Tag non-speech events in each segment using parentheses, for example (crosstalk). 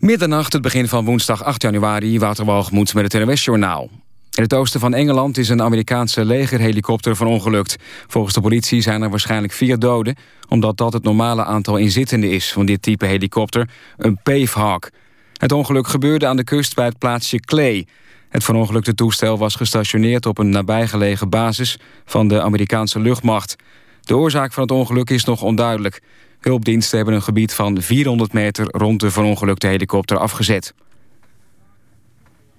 Middernacht, het begin van woensdag 8 januari, Waterwalgemoed met het NOS-journaal. In het oosten van Engeland is een Amerikaanse legerhelikopter verongelukt. Volgens de politie zijn er waarschijnlijk vier doden... omdat dat het normale aantal inzittenden is van dit type helikopter, een Pavehawk. Het ongeluk gebeurde aan de kust bij het plaatsje Clay. Het verongelukte toestel was gestationeerd op een nabijgelegen basis... van de Amerikaanse luchtmacht. De oorzaak van het ongeluk is nog onduidelijk... Hulpdiensten hebben een gebied van 400 meter rond de verongelukte helikopter afgezet.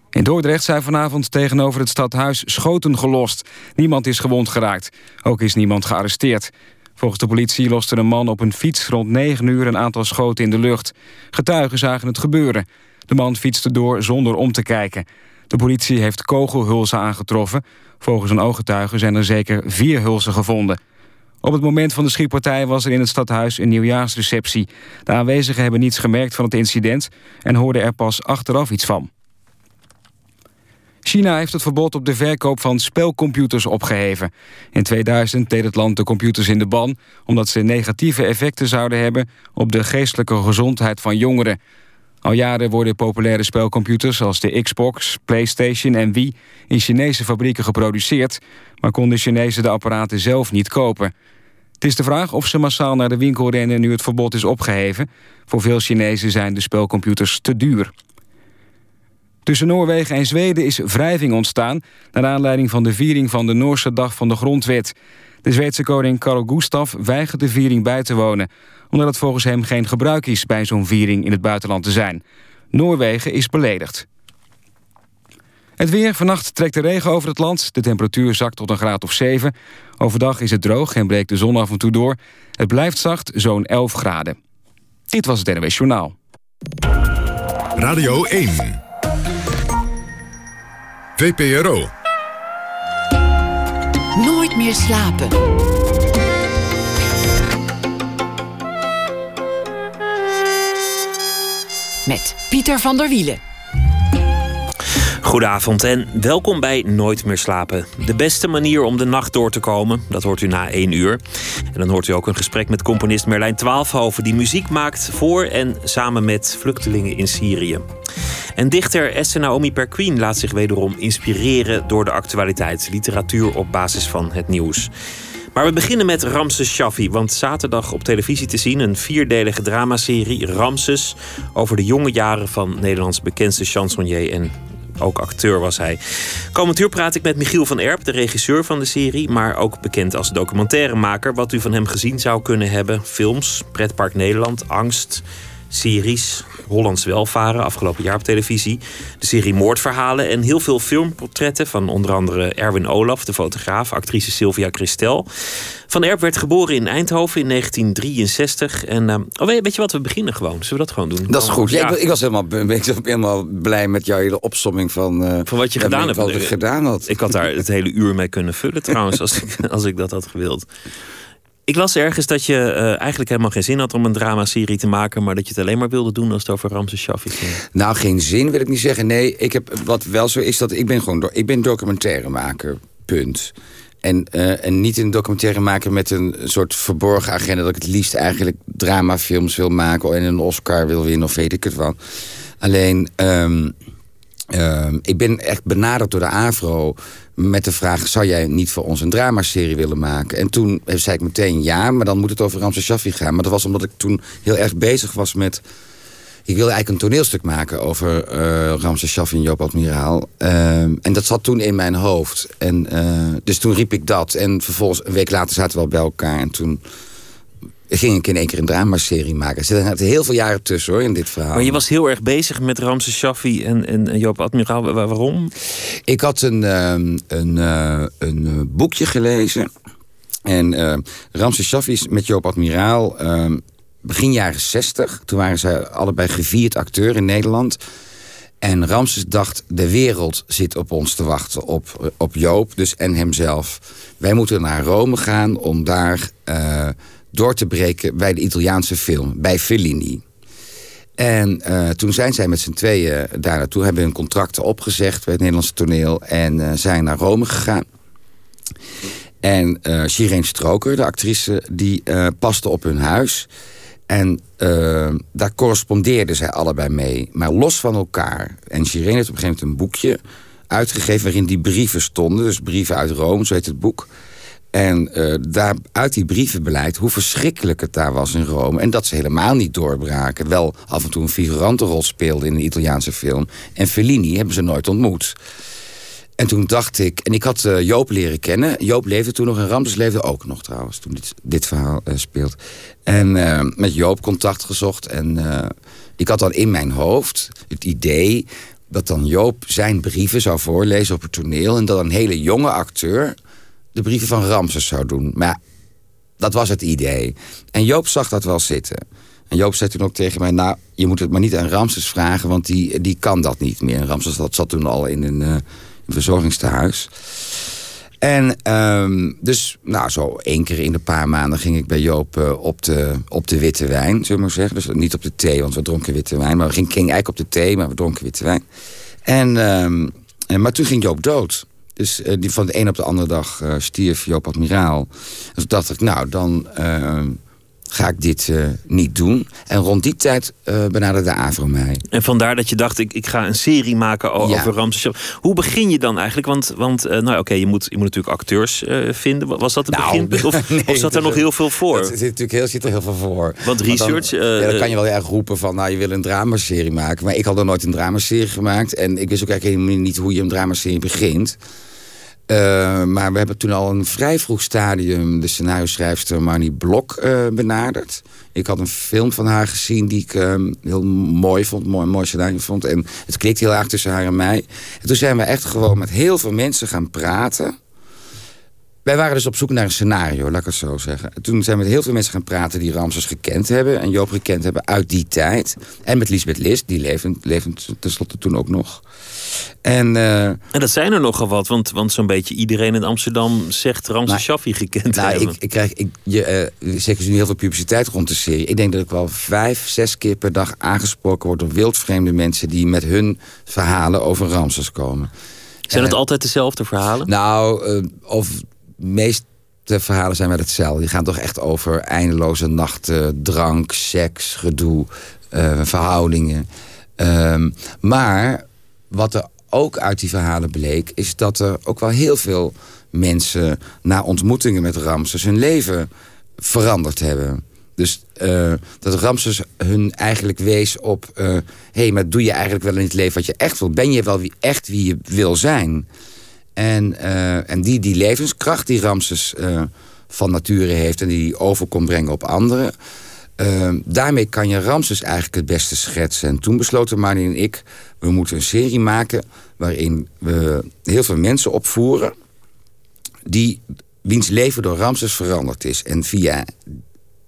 In Dordrecht zijn vanavond tegenover het stadhuis schoten gelost. Niemand is gewond geraakt. Ook is niemand gearresteerd. Volgens de politie loste een man op een fiets rond 9 uur een aantal schoten in de lucht. Getuigen zagen het gebeuren. De man fietste door zonder om te kijken. De politie heeft kogelhulzen aangetroffen. Volgens een ooggetuige zijn er zeker vier hulzen gevonden. Op het moment van de schietpartij was er in het stadhuis een nieuwjaarsreceptie. De aanwezigen hebben niets gemerkt van het incident... en hoorden er pas achteraf iets van. China heeft het verbod op de verkoop van spelcomputers opgeheven. In 2000 deed het land de computers in de ban... omdat ze negatieve effecten zouden hebben... op de geestelijke gezondheid van jongeren. Al jaren worden populaire spelcomputers zoals de Xbox, Playstation en Wii... in Chinese fabrieken geproduceerd... maar konden Chinezen de apparaten zelf niet kopen... Het is de vraag of ze massaal naar de winkel rennen nu het verbod is opgeheven. Voor veel Chinezen zijn de spelcomputers te duur. Tussen Noorwegen en Zweden is wrijving ontstaan... naar aanleiding van de viering van de Noorse Dag van de Grondwet. De Zweedse koning Carl Gustaf weigert de viering bij te wonen... omdat het volgens hem geen gebruik is bij zo'n viering in het buitenland te zijn. Noorwegen is beledigd. Het weer. Vannacht trekt de regen over het land. De temperatuur zakt tot een graad of 7. Overdag is het droog en breekt de zon af en toe door. Het blijft zacht, zo'n 11 graden. Dit was het NWS Journaal. Radio 1. VPRO. Nooit meer slapen. Met Pieter van der Wielen. Goedenavond en welkom bij Nooit meer slapen. De beste manier om de nacht door te komen, dat hoort u na één uur. En dan hoort u ook een gesprek met componist Merlijn Twaalfhoven... die muziek maakt voor en samen met vluchtelingen in Syrië. En dichter Esther Naomi Perquin laat zich wederom inspireren... door de actualiteit, literatuur op basis van het nieuws. Maar we beginnen met Ramses Shaffi. Want zaterdag op televisie te zien een vierdelige dramaserie Ramses. over de jonge jaren van Nederlands bekendste chansonnier en ook acteur was hij. Komend uur praat ik met Michiel van Erp, de regisseur van de serie, maar ook bekend als documentairemaker. Wat u van hem gezien zou kunnen hebben: films, Pretpark Nederland, Angst, series, Hollands Welvaren, afgelopen jaar op televisie. De serie Moordverhalen en heel veel filmportretten van onder andere Erwin Olaf, de fotograaf, actrice Sylvia Christel. Van Erp werd geboren in Eindhoven in 1963. En uh, oh, weet je wat, we beginnen gewoon. Zullen we dat gewoon doen? Dat is goed. Ja, ik, was helemaal, (laughs) ik was helemaal blij met jouw hele opsomming van, uh, van wat je gedaan hebt. Wat ik gedaan had. Ik had daar het hele uur mee kunnen vullen trouwens, (laughs) als ik, als ik dat had gewild. Ik las ergens dat je uh, eigenlijk helemaal geen zin had om een dramaserie te maken, maar dat je het alleen maar wilde doen als het over Ramses Shaffi ging. Nou, geen zin wil ik niet zeggen. Nee, ik heb, wat wel zo is dat ik ben gewoon ik ben documentairemaker. Punt. En, uh, en niet een documentaire maken met een soort verborgen agenda... dat ik het liefst eigenlijk dramafilms wil maken... en een Oscar wil winnen of weet ik het wat. Alleen, um, um, ik ben echt benaderd door de AVRO met de vraag... zou jij niet voor ons een dramaserie willen maken? En toen zei ik meteen ja, maar dan moet het over Ramses Shaffi gaan. Maar dat was omdat ik toen heel erg bezig was met... Ik wilde eigenlijk een toneelstuk maken over uh, Ramses Shaffi en Joop Admiraal. Uh, en dat zat toen in mijn hoofd. En, uh, dus toen riep ik dat. En vervolgens, een week later zaten we al bij elkaar. En toen ging ik in één keer een dramaserie maken. Er zitten heel veel jaren tussen hoor, in dit verhaal. Maar je was heel erg bezig met Ramses Shaffi en, en Joop Admiraal. Waarom? Ik had een, uh, een, uh, een boekje gelezen. En uh, Ramses Shaffi met Joop Admiraal... Ehm, begin jaren 60. Toen waren ze allebei gevierd acteur in Nederland. En Ramses dacht, de wereld zit op ons te wachten, op, op Joop dus en hemzelf. Wij moeten naar Rome gaan om daar door te breken bij de Italiaanse film, bij Fellini. En uh, toen zijn zij met z'n tweeën daar naartoe, hebben hun contracten opgezegd bij het Nederlandse toneel en uh, zijn naar Rome gegaan. En uh, Shireen Stroker, de actrice, die paste op hun huis. En daar correspondeerden zij allebei mee, maar los van elkaar. En Girene heeft op een gegeven moment een boekje uitgegeven... waarin die brieven stonden, dus brieven uit Rome, zo heet het boek... En uh, daar, uit die brievenbeleid, hoe verschrikkelijk het daar was in Rome. En dat ze helemaal niet doorbraken. Wel af en toe een figurantenrol speelden in een Italiaanse film. En Fellini hebben ze nooit ontmoet. En toen dacht ik, en ik had uh, Joop leren kennen. Joop leefde toen nog en Ramses leefde ook nog trouwens, toen dit, dit verhaal uh, speelt. En met Joop contact gezocht. En ik had dan in mijn hoofd het idee dat dan Joop zijn brieven zou voorlezen op het toneel. En dat een hele jonge acteur de brieven van Ramses zou doen. Maar dat was het idee. En Joop zag dat wel zitten. En Joop zei toen ook tegen mij... nou, je moet het maar niet aan Ramses vragen... want die, die kan dat niet meer. En Ramses dat zat toen al in een, uh, verzorgingstehuis. En um, dus, nou, zo één keer in de paar maanden... ging ik bij Joop uh, op, de, op de witte wijn, zullen we maar zeggen. Dus niet op de thee, want we dronken witte wijn. Maar we gingen, ging eigenlijk op de thee, maar we dronken witte wijn. En, um, en, maar toen ging Joop dood. Dus uh, die van de een op de andere dag uh, stierf Joop Admiraal. Dus toen dacht ik, nou, dan uh, ga ik dit niet doen. En rond die tijd benaderde de AVRO mij. En vandaar dat je dacht, ik, ik ga een serie maken over ja. Ramses. Hoe begin je dan eigenlijk? Want, want nou oké, je, moet, je moet natuurlijk acteurs vinden. Was dat het nou, begin? (laughs) Of, nee, of zat er nog heel veel voor? Er zit natuurlijk heel, zit er heel veel voor. Want research... Dan, ja, dan kan je wel erg roepen van, nou, je wil een dramaserie maken. Maar ik had nog nooit een dramaserie gemaakt. En ik wist ook eigenlijk helemaal niet hoe je een dramaserie begint. Uh, maar we hebben toen al een vrij vroeg stadium de scenario-schrijfster Marnie Blok uh, benaderd. Ik had een film van haar gezien die ik uh, heel mooi vond, mooi, mooi scenario vond. En het klikt heel erg tussen haar en mij. En toen zijn we echt gewoon met heel veel mensen gaan praten. Wij waren dus op zoek naar een scenario, laat ik het zo zeggen. Toen zijn we met heel veel mensen gaan praten die Ramses gekend hebben... en Joop gekend hebben uit die tijd. En met Lisbeth List, die levend, levend tenslotte toen ook nog. En, uh, en dat zijn er nogal wat, want, want zo'n beetje iedereen in Amsterdam zegt Ramses nou, Shaffi gekend nou, hebben. Ik, ik krijg, ik, je, uh, zeker nu heel veel publiciteit rond de serie. Ik denk dat ik wel vijf, zes keer per dag aangesproken word door wildvreemde mensen... die met hun verhalen over Ramses komen. Zijn het uh, altijd dezelfde verhalen? Nou, uh, of meeste verhalen zijn wel hetzelfde. Die gaan toch echt over eindeloze nachten, drank, seks, gedoe, uh, verhoudingen. Um, maar wat er ook uit die verhalen bleek... is dat er ook wel heel veel mensen... na ontmoetingen met Ramses hun leven veranderd hebben. Dus uh, dat Ramses hun eigenlijk wees op... hé, uh, hey, maar doe je eigenlijk wel in het leven wat je echt wil? Ben je wel wie, echt wie je wil zijn? En, uh, en die, die levenskracht die Ramses uh, van nature heeft... en die over kon brengen op anderen... Uh, daarmee kan je Ramses eigenlijk het beste schetsen. En toen besloten Marnie en ik... we moeten een serie maken waarin we heel veel mensen opvoeren... die, wiens leven door Ramses veranderd is. En via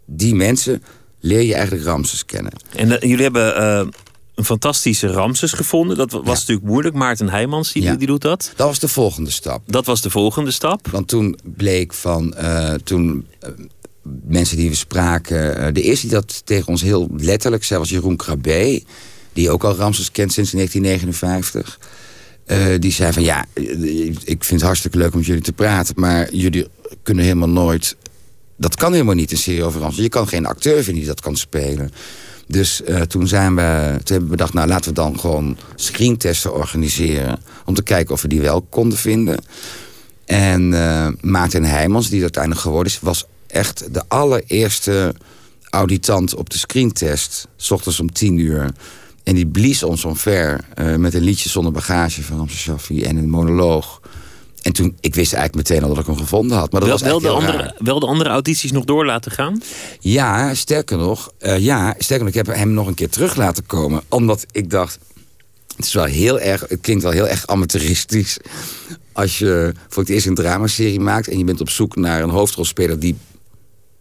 die mensen leer je eigenlijk Ramses kennen. En uh, jullie hebben een fantastische Ramses gevonden. Dat was ja. natuurlijk moeilijk. Maarten Heijmans, die, ja. die doet dat. Dat was de volgende stap. Dat was de volgende stap. Want toen bleek van... Uh, toen, mensen die we spraken... de eerste die dat tegen ons heel letterlijk zei was Jeroen Krabbe... die ook al Ramses kent sinds 1959... Uh, die zei van ja, ik vind het hartstikke leuk om met jullie te praten... maar jullie kunnen helemaal nooit... Dat kan helemaal niet, een serie over Ramses. Je kan geen acteur vinden die dat kan spelen. Dus uh, toen, zijn we, toen hebben we bedacht, nou laten we dan gewoon screentesten organiseren. Om te kijken of we die wel konden vinden. En uh, Maarten Heijmans, die uiteindelijk geworden is, was echt de allereerste auditant op de screentest. S ochtends om tien uur. En die blies ons omver uh, met een liedje zonder bagage van Ramses Shaffi en een monoloog. En toen, ik wist eigenlijk meteen al dat ik hem gevonden had. Maar dat wel, was wel, de andere, raar. wel de andere audities nog door laten gaan? Ja, sterker nog. Uh, ja, sterker nog, ik heb hem nog een keer terug laten komen. Omdat ik dacht, het is wel heel erg, het klinkt wel heel erg amateuristisch. Als je voor het eerst een dramaserie maakt en je bent op zoek naar een hoofdrolspeler die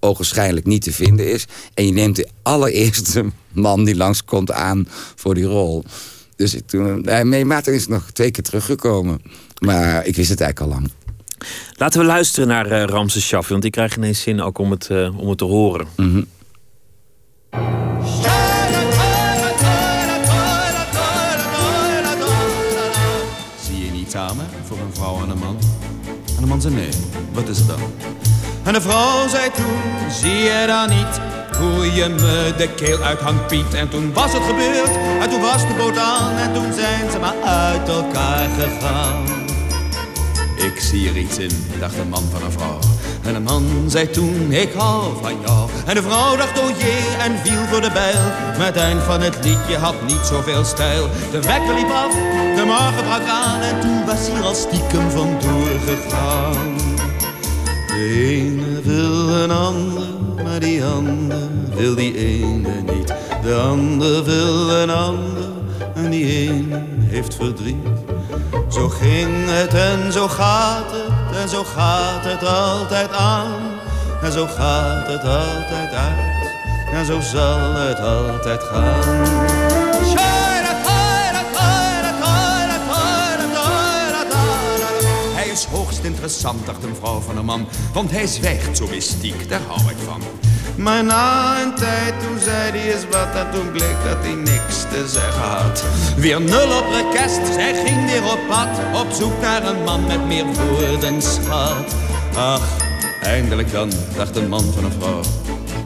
ogenschijnlijk niet te vinden is. En je neemt de allereerste man die langskomt aan voor die rol. Dus ik, toen, nee, Maarten is nog twee keer teruggekomen. Maar ik wist het eigenlijk al lang. Laten we luisteren naar uh, Ramses Shaffi. Want ik krijg ineens zin ook om het, uh, om het te horen. Mm -hmm. Zie je niet samen voor een vrouw en een man? En de man zei nee. Wat is het dan? En de vrouw zei toen, zie je dan niet voel je me de keel uit Piet. En toen was het gebeurd, en toen was de boot aan. En toen zijn ze maar uit elkaar gegaan. Ik zie er iets in, dacht een man van een vrouw. En de man zei toen, ik hou van jou. En de vrouw dacht, oh jee, en viel voor de bijl. Maar het eind van het liedje had niet zoveel stijl. De wekker liep af, de morgen brak aan. En toen was hij al stiekem vandoor gegaan. De ene wil een ander, maar die ander wil die ene niet. De ander wil een ander, en die ene heeft verdriet. Zo ging het en zo gaat het en zo gaat het altijd aan. En zo gaat het altijd uit en zo zal het altijd gaan. Interessant, dacht een vrouw van een man, want hij zwijgt zo mystiek, daar hou ik van. Maar na een tijd, toen zei hij eens wat en toen bleek dat hij niks te zeggen had. Weer nul op rekest, zij ging weer op pad, op zoek naar een man met meer woorden schat. Ach, eindelijk dan, dacht een man van een vrouw,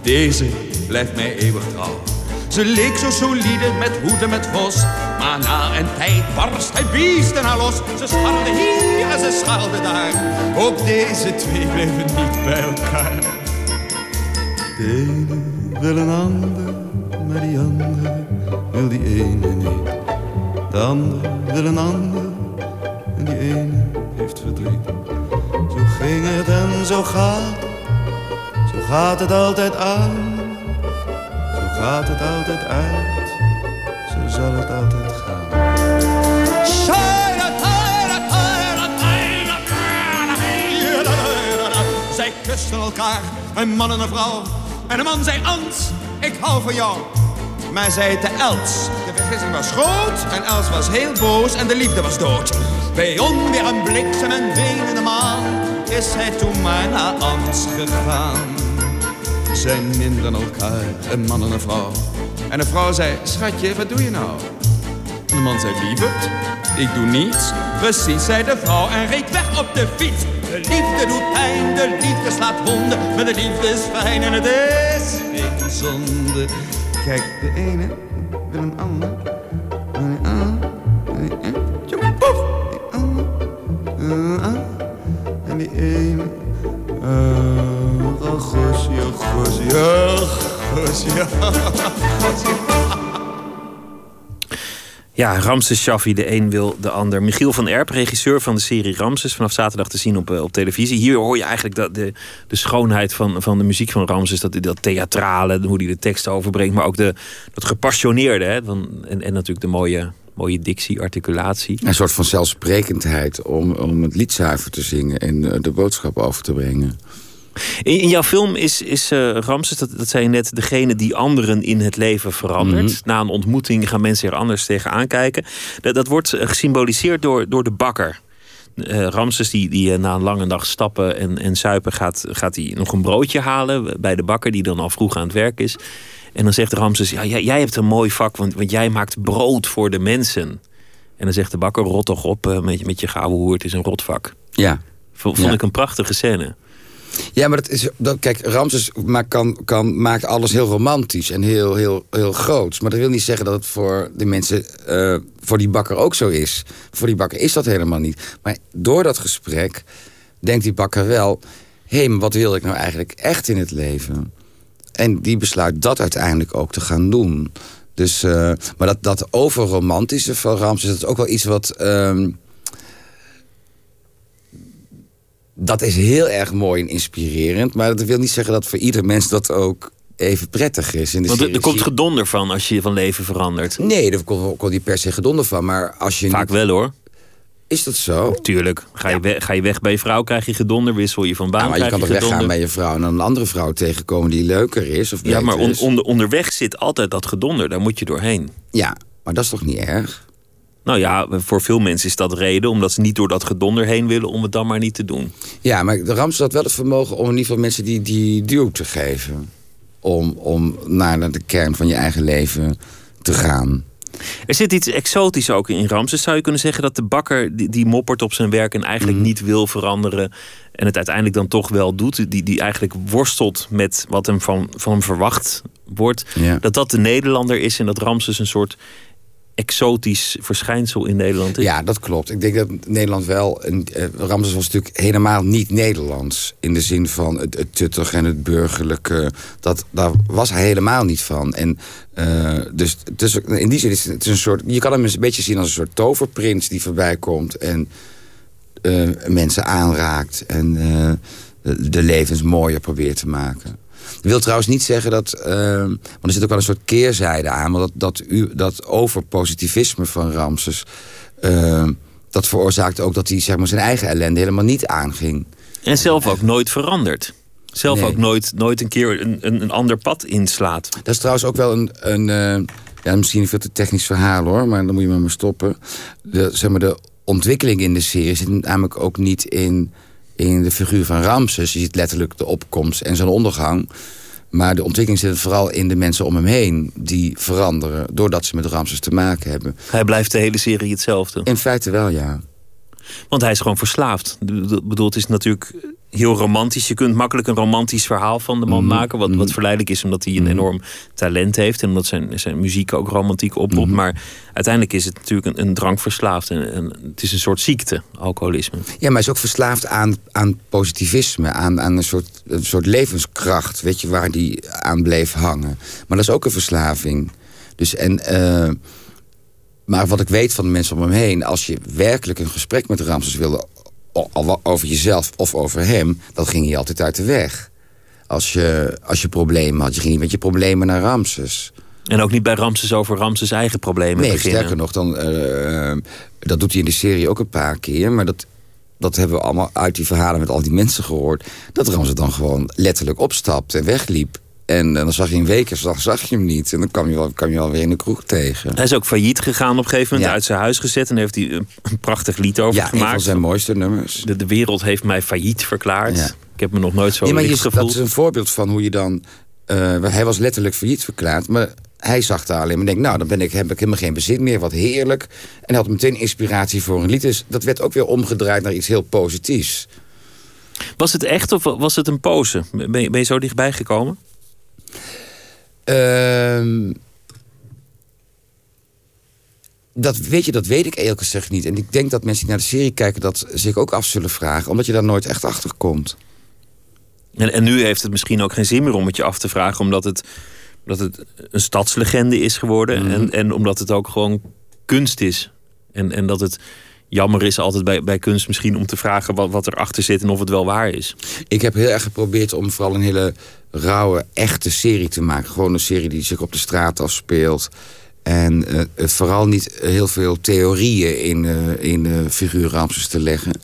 deze blijft mij eeuwig trouw. Ze leek zo solide met hoeden met vos. Maar na een tijd barst hij beesten haar los. Ze scharde hier en ze scharde daar. Ook deze twee bleven niet bij elkaar. De ene wil een ander, maar die andere wil die ene niet. De andere wil een ander, en die ene heeft verdriet. Zo ging het en zo gaat zo gaat het altijd aan. Gaat het altijd uit, zo zal het altijd gaan. Zij kusten elkaar, een man en een vrouw. En de man zei, Ans, ik hou van jou. Maar zij het de Els. De vergissing was groot en Els was heel boos en de liefde was dood. Bij onweer een bliksem en wenende maan is hij toen maar naar Ans gegaan. Zij minden elkaar, een man en een vrouw. En de vrouw zei, schatje, wat doe je nou? En de man zei, lieverd, ik doe niets. Precies, zei de vrouw en reed weg op de fiets. De liefde doet pijn, de liefde slaat wonden. Maar de liefde is fijn en het is geen zonde. Kijk, de ene wil een ander. En tjoep, poef. Die ander, en, ah, en die ene. Ja, Ramses Shaffi, de een wil de ander. Michiel van Erp, regisseur van de serie Ramses, vanaf zaterdag te zien op, eh, op televisie. Hier hoor je eigenlijk dat de, de schoonheid van, van de muziek van Ramses, dat, dat theatrale, hoe hij de teksten overbrengt, maar ook de, dat gepassioneerde. Hè, van, en, en natuurlijk de mooie, mooie dictie, articulatie. Een soort van zelfsprekendheid om, om het lied zuiver te zingen en eh, de boodschap over te brengen. In, in jouw film is, is uh, Ramses, dat, dat zei je net, degene die anderen in het leven verandert. Mhm. Na een ontmoeting gaan mensen er anders tegenaan kijken. Dat, dat wordt eh, gesymboliseerd door, door de bakker. Eh, Ramses, die, die eh, na een lange dag stappen en, en suipen, gaat, gaat hij nog een broodje halen bij de bakker, die dan al vroeg aan het werk is. En dan zegt Ramses: ja, jij, jij hebt een mooi vak, want, want jij maakt brood voor de mensen. En dan zegt de bakker: rot toch op eh, met, je- met je gouden hoer, het is een rotvak. Ja. Vond, vond Ja. ik een prachtige scène. Ja, maar dat is, dat, kijk, Ramses maakt, kan, kan, maakt alles heel romantisch en heel, heel, heel groots. Maar dat wil niet zeggen dat het voor de mensen, eh, voor die bakker ook zo is. Voor die bakker is dat helemaal niet. Maar door dat gesprek denkt die bakker wel... hé, maar wat wil ik nou eigenlijk echt in het leven? En die besluit dat uiteindelijk ook te gaan doen. Dus, eh, maar dat, dat overromantische van Ramses, dat is ook wel iets wat... ehm, dat is heel erg mooi en inspirerend. Maar dat wil niet zeggen dat voor ieder mens dat ook even prettig is. In de Want er, er komt gedonder van als je je van leven verandert. Nee, daar komt komt niet per se gedonder van. Maar als je Vaak niet- wel hoor. Is dat zo? Tuurlijk. Ga je, weg, ga je weg bij je vrouw, krijg je gedonder. Wissel je van baan, Ja, maar je kan toch weggaan bij je vrouw... en dan een andere vrouw tegenkomen die leuker is of Ja, maar on- is? onder, onderweg zit altijd dat gedonder. Daar moet je doorheen. Ja, maar dat is toch niet erg? Nou ja, voor veel mensen is dat reden. Omdat ze niet door dat gedonder heen willen om het dan maar niet te doen. Ja, maar de Ramses had wel het vermogen om in ieder geval mensen die, die duw te geven. Om, om naar de kern van je eigen leven te gaan. Er zit iets exotisch ook in Ramses. Zou je kunnen zeggen dat de bakker die, die moppert op zijn werk en eigenlijk Mhm. niet wil veranderen en het uiteindelijk dan toch wel doet, die, die eigenlijk worstelt met wat hem van, van hem verwacht wordt, Ja. dat dat de Nederlander is en dat Ramses een soort exotisch verschijnsel in Nederland? Ja, dat klopt. Ik denk dat Nederland wel... Een, eh, Ramses was natuurlijk helemaal niet Nederlands. In de zin van het, het tuttig en het burgerlijke. Dat, daar was hij helemaal niet van. En eh, dus, dus in die zin is het, een soort... Je kan hem een beetje zien als een soort toverprins die voorbij komt... en eh, mensen aanraakt en de levens mooier probeert te maken. Dat wil trouwens niet zeggen dat... eh, want er zit ook wel een soort keerzijde aan... maar dat, dat, u, dat overpositivisme van Ramses... eh, dat veroorzaakte ook dat hij zeg maar, zijn eigen ellende helemaal niet aanging. En zelf ook nooit verandert. Zelf Nee. ook nooit, nooit een keer een, een, een ander pad inslaat. Dat is trouwens ook wel een... een eh, ja, misschien een veel te technisch verhaal hoor, maar dan moet je maar maar stoppen. De, zeg maar, de ontwikkeling in de serie zit namelijk ook niet in, in de figuur van Ramses. Je ziet letterlijk de opkomst en zijn ondergang. Maar de ontwikkeling zit vooral in de mensen om hem heen die veranderen... doordat ze met Ramses te maken hebben. Hij blijft de hele serie hetzelfde. In feite wel, ja. Want hij is gewoon verslaafd. Ik bedoel, het is natuurlijk heel romantisch. Je kunt makkelijk een romantisch verhaal van de man Mhm, maken. Wat, wat verleidelijk is omdat hij een enorm talent heeft. En omdat zijn, zijn muziek ook romantiek oproept. Mhm. Maar uiteindelijk is het natuurlijk een, een drankverslaafd. En, en het is een soort ziekte, alcoholisme. Ja, maar hij is ook verslaafd aan, aan positivisme, aan, aan een, soort, een soort levenskracht, weet je, waar die aan bleef hangen. Maar dat is ook een verslaving. Dus en, eh, maar wat ik weet van de mensen om hem heen, als je werkelijk een gesprek met Ramses wilde, over jezelf of over hem, dan ging hij altijd uit de weg. Als je, als je problemen had, je ging niet met je problemen naar Ramses. En ook niet bij Ramses over Ramses eigen problemen Nee, beginnen. sterker nog, dan, eh, eh, dat doet hij in de serie ook een paar keer. Maar dat, dat hebben we allemaal uit die verhalen met al die mensen gehoord. Dat Ramses dan gewoon letterlijk opstapt en wegliep. En, eh, dan zag je een week en zag, zag je hem niet. En dan kwam je, wel, kwam je wel weer in de kroeg tegen. Hij is ook failliet gegaan op een gegeven moment. Ja. Uit zijn huis gezet. En heeft hij een, prachtig lied over Ja, een gemaakt. van zijn mooiste nummers. de, de wereld heeft mij failliet verklaard. Ja. Ik heb me nog nooit zo Nee, maar je, dat gevoeld. is een voorbeeld van hoe je dan... eh, hij was letterlijk failliet verklaard, maar hij zag daar alleen maar... denk, nou, dan ben ik, heb ik helemaal geen bezit meer, wat heerlijk. En hij had meteen inspiratie voor een lied. Dus dat werd ook weer omgedraaid naar iets heel positiefs. Was het echt of was het een pose? Ben je, ben je zo dichtbij gekomen? Ehm, dat, weet je, dat weet ik eerlijk gezegd niet. En ik denk dat mensen die naar de serie kijken dat zich ook af zullen vragen. Omdat je daar nooit echt achter komt. En, en nu heeft het misschien ook geen zin meer om het je af te vragen, omdat het, omdat het een stadslegende is geworden. Mhm. en, en omdat het ook gewoon kunst is. En, en dat het jammer is altijd bij, bij kunst misschien om te vragen wat, wat erachter zit en of het wel waar is. Ik heb heel erg geprobeerd om vooral een hele rauwe, echte serie te maken. Gewoon een serie die zich op de straat afspeelt. En eh, vooral niet heel veel theorieën in, eh in Ramses te leggen.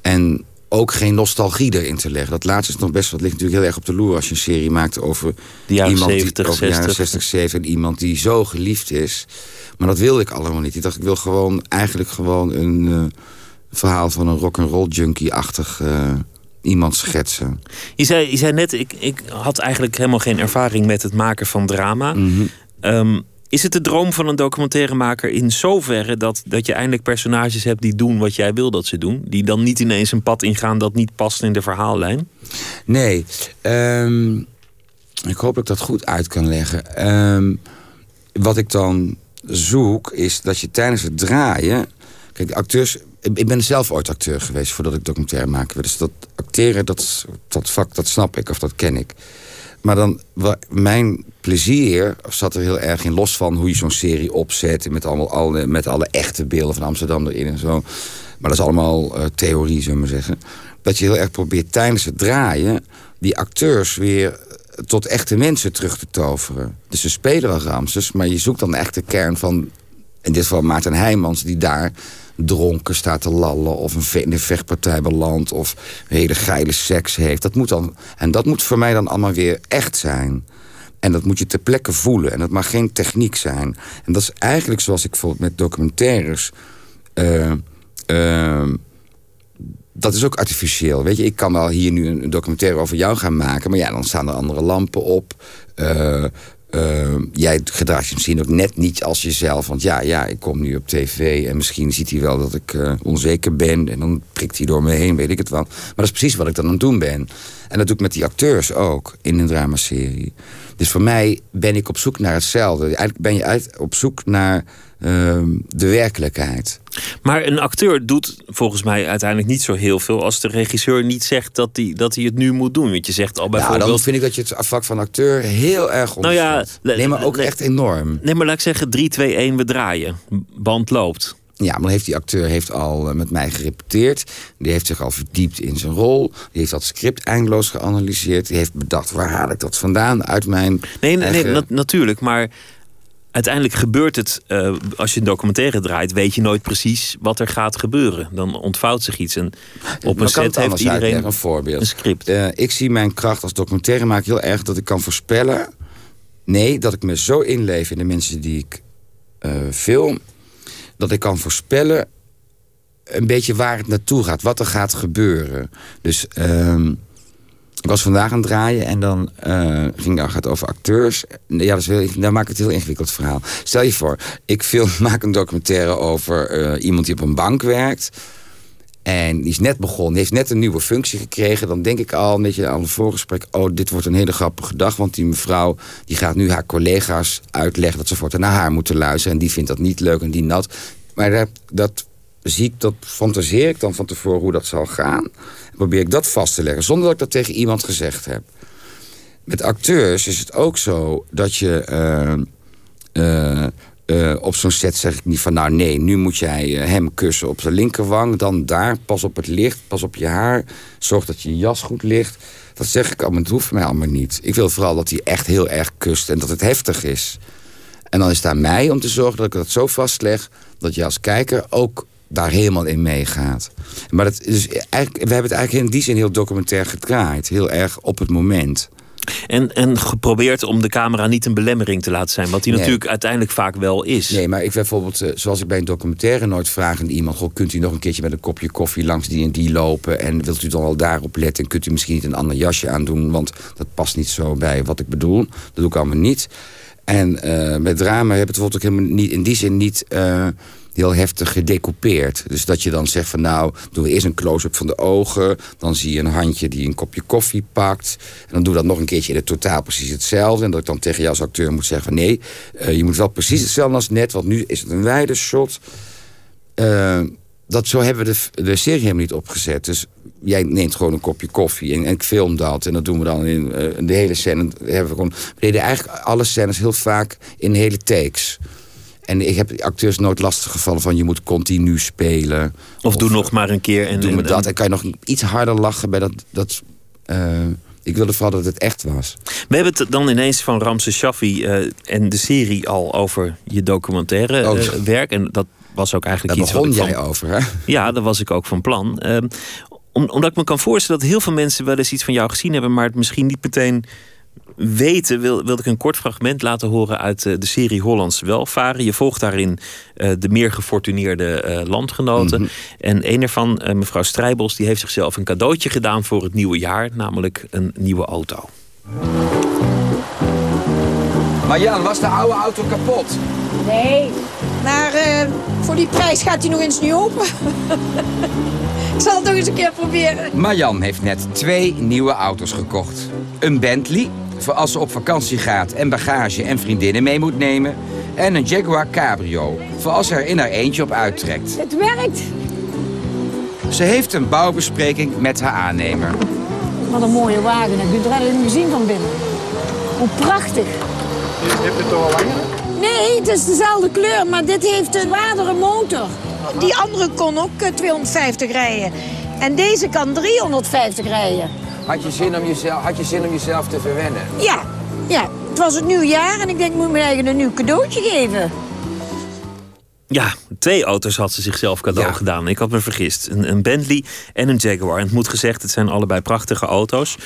En ook geen nostalgie erin te leggen. Dat laatste is nog best wat ligt natuurlijk heel erg op de loer als je een serie maakt over De jaren iemand 70, die, over de jaren 60. 60, 70 en iemand die zo geliefd is. Maar dat wilde ik allemaal niet. Ik dacht, ik wil gewoon eigenlijk gewoon een eh, verhaal van een rock'n'roll junkie-achtig eh, iemand schetsen. Je zei, je zei net, ik, ik had eigenlijk helemaal geen ervaring met het maken van drama. Mhm. Ehm, is het de droom van een documentairemaker in zoverre dat, dat je eindelijk personages hebt die doen wat jij wil dat ze doen? Die dan niet ineens een pad ingaan dat niet past in de verhaallijn? Nee, ehm, ik hoop dat ik dat goed uit kan leggen. Ehm, wat ik dan zoek is dat je tijdens het draaien... Kijk, acteurs... Ik ben zelf ooit acteur geweest voordat ik documentaire werd. Dus dat acteren, dat, dat vak, dat snap ik of dat ken ik. Maar dan, mijn plezier zat er heel erg in, los van hoe je zo'n serie opzet... Met, allemaal, alle, met alle echte beelden van Amsterdam erin en zo. Maar dat is allemaal eh, theorie, zullen we zeggen. Dat je heel erg probeert tijdens het draaien... die acteurs weer tot echte mensen terug te toveren. Dus ze spelen wel Ramses, maar je zoekt dan de echte kern van... in dit geval Maarten Heijmans, die daar dronken staat te lallen... of een in een vechtpartij belandt of hele geile seks heeft. Dat moet dan, en dat moet voor mij dan allemaal weer echt zijn. En dat moet je ter plekke voelen. En dat mag geen techniek zijn. En dat is eigenlijk zoals ik bijvoorbeeld met documentaires... eh, eh, dat is ook artificieel. Weet je, ik kan wel hier nu een documentaire over jou gaan maken... maar ja, dan staan er andere lampen op. Eh, uh, jij gedraagt je misschien ook net niet als jezelf. Want ja, ja, ik kom nu op tv en misschien ziet hij wel dat ik uh, onzeker ben. En dan prikt hij door me heen, weet ik het wel. Maar dat is precies wat ik dan aan het doen ben. En dat doe ik met die acteurs ook in een dramaserie. Dus voor mij ben ik op zoek naar hetzelfde. Eigenlijk ben je uit, op zoek naar uh, de werkelijkheid. Maar een acteur doet volgens mij uiteindelijk niet zo heel veel... als de regisseur niet zegt dat hij, dat hij het nu moet doen. Want je zegt al bijvoorbeeld... Nou, dan vind ik dat je het vak van acteur heel erg Nou ja, nee, maar ook echt enorm. Nee, maar laat ik zeggen 3, 2, 1, we draaien. Band loopt. Ja, maar heeft die acteur heeft al eh, met mij gerepeteerd. Die heeft zich al verdiept in zijn rol. Die heeft dat script eindeloos geanalyseerd. Die heeft bedacht, waar haal ik dat vandaan uit mijn... Nee, nee, eigen... nee natuurlijk, maar uiteindelijk gebeurt het, uh, als je een documentaire draait, weet je nooit precies wat er gaat gebeuren. Dan ontvouwt zich iets. En op een set heeft iedereen een, voorbeeld. een script. Uh, ik zie mijn kracht als documentairemaker heel erg dat ik kan voorspellen. Nee, dat ik me zo inleef in de mensen die ik uh, film. Dat ik kan voorspellen een beetje waar het naartoe gaat. Wat er gaat gebeuren. Dus... Ik was vandaag aan het draaien en dan uh, ging het gaat over acteurs. Ja, dat is heel, dan maak ik het heel ingewikkeld verhaal. Stel je voor, ik film, (laughs) maak een documentaire over uh, iemand die op een bank werkt. En die is net begonnen, die heeft net een nieuwe functie gekregen. Dan denk ik al, een beetje aan het voorgesprek... oh, dit wordt een hele grappige dag. Want die mevrouw die gaat nu haar collega's uitleggen... dat ze voortaan naar haar moeten luisteren. En die vindt dat niet leuk en die nat. Maar dat, dat zie ik, dat fantaseer ik dan van tevoren hoe dat zal gaan probeer ik dat vast te leggen, zonder dat ik dat tegen iemand gezegd heb. Met acteurs is het ook zo dat je... Uh, uh, op zo'n set zeg ik niet van... nou nee, nu moet jij hem kussen op de linkerwang... dan daar, pas op het licht, pas op je haar... zorg dat je jas goed ligt. Dat zeg ik allemaal, het hoeft mij allemaal niet. Ik wil vooral dat hij echt heel erg kust en dat het heftig is. En dan is het aan mij om te zorgen dat ik dat zo vastleg... dat je als kijker ook daar helemaal in meegaat. Maar dat is eigenlijk, we hebben het eigenlijk in die zin heel documentair gedraaid. Heel erg op het moment. En, en geprobeerd om de camera niet een belemmering te laten zijn. Wat die natuurlijk uiteindelijk vaak wel is. Nee, maar ik bijvoorbeeld, eh, zoals ik bij een documentaire nooit vraag aan iemand: goh, kunt u nog een keertje met een kopje koffie langs die en die lopen? En wilt u dan wel daarop letten? En kunt u misschien niet een ander jasje aandoen? Want dat past niet zo bij wat ik bedoel. Dat doe ik allemaal niet. En uh, met drama heb je het bijvoorbeeld ook helemaal niet, in die zin niet. Uh, heel heftig gedecoupeerd. Dus dat je dan zegt van nou, doen we eerst een close-up van de ogen. Dan zie je een handje die een kopje koffie pakt. En dan doe dat nog een keertje in het totaal precies hetzelfde. En dat ik dan tegen jou als acteur moet zeggen van nee, uh, je moet wel precies hetzelfde als net. Want nu is het een wijde shot. Uh, dat zo hebben we de, de serie helemaal niet opgezet. Dus jij neemt gewoon een kopje koffie en, en ik film dat. En dat doen we dan in uh, de hele scène. Hebben we, gewoon, we deden eigenlijk alle scènes heel vaak in hele takes. En ik heb acteurs nooit lastig gevallen van je moet continu spelen. Of, of doe nog maar een keer. En, doe me dat. En kan je nog iets harder lachen bij dat... dat uh, ik wilde vooral dat het echt was. We hebben het dan ineens van Ramses Shaffi uh, en de serie al over je documentaire oh. uh, werk. En dat was ook eigenlijk Daar iets begon wat jij van... over, hè? Ja, daar was ik ook van plan. Ehm, om, omdat ik me kan voorstellen dat heel veel mensen wel eens iets van jou gezien hebben... maar het misschien niet meteen weten, wil, wilde ik een kort fragment laten horen uit uh, de serie Hollands Welvaren. Je volgt daarin uh, de meer gefortuneerde uh, landgenoten. Mm -hmm. En een ervan, mevrouw Strijbos, die heeft zichzelf een cadeautje gedaan voor het nieuwe jaar, namelijk een nieuwe auto. Maar Jan, was de oude auto kapot? Nee, maar voor die prijs gaat hij nog eens niet open. (laughs) ik zal het nog eens een keer proberen. Marjan heeft net twee nieuwe auto's gekocht. Een Bentley voor als ze op vakantie gaat en bagage en vriendinnen mee moet nemen. En een Jaguar Cabrio, voor als ze er in haar eentje op uittrekt. Het werkt. Ze heeft een bouwbespreking met haar aannemer. Wat een mooie wagen. Heb je het er niet gezien van binnen? Hoe prachtig. Heb je het toch al langer? Nee, het is dezelfde kleur, maar dit heeft een zwaardere motor. Die andere kon ook 250 rijden. En deze kan 350 rijden. Had je zin om jezelf, had je zin om jezelf te verwennen? Ja, ja. Het was het nieuwjaar en ik denk, ik moet me eigen een nieuw cadeautje geven. Ja, twee auto's had ze zichzelf cadeau ja. gedaan. Ik had me vergist. Een, een, Bentley en een Jaguar. En het moet gezegd, het zijn allebei prachtige auto's.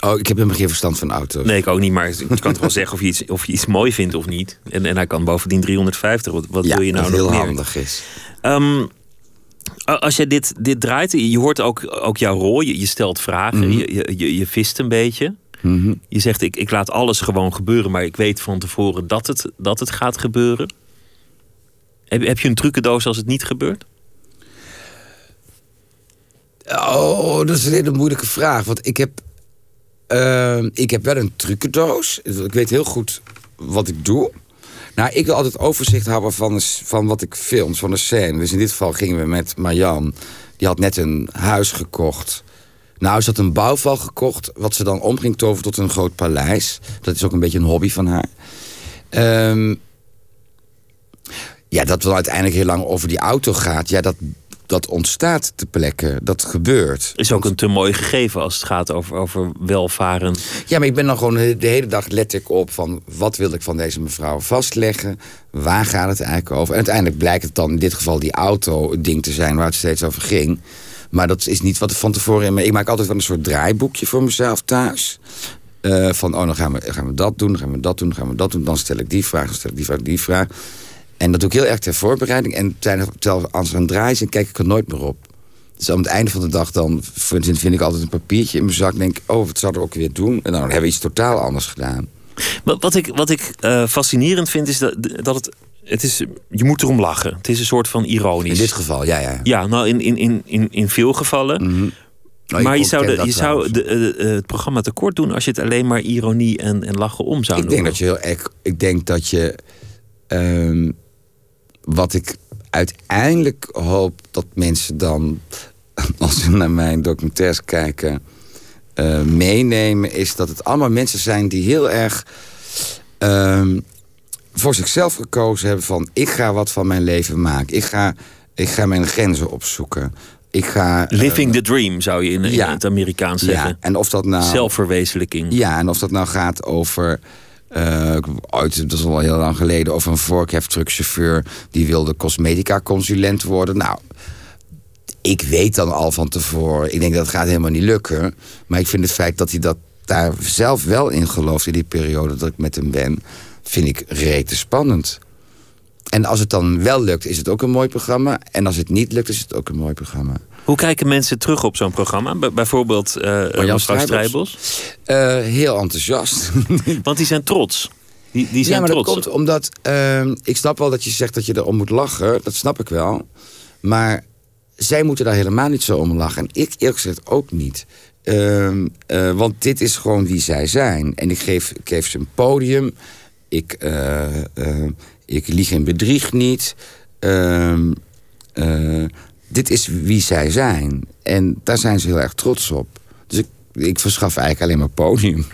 Oh, ik heb helemaal geen verstand van auto's. Nee, ik ook niet. Maar je kan toch wel (laughs) zeggen of je, iets, of je iets mooi vindt of niet. En, en hij kan bovendien 350. Wat, wat ja, wil je nou dat nog heel meer? handig is. Um, als je dit, dit draait, je hoort ook, ook jouw rol. Je, je stelt vragen, Mhm. mm -hmm. je, je, je vist een beetje. Mhm. Je zegt, ik, ik laat alles gewoon gebeuren, maar ik weet van tevoren dat het, dat het gaat gebeuren. Heb, heb je een trucendoos als het niet gebeurt? Oh, dat is een hele moeilijke vraag. Want ik heb, ehm, ik heb wel een trucendoos. Ik weet heel goed wat ik doe. Nou, ik wil altijd overzicht houden van, van wat ik film, van de scène. Dus in dit geval gingen we met Marjan. Die had net een huis gekocht. Nou, ze had een bouwval gekocht... wat ze dan om ging toveren tot een groot paleis. Dat is ook een beetje een hobby van haar. Ehm, ja, dat dan uiteindelijk heel lang over die auto gaat... ja, dat, dat ontstaat te plekken. Dat gebeurt. Is ook een te mooi gegeven als het gaat over, over welvaren. Ja, maar ik ben dan gewoon de hele dag let ik op van wat wil ik van deze mevrouw vastleggen? Waar gaat het eigenlijk over? En uiteindelijk blijkt het dan in dit geval die auto het ding te zijn waar het steeds over ging. Maar dat is niet wat er van tevoren in. Ik maak altijd wel een soort draaiboekje voor mezelf thuis. Eh, van, oh, dan gaan we, gaan we dat doen, dan gaan we dat doen, dan gaan we dat doen. Dan stel ik die vraag, dan stel ik die vraag, die vraag. En dat doe ik heel erg ter voorbereiding. En terwijl als er een draai is, kijk ik er nooit meer op. Dus aan het einde van de dag dan vind, ik altijd een papiertje in mijn zak. denk ik, oh, wat zouden we ook weer doen? En dan hebben we iets totaal anders gedaan. Wat, wat ik, wat ik eh, fascinerend vind is dat, dat het, het is... Je moet erom lachen. Het is een soort van ironisch. In dit geval, ja, ja. Ja, nou in, in, in, in, in veel gevallen. Nou, maar ik je zou, de, je zou de, eh, eh, het programma tekort doen als je het alleen maar ironie en, en lachen om zou Ik denk dat je heel erg. Ik denk dat je. ehm, wat ik uiteindelijk hoop dat mensen dan. (laughs) als ze naar mijn documentaires kijken. eh, meenemen. is dat het allemaal mensen zijn die heel erg. ehm, voor zichzelf gekozen hebben van. ik ga wat van mijn leven maken. Ik ga, ik ga mijn grenzen opzoeken. Ik ga. eh, Living the dream zou je in, in ja. het Amerikaans zeggen. ja, en of dat nou. Zelfverwezenlijking. Ja, en of dat nou gaat over. Ooit, dat is al heel lang geleden, over een vorkheftruckchauffeur die wilde cosmetica-consulent worden. Nou, ik weet dan al van tevoren, ik denk dat gaat helemaal niet lukken. Maar ik vind het feit dat hij dat daar zelf wel in gelooft in die periode dat ik met hem ben, vind ik rete spannend. En als het dan wel lukt, is het ook een mooi programma. En als het niet lukt, is het ook een mooi programma. Hoe kijken mensen terug op zo'n programma? Bij- bijvoorbeeld mevrouw Strijbos? Eh, heel enthousiast. (laughs) Want die zijn trots. Die, die zijn ja, maar trots. dat komt omdat... ehm, ik snap wel dat je zegt dat je erom moet lachen. Dat snap ik wel. Maar zij moeten daar helemaal niet zo om lachen. En ik eerlijk gezegd ook niet. Ehm, eh, want dit is gewoon wie zij zijn. En ik geef, ik geef ze een podium. Ik, eh, eh, ik lieg en bedrieg niet. Dit is wie zij zijn. En daar zijn ze heel erg trots op. Dus ik, ik verschaf eigenlijk alleen maar podium. (laughs)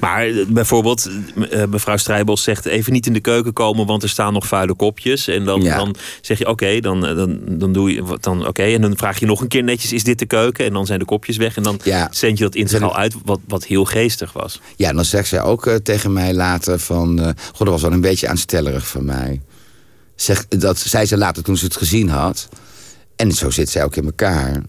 Maar eh, bijvoorbeeld, eh, mevrouw Strijbos zegt even niet in de keuken komen, want er staan nog vuile kopjes. En dan, Ja. dan zeg je oké, dan, eh, dan, dan doe je wat dan oké. En dan vraag je nog een keer netjes, is dit de keuken? En dan zijn de kopjes weg. En dan Ja. zend je dat integraal uit, wat, wat heel geestig was. Ja, dan zegt zij ook tegen mij later van... eh goh, dat was wel een beetje aanstellerig van mij. Zeg, dat zei ze later toen ze het gezien had. En zo zit zij ook in elkaar.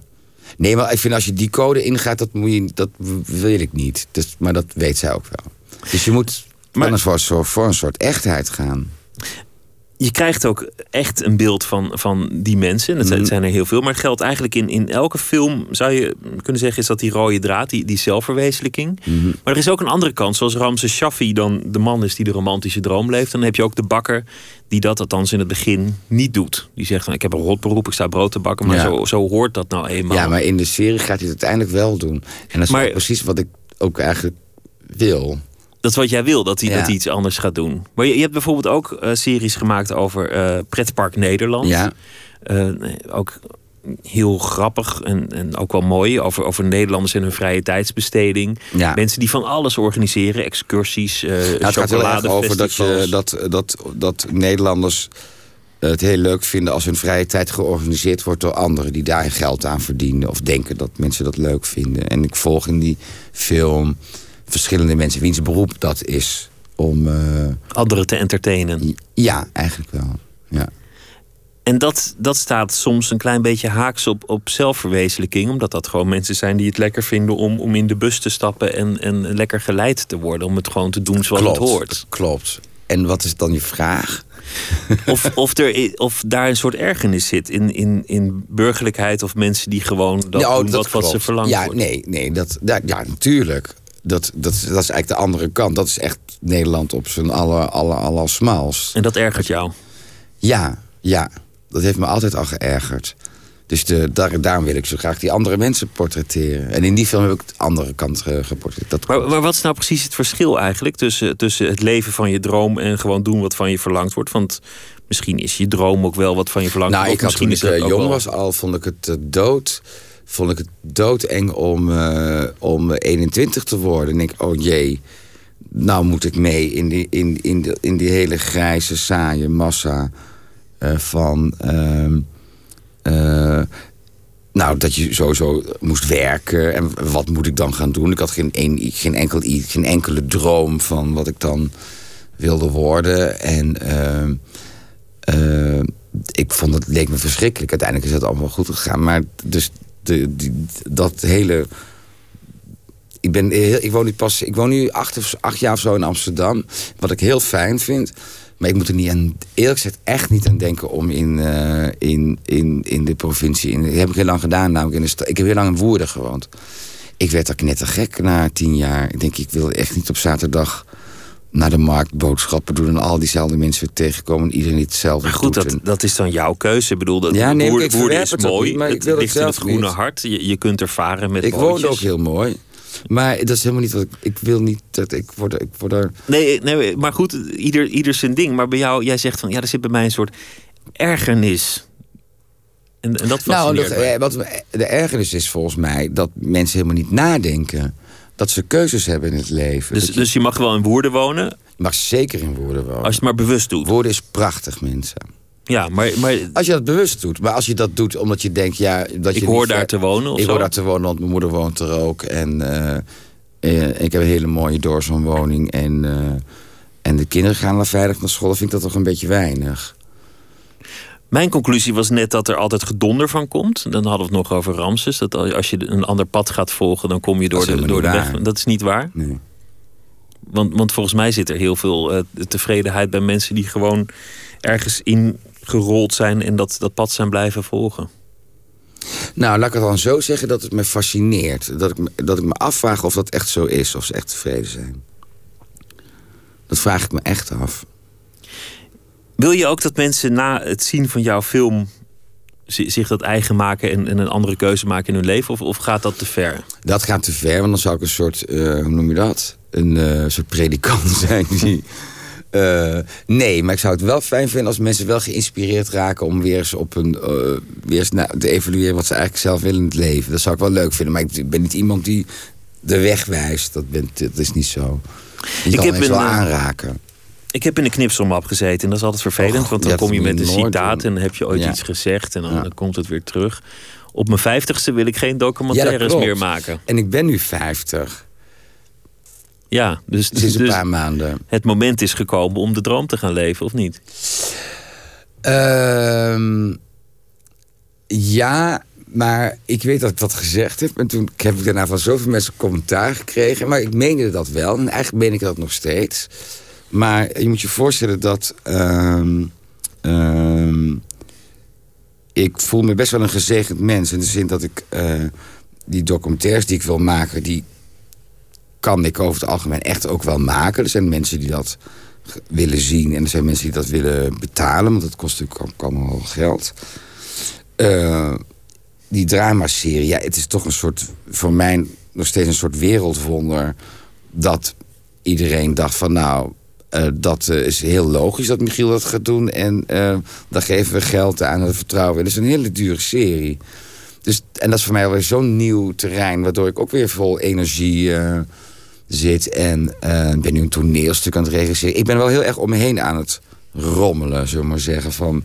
Nee, maar ik vind als je die code ingaat, dat, moet je, dat wil ik niet. Dus, maar dat weet zij ook wel. Dus je moet Maar- voor, voor een soort echtheid gaan. Je krijgt ook echt een beeld van, van die mensen. En dat zijn- Mhm. zijn er heel veel. Maar het geldt eigenlijk in, in elke film, zou je kunnen zeggen, is dat die rode draad, die, die zelfverwezenlijking. Mhm. Maar er is ook een andere kant, zoals Ramses Shaffi dan de man is die de romantische droom leeft. Dan heb je ook de bakker die dat althans in het begin niet doet. Die zegt van ik heb een rotberoep, ik sta brood te bakken. Maar Ja. zo, zo hoort dat nou eenmaal. Ja, maar in de serie gaat hij het uiteindelijk wel doen. En dat is Maar- precies wat ik ook eigenlijk wil. Dat is wat jij wil, dat hij, Ja. dat hij iets anders gaat doen. Maar je, je hebt bijvoorbeeld ook eh, series gemaakt over eh, Pretpark Nederland. Ja. Eh, ook heel grappig en, en ook wel mooi over, over Nederlanders en hun vrije tijdsbesteding. Ja. Mensen die van alles organiseren, excursies, Nou, het gaat heel erg over dat, je, dat, dat, dat Nederlanders het heel leuk vinden als hun vrije tijd georganiseerd wordt door anderen die daar geld aan verdienen of denken dat mensen dat leuk vinden. En ik volg in die film verschillende mensen wiens beroep dat is om. eh, Anderen te entertainen. ja, eigenlijk wel. Ja. En dat, dat staat soms een klein beetje haaks op, op zelfverwezenlijking. Omdat dat gewoon mensen zijn die het lekker vinden om, om in de bus te stappen en, en lekker geleid te worden. Om het gewoon te doen zoals het hoort. Klopt. En wat is dan je vraag? (laughs) Of, of, er, of daar een soort ergernis zit in, in, in burgerlijkheid of mensen die gewoon dat Ja, oh, doen wat, wat ze verlangen Ja, wordt. nee, nee dat, dat, ja, natuurlijk. Dat, dat, dat is eigenlijk de andere kant. Dat is echt Nederland op zijn aller, aller, aller smaals. En dat ergert jou? Ja, ja. Dat heeft me altijd al geërgerd. Dus de, daar, daarom wil ik zo graag die andere mensen portretteren. En in die film heb ik de andere kant uh, geportretteerd. Maar, maar, wat is nou precies het verschil eigenlijk tussen, tussen het leven van je droom en gewoon doen wat van je verlangd wordt? Want misschien is je droom ook wel wat van je verlangd wordt. Nou, ik had misschien toen ik jong was al, vond ik het uh, dood. Vond ik het doodeng om, uh, om 21 te worden. En ik, oh jee, nou moet ik mee in die, in, in, de, in die hele grijze, saaie massa van. Ehm, uh, nou, dat je sowieso moest werken. En wat moet ik dan gaan doen? Ik had geen, een, geen, enkel, geen enkele droom van wat ik dan wilde worden. En uh, ik vond het leek me verschrikkelijk. Uiteindelijk is het allemaal goed gegaan. Maar dus de, dat hele. Ik, ben ik woon nu pas. Ik woon nu acht, acht jaar of zo in Amsterdam. Wat ik heel fijn vind. Maar ik moet er niet aan, eerlijk gezegd echt niet aan denken om in, uh, in, in, in de provincie. In, dat heb ik heel lang gedaan, namelijk in de. Ik heb heel lang in Woerden gewoond. Ik werd er knettergek na tien jaar. Ik denk, ik wil echt niet op zaterdag naar de markt boodschappen doen... en al diezelfde mensen tegenkomen en iedereen hetzelfde maar goed, doet. dat, dat is dan jouw keuze. Ik bedoel, dat Ja, nee, ik is het mooi. niet, maar ik het wil het in het groene niet. hart. Je, je kunt er varen met Ik bootjes. ook heel mooi. Maar dat is helemaal niet wat ik... Ik wil niet dat ik word... Ik word er, Nee, nee, maar goed, ieder, ieder zijn ding. Maar bij jou, jij zegt van, ja, er zit bij mij een soort ergernis. En, en dat nou, fascineert eh, wat, de ergernis is volgens mij dat mensen helemaal niet nadenken. Dat ze keuzes hebben in het leven. Dus, je, dus je mag wel in Woerden wonen, je mag zeker in woorden wonen. als je het maar bewust doet. Woorden is prachtig, mensen. Ja, maar, maar Als je dat bewust doet. Maar als je dat doet omdat je denkt... Ja, dat ik je hoor daar ver- te wonen of Ik zo. hoor daar te wonen, want mijn moeder woont er ook. En eh, eh, ik heb een hele mooie doorswoonwoning. En, eh, en de kinderen gaan al veilig naar school. Dan vind ik dat toch een beetje weinig. Mijn conclusie was net dat er altijd gedonder van komt. Dan hadden we het nog over Ramses. Dat als je een ander pad gaat volgen, dan kom je door de, door de weg. Dat is niet waar. Nee. Want, want volgens mij zit er heel veel eh, tevredenheid bij mensen die gewoon ergens ingerold zijn en dat, dat pad zijn blijven volgen. Nou, laat ik het dan zo zeggen dat het me fascineert. Dat ik, me- dat ik me afvraag of dat echt zo is. Of ze echt tevreden zijn. Dat vraag ik me echt af. Wil je ook dat mensen na het zien van jouw film zi- zich dat eigen maken en, en een andere keuze maken in hun leven? Of, of gaat dat te ver? Dat gaat te ver, want dan zou ik een soort, eh, hoe noem je dat? Een eh, soort predikant (laughs) zijn die... eh, nee, maar ik zou het wel fijn vinden als mensen wel geïnspireerd raken... om weer eens, op een, weer eens na, te evalueren wat ze eigenlijk zelf willen in het leven. Dat zou ik wel leuk vinden, maar ik ben niet iemand die de weg wijst. Dat, dat is niet zo. Je Ik kan heb een, wel aanraken. Ik heb in de knipselmap gezeten en dat is altijd vervelend, Och, want dan kom je met een citaat en dan heb je ooit Ja. iets gezegd en dan, Ja. dan komt het weer terug. Op mijn vijftigste wil ik geen documentaires meer maken. En ik ben nu 50, Ja, dus, sinds een dus paar maanden. het moment is gekomen om de droom te gaan leven, of niet? Ehm, ja, maar ik weet dat ik dat gezegd heb. En toen heb ik daarna van zoveel mensen commentaar gekregen. Maar ik meende dat wel. En eigenlijk meen ik dat nog steeds. Maar je moet je voorstellen dat... ehm, ehm, ik voel me best wel een gezegend mens. In de zin dat ik eh, die documentaires die ik wil maken... die kan ik over het algemeen echt ook wel maken. Er zijn mensen die dat willen zien. En er zijn mensen die dat willen betalen. Want dat kost natuurlijk allemaal geld. Eh, die dramaserie, ja, het is toch een soort... voor mij nog steeds een soort wereldwonder... dat iedereen dacht van nou... eh, dat eh, is heel logisch dat Michiel dat gaat doen. En eh dan geven we geld aan dat vertrouwen. Het is een hele dure serie. Dus, en dat is voor mij alweer zo'n nieuw terrein... waardoor ik ook weer vol energie zit. En ben nu een toneelstuk aan het regisseren. Ik ben wel heel erg om me heen aan het rommelen, zullen we maar zeggen. Van,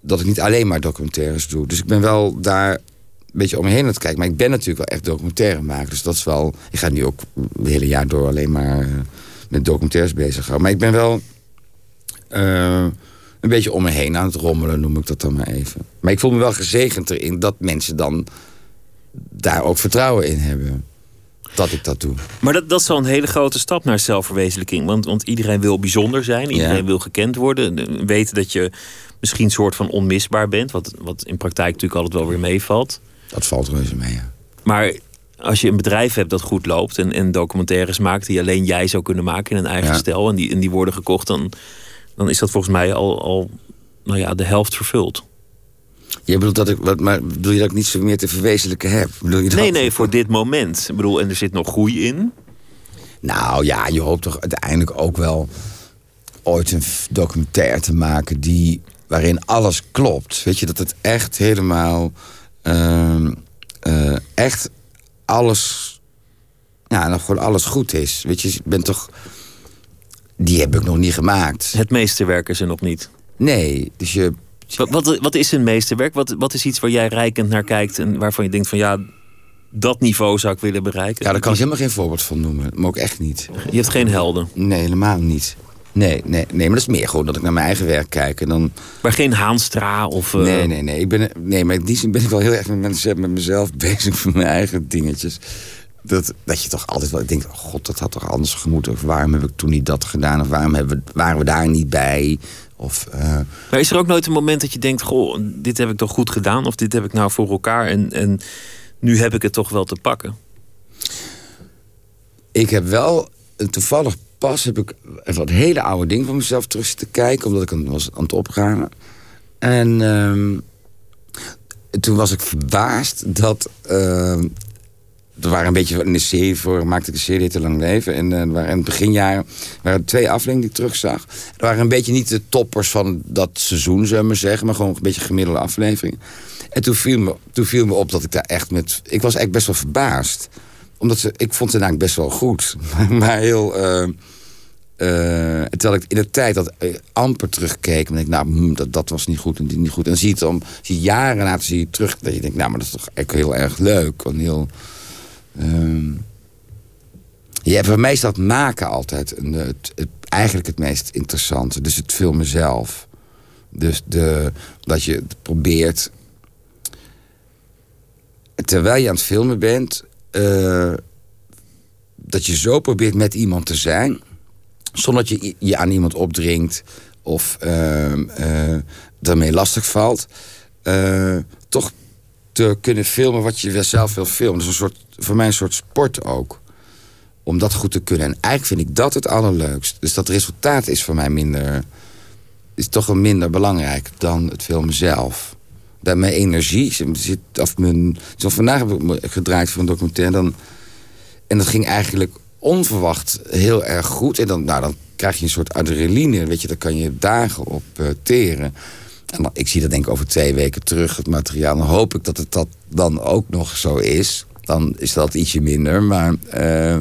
dat ik niet alleen maar documentaires doe. Dus ik ben wel daar een beetje om me heen aan het kijken. Maar ik ben natuurlijk wel echt documentaire maken. Dus dat is wel... Ik ga nu ook het hele jaar door alleen maar met documentaires bezig. Maar ik ben wel eh, een beetje om me heen aan het rommelen, noem ik dat dan maar even. Maar ik voel me wel gezegend erin dat mensen dan daar ook vertrouwen in hebben. Dat ik dat doe. Maar dat, dat is wel een hele grote stap naar zelfverwezenlijking. Want, want iedereen wil bijzonder zijn, iedereen Ja. wil gekend worden. de- Weten dat je misschien een soort van onmisbaar bent. Wat, wat in praktijk natuurlijk altijd wel weer meevalt. Dat valt reuze mee, ja. Maar als je een bedrijf hebt dat goed loopt en, en documentaires maakt die alleen jij zou kunnen maken in een eigen Ja. stijl en die, en die worden gekocht, dan, dan is dat volgens mij al, al nou ja, de helft vervuld. Je bedoelt dat ik, wat, maar bedoel je dat ik niet zo meer te verwezenlijken heb? Bedoel je dat? Nee, nee, voor dit moment. Ik bedoel, en er zit nog groei in. Nou ja, je hoopt toch uiteindelijk ook wel ooit een documentaire te maken die, waarin alles klopt. Weet je, dat het echt helemaal, ehm, eh, echt alles, ja, nog gewoon alles goed is. Weet je, ik ben toch, die heb ik nog niet gemaakt. Het meeste werk is er nog niet. Nee, dus je, Wat, wat, wat is een meesterwerk? Wat, wat is iets waar jij rijkend naar kijkt en waarvan je denkt van ja, dat niveau zou ik willen bereiken? ja, daar kan ik helemaal geen voorbeeld van noemen. Maar ook echt niet. Je hebt geen helden. Nee, helemaal niet. Nee, nee, nee, maar dat is meer gewoon dat ik naar mijn eigen werk kijk en dan... Maar geen Haanstra of... eh, Nee, nee, nee. Ik ben, nee, maar in die zin ben ik wel heel erg met, mensen, met mezelf (laughs) bezig voor mijn eigen dingetjes. Dat, dat je toch altijd wel denkt, oh god, dat had toch anders gemoeten. Of waarom heb ik toen niet dat gedaan? Of waarom hebben waren we daar niet bij? Of, eh, Maar is er ook nooit een moment dat je denkt, goh, dit heb ik toch goed gedaan? Of dit heb ik nou voor elkaar en, en nu heb ik het toch wel te pakken? ik heb wel, eh, toevallig pas heb ik een wat hele oude ding van mezelf terug zitten kijken. Omdat ik aan- was aan het opruimen. En ehm, toen was ik verbaasd dat... ehm, er waren een beetje de serie voor, maakte ik een serie te lang leven. En er waren in het beginjaren waren er twee afleveringen die ik terugzag. Er waren een beetje niet de toppers van dat seizoen, zullen we maar zeggen, maar gewoon een beetje gemiddelde afleveringen. En toen viel, me, toen viel me op dat ik daar echt met. Ik was eigenlijk best wel verbaasd. Omdat ze, ik vond ze namelijk best wel goed. (laughs) maar heel. eh, eh, terwijl ik in de tijd dat eh, amper terugkeek, en denk ik, nou, hm, dat, dat was niet goed en dit niet goed. En zie je het dan, zie je jaren later zie je terug, dat je denkt, nou, maar dat is toch echt heel erg leuk. En heel, ehm, ja, voor mij is dat maken altijd het, eigenlijk het meest interessante. Dus het filmen zelf. Dus de, dat je probeert. Terwijl je aan het filmen bent, eh, dat je zo probeert met iemand te zijn, zonder dat je je aan iemand opdringt of ehm, eh, daarmee lastig valt, eh, toch te kunnen filmen wat je zelf wil filmen. Dat is een soort, voor mij een soort sport ook. Om dat goed te kunnen. En eigenlijk vind ik dat het allerleukst. Dus dat resultaat is voor mij minder. is toch wel minder belangrijk dan het filmen zelf. Bij mijn energie zit. Of mijn, zoals vandaag heb ik gedraaid voor een documentaire. Dan, en dat ging eigenlijk onverwacht heel erg goed. En dan, nou, dan krijg je een soort adrenaline. Weet je, daar kan je dagen op eh, teren. En dan, ik zie dat denk ik over twee weken terug, het materiaal. Dan hoop ik dat het dat dan ook nog zo is. Dan is dat ietsje minder. Maar eh,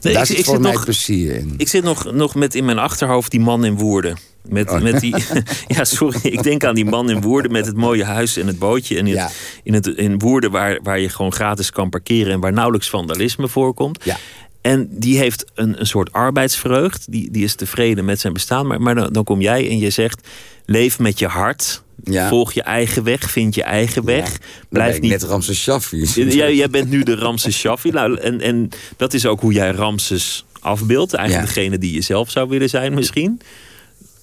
Nee, daar ik- zit ik voor zit mij nog- plezier in. Ik zit nog, nog met in mijn achterhoofd die man in Woerden. Met, Oh. met die, (laughs) ja, sorry, ik denk aan die man in Woerden met het mooie huis en het bootje. En in, Ja. het, in, het, in Woerden waar, waar je gewoon gratis kan parkeren en waar nauwelijks vandalisme voorkomt. Ja. En die heeft een, een soort arbeidsvreugd. Die, die is tevreden met zijn bestaan. Maar, maar dan, dan kom jij en je zegt: leef met je hart. Ja. Volg je eigen weg. Vind je eigen weg. Blijf niet net Ramses Shaffi. (laughs) Jij, jij bent nu de Ramses Shaffi. Nou, en, en dat is ook hoe jij Ramses afbeeldt. Eigenlijk Ja. degene die je zelf zou willen zijn misschien.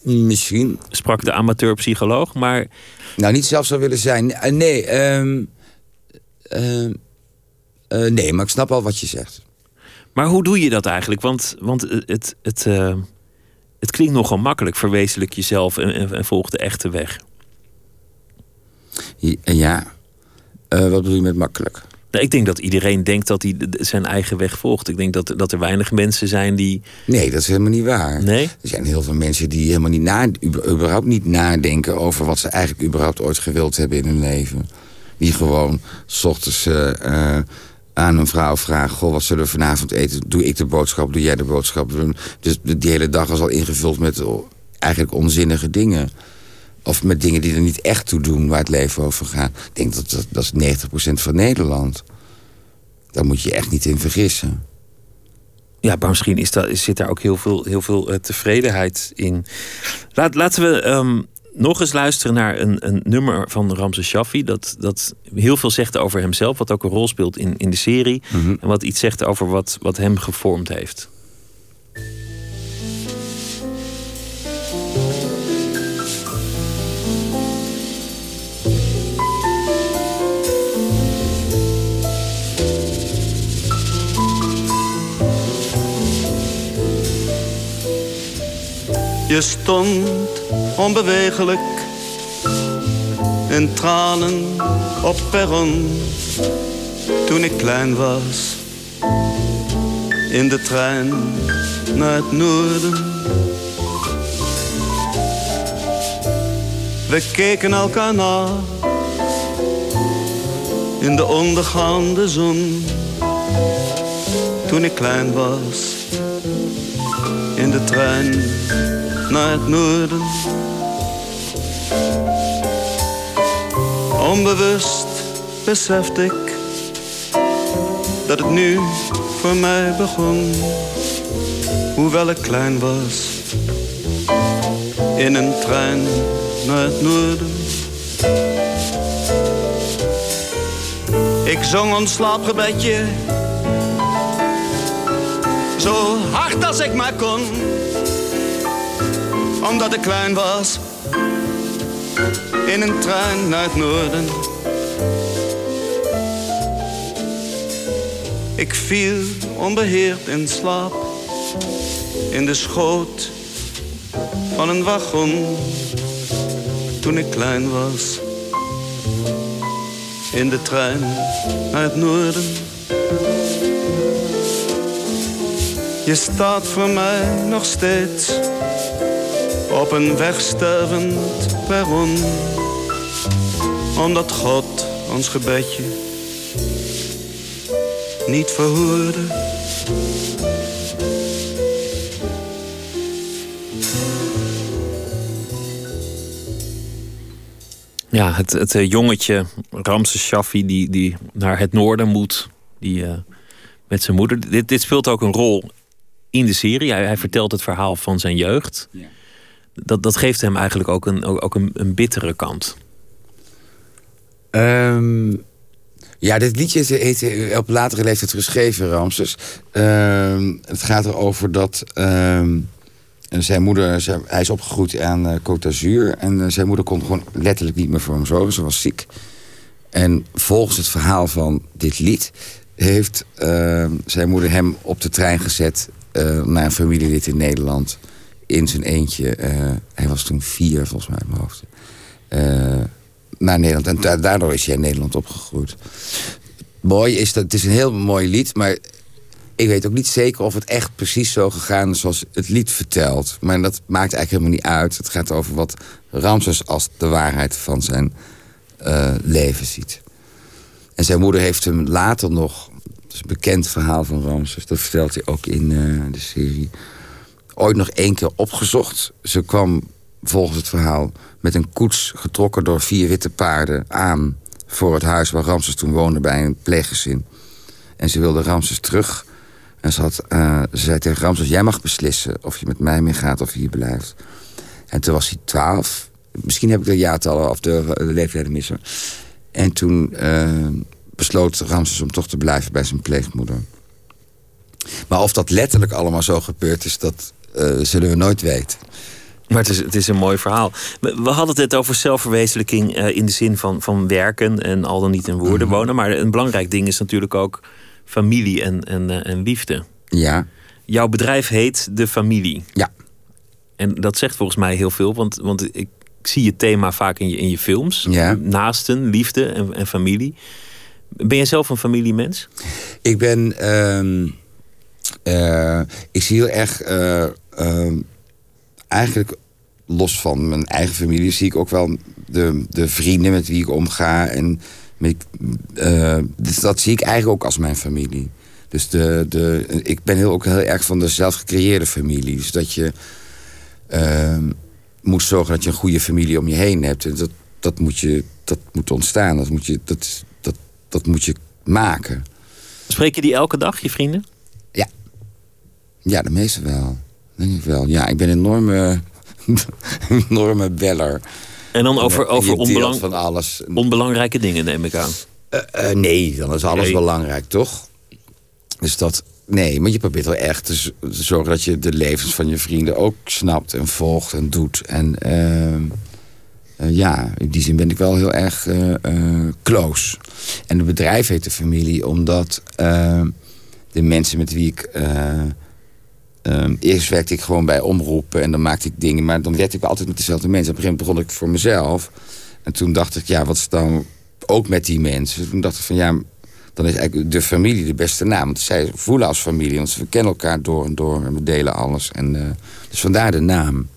Misschien. Sprak de amateurpsycholoog. Maar Nou, niet zelf zou willen zijn. Eh, nee, ehm, ehm, eh, nee, maar ik snap al wat je zegt. Maar hoe doe je dat eigenlijk? Want, want het, het, het, eh, het klinkt nogal makkelijk. Verwezenlijk jezelf en, en, en volg de echte weg. Ja. wat bedoel je met makkelijk? Nou, ik denk dat iedereen denkt dat hij zijn eigen weg volgt. Ik denk dat, dat er weinig mensen zijn die. Nee, dat is helemaal niet waar. Nee? Er zijn heel veel mensen die helemaal niet na, überhaupt niet nadenken over wat ze eigenlijk überhaupt ooit gewild hebben in hun leven. Die gewoon s ochtends eh, eh, aan een vrouw vragen: Goh, wat zullen we vanavond eten? Doe ik de boodschap, doe jij de boodschap? Dus die hele dag is al ingevuld met eigenlijk onzinnige dingen. Of met dingen die er niet echt toe doen waar het leven over gaat. Ik denk dat dat, dat is 90% van Nederland. Daar moet je echt niet in vergissen. Ja, maar misschien is dat, zit daar ook heel veel, heel veel eh, tevredenheid in. Laat, laten we ehm, nog eens luisteren naar een, een nummer van Ramses Shaffi. Dat, dat heel veel zegt over hemzelf, wat ook een rol speelt in, in de serie. En wat iets zegt over wat, wat hem gevormd heeft. Je stond onbewegelijk in tranen op perron toen ik klein was. In de trein naar het noorden. We keken elkaar na in de ondergaande zon. Toen ik klein was, in de trein naar het noorden. Onbewust besefte ik dat het nu voor mij begon. Hoewel ik klein was, in een trein naar het noorden. Ik zong ons slaapgebedje, zo hard als ik maar kon. Omdat ik klein was, in een trein naar het noorden. Ik viel onbeheerd in slaap, in de schoot van een wagon. Toen ik klein was, in de trein naar het noorden. Je staat voor mij nog steeds op een wegstervend perron. Omdat God ons gebedje niet verhoorde. Ja, het, het eh, jongetje Ramses Shaffi die, die naar het noorden moet. Die, uh, met zijn moeder. Dit, dit speelt ook een rol in de serie. Hij, hij vertelt het verhaal van zijn jeugd. Ja. Dat, dat geeft hem eigenlijk ook een, ook, een, een bittere kant. Um, ja, dit liedje heeft op latere leeftijd geschreven, Ramses. Um, het gaat erover dat... Um, zijn moeder, zijn, hij is opgegroeid aan uh, Côte d'Azur. En uh, zijn moeder kon gewoon letterlijk niet meer voor hem zorgen. Ze was ziek. En volgens het verhaal van dit lied... heeft zijn moeder hem op de trein gezet... naar een familielid in Nederland. In zijn eentje. hij was toen vier, volgens mij, in mijn hoofd. naar Nederland. En daardoor is hij in Nederland opgegroeid. Mooi is dat... Het is een heel mooi lied, maar ik weet ook niet zeker of het echt precies zo gegaan is zoals het lied vertelt. Maar dat maakt eigenlijk helemaal niet uit. Het gaat over wat Ramses als de waarheid van zijn uh, leven ziet. En zijn moeder heeft hem later nog... Het is een bekend verhaal van Ramses. Dat vertelt hij ook in de serie. Ooit nog één keer opgezocht. Ze kwam volgens het verhaal met een koets getrokken door vier witte paarden aan... voor het huis waar Ramses toen woonde bij een pleeggezin. En ze wilde Ramses terug en ze, had, uh, ze zei tegen Ramses, jij mag beslissen of je met mij meegaat of je hier blijft. En toen was hij twaalf. Misschien heb ik de jaartallen of de, de leeftijden missen. En toen uh, besloot Ramses om toch te blijven bij zijn pleegmoeder. Maar of dat letterlijk allemaal zo gebeurd is, dat zullen we nooit weten. Maar het is, het is een mooi verhaal. We hadden het over zelfverwezenlijking in de zin van, van werken en al dan niet in woorden mm wonen. Maar een belangrijk ding is natuurlijk ook familie en, en, eh, en liefde. Ja. Jouw bedrijf heet De Familie. Ja. En dat zegt volgens mij heel veel, want, want ik, zie je thema vaak in je, in je films. Ja. Naasten, liefde en, en familie. Ben je zelf een familiemens? Ik ben... Uh, uh, ik zie heel erg... Uh, eigenlijk los van mijn eigen familie... zie ik ook wel de, de vrienden met wie ik omga... en uh, dus dat zie ik eigenlijk ook als mijn familie. Dus de, de, ik ben heel, ook heel erg van de zelfgecreëerde familie. Dus dat je uh, moet zorgen dat je een goede familie om je heen hebt. En dat, dat, moet, je, dat moet ontstaan. Dat moet, je, dat, dat, dat moet je maken. Spreek je die elke dag, je vrienden? Ja. Ja, de meeste wel. Denk ik wel. Ja, ik ben een enorme, (laughs) enorme beller. En dan over, over onbelang, van alles. onbelangrijke dingen, neem ik aan. Uh, uh, nee, dan is alles nee. belangrijk, toch? Dus dat... Nee, maar je probeert wel echt te, zorgen dat je de levens van je vrienden ook snapt en volgt en doet. En uh, ja, in die zin ben ik wel heel erg close. En het bedrijf heet de familie omdat de mensen met wie ik ehm, eerst werkte ik gewoon bij omroepen en dan maakte ik dingen. Maar dan werkte ik altijd met dezelfde mensen. Op een gegeven moment begon ik voor mezelf. En toen dacht ik, ja, wat is dan ook met die mensen? Toen dacht ik van, ja, dan is eigenlijk de familie de beste naam. Want zij voelen als familie, want we kennen elkaar door en door. En we delen alles. En, eh, dus vandaar de naam.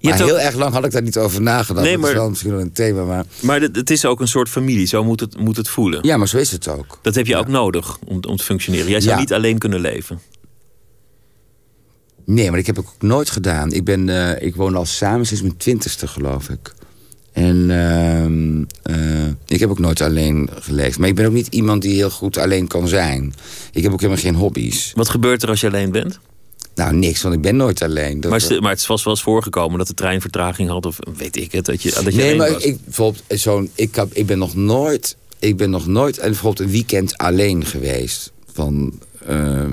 Maar heel ook- erg lang had ik daar niet over nagedacht. Nee, Dat maar- is wel misschien wel een thema, maar... Maar het, is ook een soort familie, zo moet het, moet het voelen. Ja, maar zo is het ook. Dat heb je ook nodig om, om te functioneren. Jij zou Ja. niet alleen kunnen leven. Nee, maar ik heb het ook nooit gedaan. Ik, ben, eh, ik woon al samen sinds mijn twintigste, geloof ik. En ehm, eh, ik heb ook nooit alleen geleefd. Maar ik ben ook niet iemand die heel goed alleen kan zijn. Ik heb ook helemaal geen hobby's. Wat gebeurt er als je alleen bent? Nou, niks, want ik ben nooit alleen. Dat, Maar, het is- maar het vast wel eens voorgekomen dat de trein vertraging had, of weet ik het, dat je, dat je nee, maar was. ik, bijvoorbeeld, zo'n, ik, heb, ik ben nog nooit... Ik ben nog nooit en bijvoorbeeld een weekend alleen geweest. Van, eh,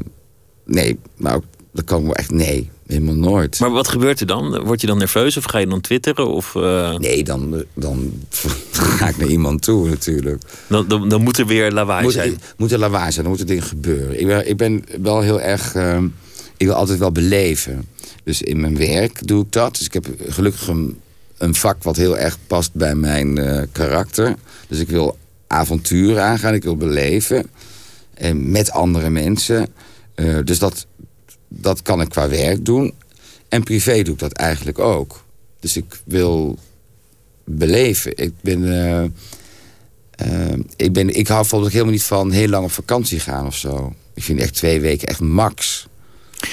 nee, maar ook, dat kan ik wel echt... Nee, helemaal nooit. Maar wat gebeurt er dan? Word je dan nerveus of ga je dan twitteren? Of, eh, Nee, dan, dan (laughs) ga ik naar iemand toe natuurlijk. dan, dan, dan moet er weer lawaai moet, zijn. moet er lawaai zijn, dan moeten dingen gebeuren. Ik ben, ik ben wel heel erg... ehm, ik wil altijd wel beleven. Dus in mijn werk doe ik dat. Dus ik heb gelukkig een, een vak wat heel erg past bij mijn eh, karakter. Dus ik wil avonturen aangaan, ik wil beleven. En met andere mensen. Eh, dus dat, dat kan ik qua werk doen. En privé doe ik dat eigenlijk ook. Dus ik wil beleven. Ik ben... eh, eh, ik, ben, ik hou bijvoorbeeld helemaal niet van heel lang op vakantie gaan of zo. Ik vind echt twee weken echt max.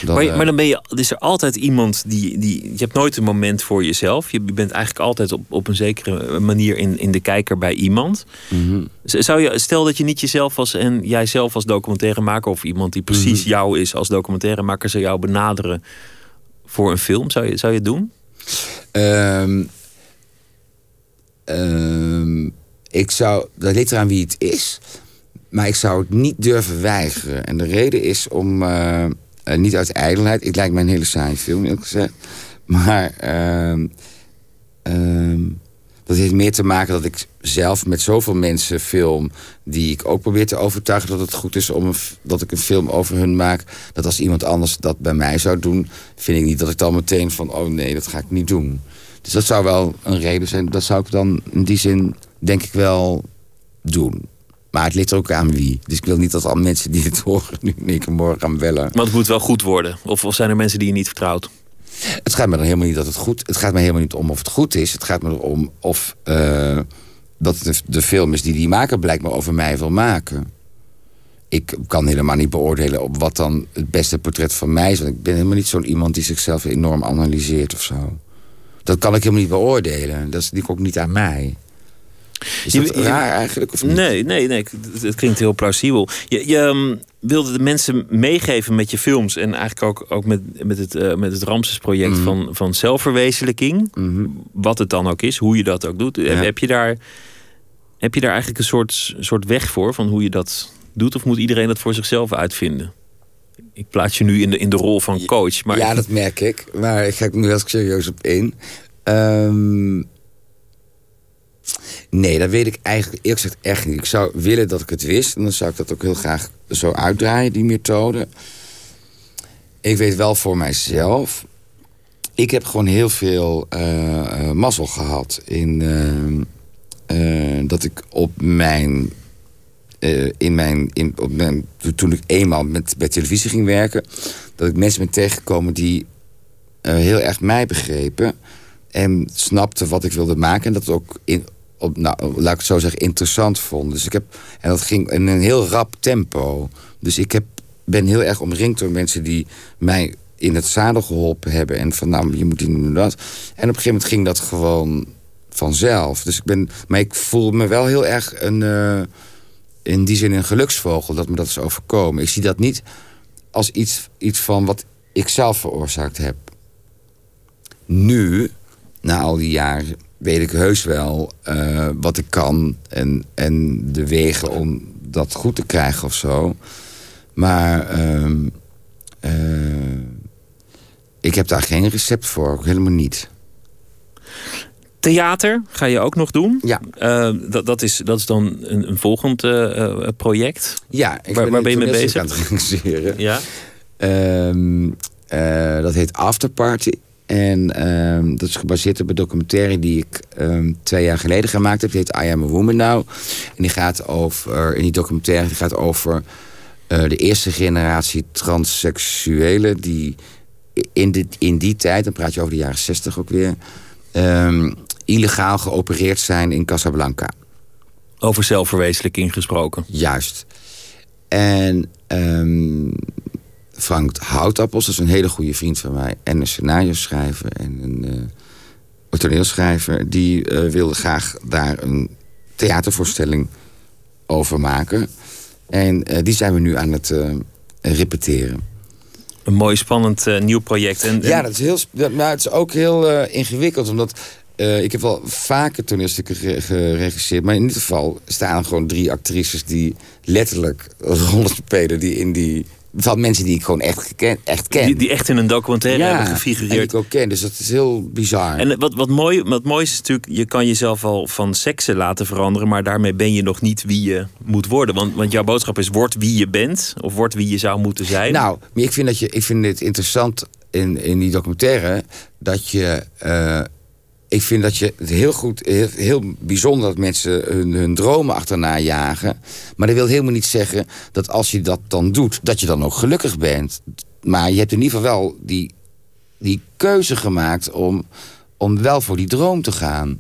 Dan, maar, eh, maar dan ben je, is er altijd iemand die, die. Je hebt nooit een moment voor jezelf. Je bent eigenlijk altijd op, op een zekere manier in, in de kijker bij iemand. mhm. Zou je, stel dat je niet jezelf was en jijzelf als documentairemaker, of iemand die precies Mhm. jou is als documentairemaker, zou jou benaderen voor een film. Zou je, zou je het doen? Ehm, ehm, ik zou, dat ligt eraan wie het is. Maar ik zou het niet durven weigeren. En de reden is om, eh, eh, niet uit ijdelheid. Het lijkt mij een hele saaie film, eerlijk gezegd. Maar ehm, ehm, dat heeft meer te maken dat ik zelf met zoveel mensen film... die ik ook probeer te overtuigen dat het goed is... Om dat ik een film over hun maak. Dat als iemand anders dat bij mij zou doen... vind ik niet dat ik dan meteen van... oh nee, dat ga ik niet doen. Dus dat zou wel een reden zijn. Dat zou ik dan in die zin denk ik wel doen. Maar het ligt er ook aan wie. Dus ik wil niet dat al mensen die het (laughs) horen... nu keer morgen gaan bellen. Maar het moet wel goed worden. Of, of zijn er mensen die je niet vertrouwt? Het gaat me dan helemaal niet dat het goed... Het gaat me helemaal niet om of het goed is. Het gaat me erom of... eh, dat de, de film is die die maker blijkbaar over mij wil maken. Ik kan helemaal niet beoordelen op wat dan het beste portret van mij is. Want ik ben helemaal niet zo'n iemand die zichzelf enorm analyseert of zo. Dat kan ik helemaal niet beoordelen. Dat is natuurlijk ook niet aan mij. Is dat je- raar eigenlijk? Of niet? Nee, nee, nee. Het, klinkt heel plausibel. Je, je ehm, wilde de mensen meegeven met je films en eigenlijk ook, ook met, met het, eh, met het Ramses-project Mhm. van, van zelfverwezenlijking. Wat het dan ook is, hoe je dat ook doet. Heb, Ja. heb, je daar, heb je daar eigenlijk een soort, soort weg voor van hoe je dat doet? Of moet iedereen dat voor zichzelf uitvinden? Ik plaats je nu in de, in de rol van coach. Maar Ja, dat merk ik. Maar ik ga nu heel serieus op in. Ehm, nee, dat weet ik eigenlijk eerlijk gezegd echt niet. Ik zou willen dat ik het wist. En dan zou ik dat ook heel graag zo uitdraaien, die methode. Ik weet wel voor mijzelf... Ik heb gewoon heel veel eh, mazzel gehad in... ehm, eh, dat ik op mijn in mijn, in, op mijn, toen ik eenmaal met, bij televisie ging werken... dat ik mensen ben tegengekomen die heel erg mij begrepen... en snapten wat ik wilde maken. En dat ook, in, op, nou, laat ik het zo zeggen, interessant vonden. Dus ik heb, en dat ging in een heel rap tempo. Dus ik heb, ben heel erg omringd door mensen die mij in het zadel geholpen hebben. En van, nou, je moet die doen dat. En op een gegeven moment ging dat gewoon vanzelf. Dus ik ben, maar ik voel me wel heel erg een... eh, in die zin een geluksvogel dat me dat is overkomen. Ik zie dat niet als iets, iets van wat ik zelf veroorzaakt heb. Nu, na al die jaren, weet ik heus wel eh, wat ik kan en, en de wegen om dat goed te krijgen of zo. Maar ehm, eh, ik heb daar geen recept voor, ook helemaal niet. Theater ga je ook nog doen. Ja. Eh, dat, dat, is, dat is dan een, een volgend project. Ja, ik Waar- ben waar nu ben je mee bezig? aan het regisseren. Ja. Ehm, eh, dat heet Afterparty. En ehm, dat is gebaseerd op een documentaire die ik ehm, twee jaar geleden gemaakt heb. Die heet I Am a Woman Now. En die gaat over, in die documentaire die gaat over uh, de eerste generatie transseksuelen die in, dit, in die tijd, dan praat je over de jaren zestig ook weer, um, illegaal geopereerd zijn in Casablanca. Over zelfverwezenlijking gesproken. Juist. En Frank Houtappels, dat is een hele goede vriend van mij. En een scenario schrijver en een uh, toneelschrijver. Die uh, wilde graag daar een theatervoorstelling over maken. En uh, die zijn we nu aan het repeteren. Een mooi spannend nieuw project. En, en... Ja, dat is, heel, maar het is ook heel ingewikkeld. Omdat ik heb wel vaker toneelstukken geregisseerd. Maar in ieder geval staan er gewoon drie actrices die letterlijk (laughs) rollen spelen. Die in die van mensen die ik gewoon echt, ken, echt ken. Die, die echt in een documentaire hebben gefigureerd. die ik ook ken, dus dat is heel bizar. En wat, wat, mooi, wat mooi is natuurlijk, je kan jezelf wel van seksen laten veranderen... maar daarmee ben je nog niet wie je moet worden. Want, want jouw boodschap is, word wie je bent... of word wie je zou moeten zijn. Nou, maar ik vind, dat je, ik vind het interessant in, in die documentaire... dat je... Uh, ik vind dat je het heel goed, heel, heel bijzonder dat mensen hun, hun, dromen achterna jagen. Maar dat wil helemaal niet zeggen dat als je dat dan doet, dat je dan ook gelukkig bent. Maar je hebt in ieder geval wel die, die keuze gemaakt om, om wel voor die droom te gaan.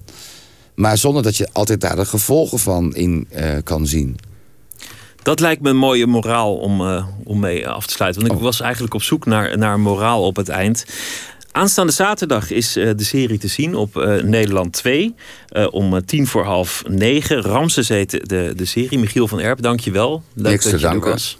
Maar zonder dat je altijd daar de gevolgen van in uh, kan zien. Dat lijkt me een mooie moraal om, uh, om mee af te sluiten. Want ik oh. was eigenlijk op zoek naar, naar een moraal op het eind. Aanstaande zaterdag is uh, de serie te zien op uh, Nederland 2. Uh, om tien voor half negen. Ramses heet de, de serie. Michiel van Erp, dank je wel. Leuk Niks dat je er was.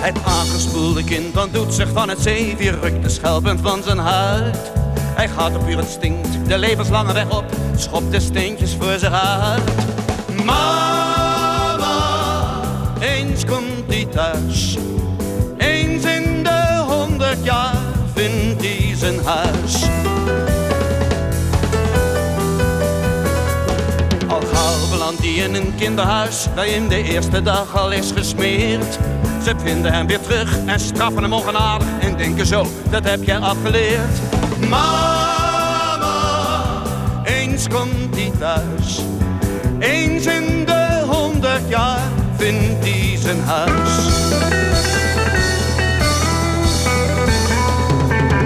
Het aangespoelde kind dan doet zich van het zeewier, rukt de schelpen van zijn huid. Hij gaat op puur instinct de levenslange weg op, schopt de steentjes voor zich uit. Mama, eens komt hij thuis. Eens in de honderd jaar vindt hij zijn huis. Al gauw belandt hij in een kinderhuis, waarin de eerste dag al is gesmeerd. Ze vinden hem weer terug en straffen hem ongenadig en denken zo, dat heb jij afgeleerd. Mama, eens komt hij thuis. Eens in de honderd jaar vindt hij zijn huis.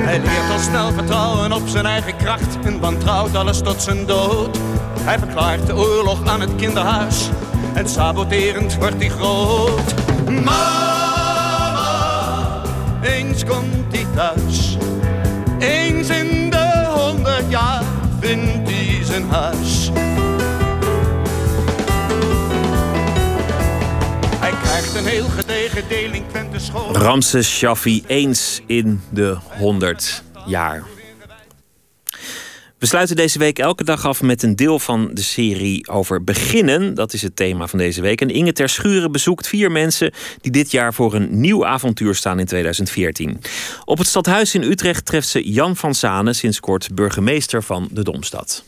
Hij leert al snel vertrouwen op zijn eigen kracht en wantrouwt alles tot zijn dood. Hij verklaart de oorlog aan het kinderhuis en saboterend wordt hij groot. Mama, eens komt hij thuis eens in de honderd jaar vindt hij zijn huis. Hij krijgt een heel gedegen school. Ramses Shaffi eens in de honderd jaar. We sluiten deze week elke dag af met een deel van de serie over beginnen. Dat is het thema van deze week. En Inge Ter Schuren bezoekt vier mensen die dit jaar voor een nieuw avontuur staan in 2014. Op het stadhuis in Utrecht treft ze Jan van Zanen, sinds kort burgemeester van de Domstad.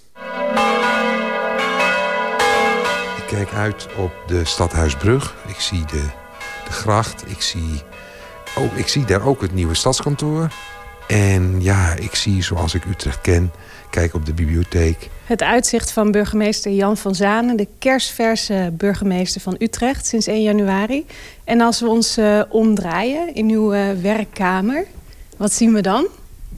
Ik kijk uit op de Stadhuisbrug. Ik zie de, de gracht. Ik zie, oh, ik zie daar ook het nieuwe stadskantoor. En ja, ik zie zoals ik Utrecht ken Kijk op de bibliotheek. Het uitzicht van burgemeester Jan van Zanen, de kerstverse burgemeester van Utrecht sinds 1 januari. En als we ons uh, omdraaien in uw uh, werkkamer, wat zien we dan?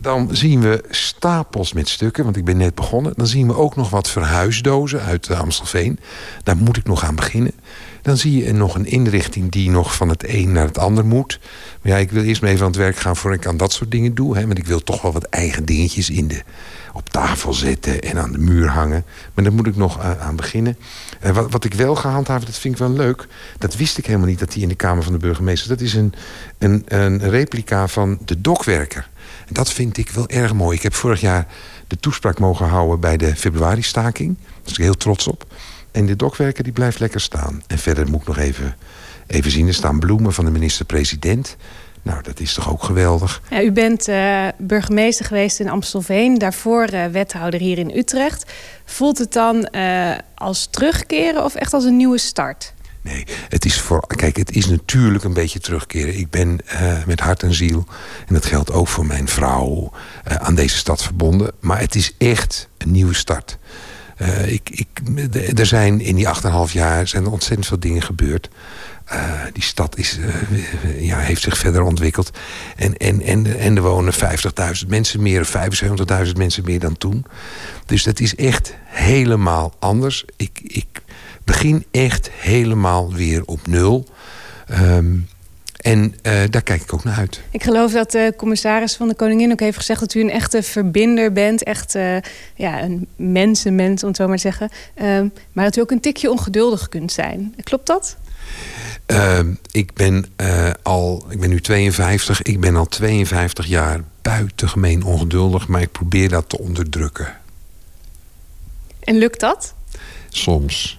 Dan zien we stapels met stukken, want ik ben net begonnen. Dan zien we ook nog wat verhuisdozen uit uh, Amstelveen. Daar moet ik nog aan beginnen. Dan zie je nog een inrichting die nog van het een naar het ander moet. Maar ja, ik wil eerst maar even aan het werk gaan voordat ik aan dat soort dingen doe. Hè, want ik wil toch wel wat eigen dingetjes in de op tafel zetten en aan de muur hangen. Maar daar moet ik nog aan beginnen. Uh, wat, wat ik wel gehandhaafd, dat vind ik wel leuk. Dat wist ik helemaal niet, dat die in de Kamer van de Burgemeester... dat is een, een, een replica van de dokwerker. En dat vind ik wel erg mooi. Ik heb vorig jaar de toespraak mogen houden bij de februari-staking. Daar ben ik heel trots op. En de dokwerker die blijft lekker staan. En verder moet ik nog even, even zien. Er staan bloemen van de minister-president. Nou, dat is toch ook geweldig. Ja, u bent uh, burgemeester geweest in Amstelveen, daarvoor uh, wethouder hier in Utrecht. Voelt het dan uh, als terugkeren of echt als een nieuwe start? Nee, het is voor. Kijk, het is natuurlijk een beetje terugkeren. Ik ben uh, met hart en ziel, en dat geldt ook voor mijn vrouw, uh, aan deze stad verbonden. Maar het is echt een nieuwe start. Uh, ik, ik, er zijn in die 8,5 jaar zijn er ontzettend veel dingen gebeurd. Die stad is, ja, heeft zich verder ontwikkeld. En, en, en, en er wonen 50.000 mensen meer, 75.000 mensen meer dan toen. Dus dat is echt helemaal anders. Ik, ik begin echt helemaal weer op nul. Um, en daar kijk ik ook naar uit. Ik geloof dat de commissaris van de Koningin ook heeft gezegd... dat u een echte verbinder bent. Echt uh, ja, een mensenmens, om het zo maar te zeggen. Uh, maar dat u ook een tikje ongeduldig kunt zijn. Klopt dat? Ehm, ik, ben, eh, al, ik ben nu 52. Ik ben al 52 jaar buitengemeen ongeduldig. Maar ik probeer dat te onderdrukken. En lukt dat? Soms.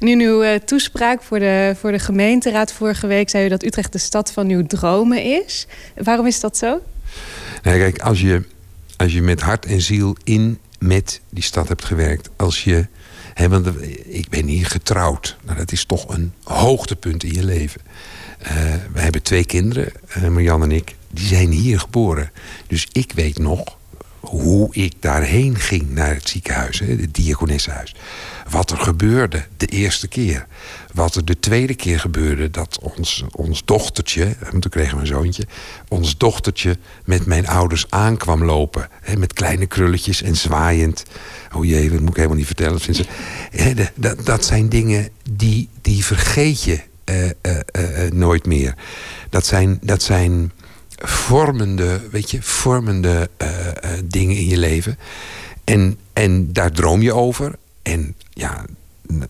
En in uw uh, toespraak voor de, voor de gemeenteraad vorige week zei u dat Utrecht de stad van uw dromen is. Waarom is dat zo? Nee, kijk, als je, als je met hart en ziel in met die stad hebt gewerkt, als je. Want ik ben hier getrouwd. Nou, dat is toch een hoogtepunt in je leven. Uh, we hebben twee kinderen, uh, Marjan en ik. Die zijn hier geboren. Dus ik weet nog hoe ik daarheen ging naar het ziekenhuis, het diakonessenhuis. Wat er gebeurde de eerste keer. Wat er de tweede keer gebeurde, dat ons, ons dochtertje, toen kregen we een zoontje, ons dochtertje met mijn ouders aankwam lopen. Met kleine krulletjes en zwaaiend. Oh jee, dat moet ik helemaal niet vertellen. Dat, dat zijn dingen die, die vergeet je uh, uh, uh, nooit meer. Dat zijn. Dat zijn vormende, weet je, vormende uh, uh, dingen in je leven. En, en daar droom je over. En ja,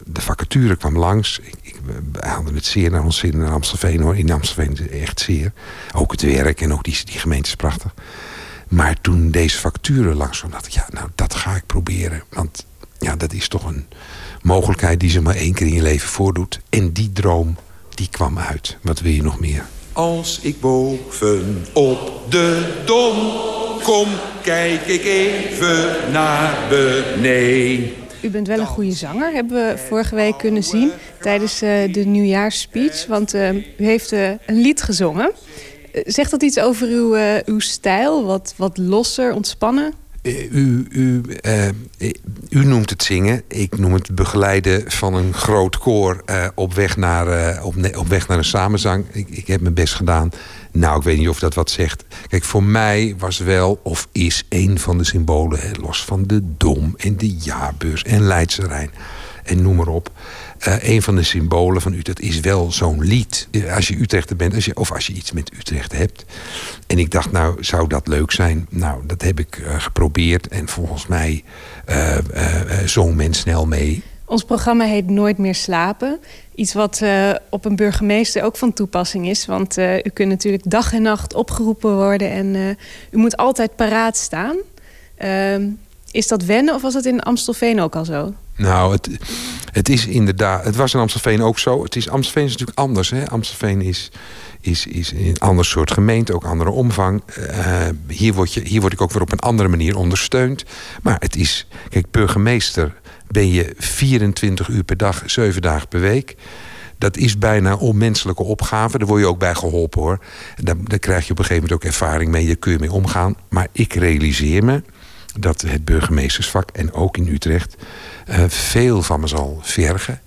de vacature kwam langs. Ik, ik, we hadden het zeer naar ons zin in Amstelveen hoor. In Amstelveen is echt zeer. Ook het werk en ook die, die gemeente is prachtig. Maar toen deze vacature langs kwam, dacht ik, ja, nou, dat ga ik proberen. Want ja, dat is toch een mogelijkheid die ze maar één keer in je leven voordoet. En die droom, die kwam uit. Wat wil je nog meer? Als ik boven op de dom kom, kijk ik even naar beneden. U bent wel een goede zanger, hebben we vorige week kunnen zien tijdens uh, de nieuwjaarsspeech. Want uh, u heeft uh, een lied gezongen. Zegt dat iets over uw, uw stijl? Wat, wat losser, ontspannen? U, u, uh, u noemt het zingen. Ik noem het begeleiden van een groot koor uh, op, weg naar, uh, op, op, weg naar een samenzang. Ik, ik, heb mijn best gedaan. Nou, ik weet niet of dat wat zegt. Kijk, voor mij was wel of is een van de symbolen... Hè, los van de dom en de jaarbeurs en Leidse Rijn en noem maar op. Uh, een van de symbolen van Utrecht is wel zo'n lied. Als je Utrechter bent, als je, of als je iets met Utrecht hebt. En ik dacht, nou, zou dat leuk zijn? Nou, dat heb ik uh, geprobeerd. En volgens mij uh, zong men snel mee. Ons programma heet Nooit meer slapen. Iets wat op een burgemeester ook van toepassing is. Want u kunt natuurlijk dag en nacht opgeroepen worden en u moet altijd paraat staan. Is dat wennen of was dat in Amstelveen ook al zo? Nou, het, het is inderdaad. Het was in Amstelveen ook zo. Het is, Amstelveen is natuurlijk anders. Hè? Amstelveen is, is, is een ander soort gemeente, ook andere omvang. Uh, hier, word je, hier word ik ook weer op een andere manier ondersteund. Maar het is. Kijk, burgemeester ben je 24 uur per dag, 7 dagen per week. Dat is bijna onmenselijke opgave. Daar word je ook bij geholpen hoor. Daar, daar krijg je op een gegeven moment ook ervaring mee. Daar kun je mee omgaan. Maar ik realiseer me dat het burgemeestersvak en ook in Utrecht uh, veel van me zal vergen.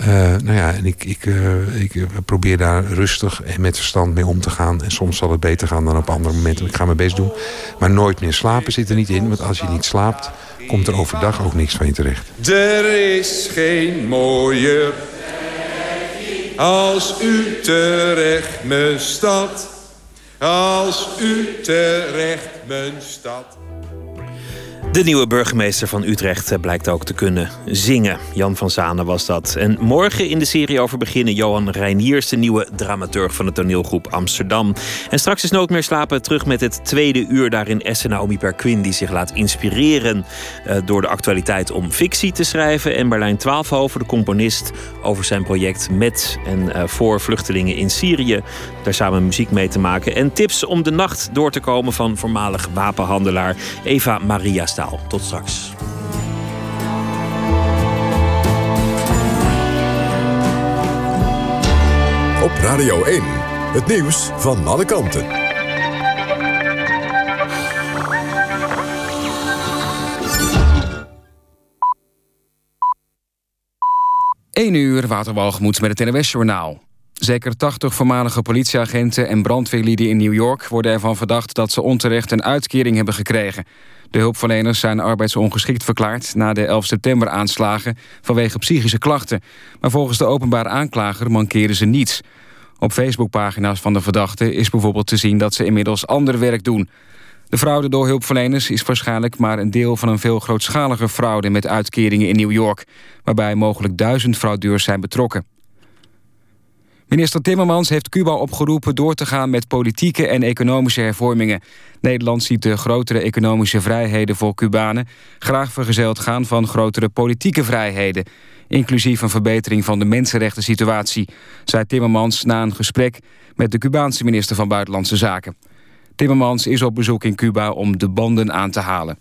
Uh, nou ja, en ik, ik, uh, ik probeer daar rustig en met verstand mee om te gaan. En soms zal het beter gaan dan op andere momenten. Ik ga mijn best doen. Maar nooit meer slapen zit er niet in. Want als je niet slaapt, komt er overdag ook niks van je terecht. Er is geen mooier als Utrecht mijn stad. Als Utrecht mijn stad. De nieuwe burgemeester van Utrecht eh, blijkt ook te kunnen zingen. Jan van Zanen was dat. En morgen in de serie over beginnen Johan Reiniers, de nieuwe dramaturg van de toneelgroep Amsterdam. En straks is Nooit meer slapen terug met het tweede uur daarin Essen Naomi Perquin, die zich laat inspireren uh, door de actualiteit om fictie te schrijven. En Berlijn Twaalfhoven, de componist, over zijn project met en uh, voor vluchtelingen in Syrië. Daar samen muziek mee te maken. En tips om de nacht door te komen van voormalig wapenhandelaar Eva Maria Staal. Tot straks. Op Radio 1, het nieuws van alle kanten. 1 uur, Waterwalgemoed met het NWS-journaal. Zeker 80 voormalige politieagenten en brandweerlieden in New York... worden ervan verdacht dat ze onterecht een uitkering hebben gekregen. De hulpverleners zijn arbeidsongeschikt verklaard... na de 11 september-aanslagen vanwege psychische klachten. Maar volgens de openbare aanklager mankeren ze niets. Op Facebookpagina's van de verdachten is bijvoorbeeld te zien... dat ze inmiddels ander werk doen. De fraude door hulpverleners is waarschijnlijk maar een deel... van een veel grootschaliger fraude met uitkeringen in New York... waarbij mogelijk duizend fraudeurs zijn betrokken. Minister Timmermans heeft Cuba opgeroepen door te gaan met politieke en economische hervormingen. Nederland ziet de grotere economische vrijheden voor Cubanen graag vergezeld gaan van grotere politieke vrijheden. Inclusief een verbetering van de mensenrechten situatie, zei Timmermans na een gesprek met de Cubaanse minister van Buitenlandse Zaken. Timmermans is op bezoek in Cuba om de banden aan te halen.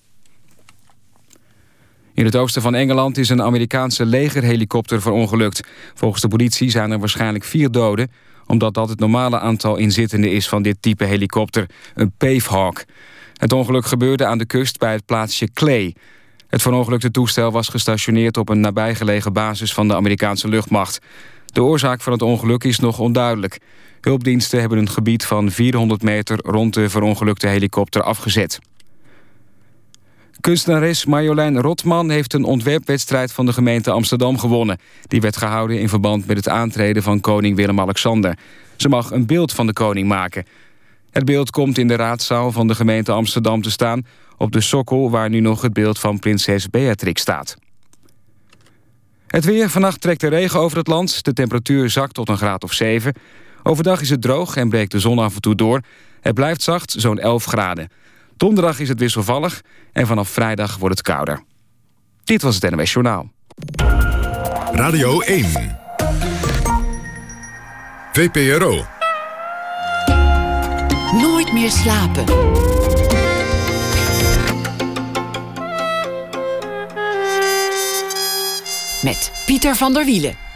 In het oosten van Engeland is een Amerikaanse legerhelikopter verongelukt. Volgens de politie zijn er waarschijnlijk vier doden... omdat dat het normale aantal inzittenden is van dit type helikopter, een Pavehawk. Het ongeluk gebeurde aan de kust bij het plaatsje Clay. Het verongelukte toestel was gestationeerd op een nabijgelegen basis van de Amerikaanse luchtmacht. De oorzaak van het ongeluk is nog onduidelijk. Hulpdiensten hebben een gebied van 400 meter rond de verongelukte helikopter afgezet. Kunstenares Marjolein Rotman heeft een ontwerpwedstrijd van de gemeente Amsterdam gewonnen. Die werd gehouden in verband met het aantreden van koning Willem-Alexander. Ze mag een beeld van de koning maken. Het beeld komt in de raadzaal van de gemeente Amsterdam te staan... op de sokkel waar nu nog het beeld van prinses Beatrix staat. Het weer. Vannacht trekt de regen over het land. De temperatuur zakt tot een graad of 7. Overdag is het droog en breekt de zon af en toe door. Het blijft zacht, zo'n 11 graden. Donderdag is het wisselvallig en vanaf vrijdag wordt het kouder. Dit was het NWS Journaal. Radio 1. VPRO. Nooit meer slapen. Met Pieter van der Wielen.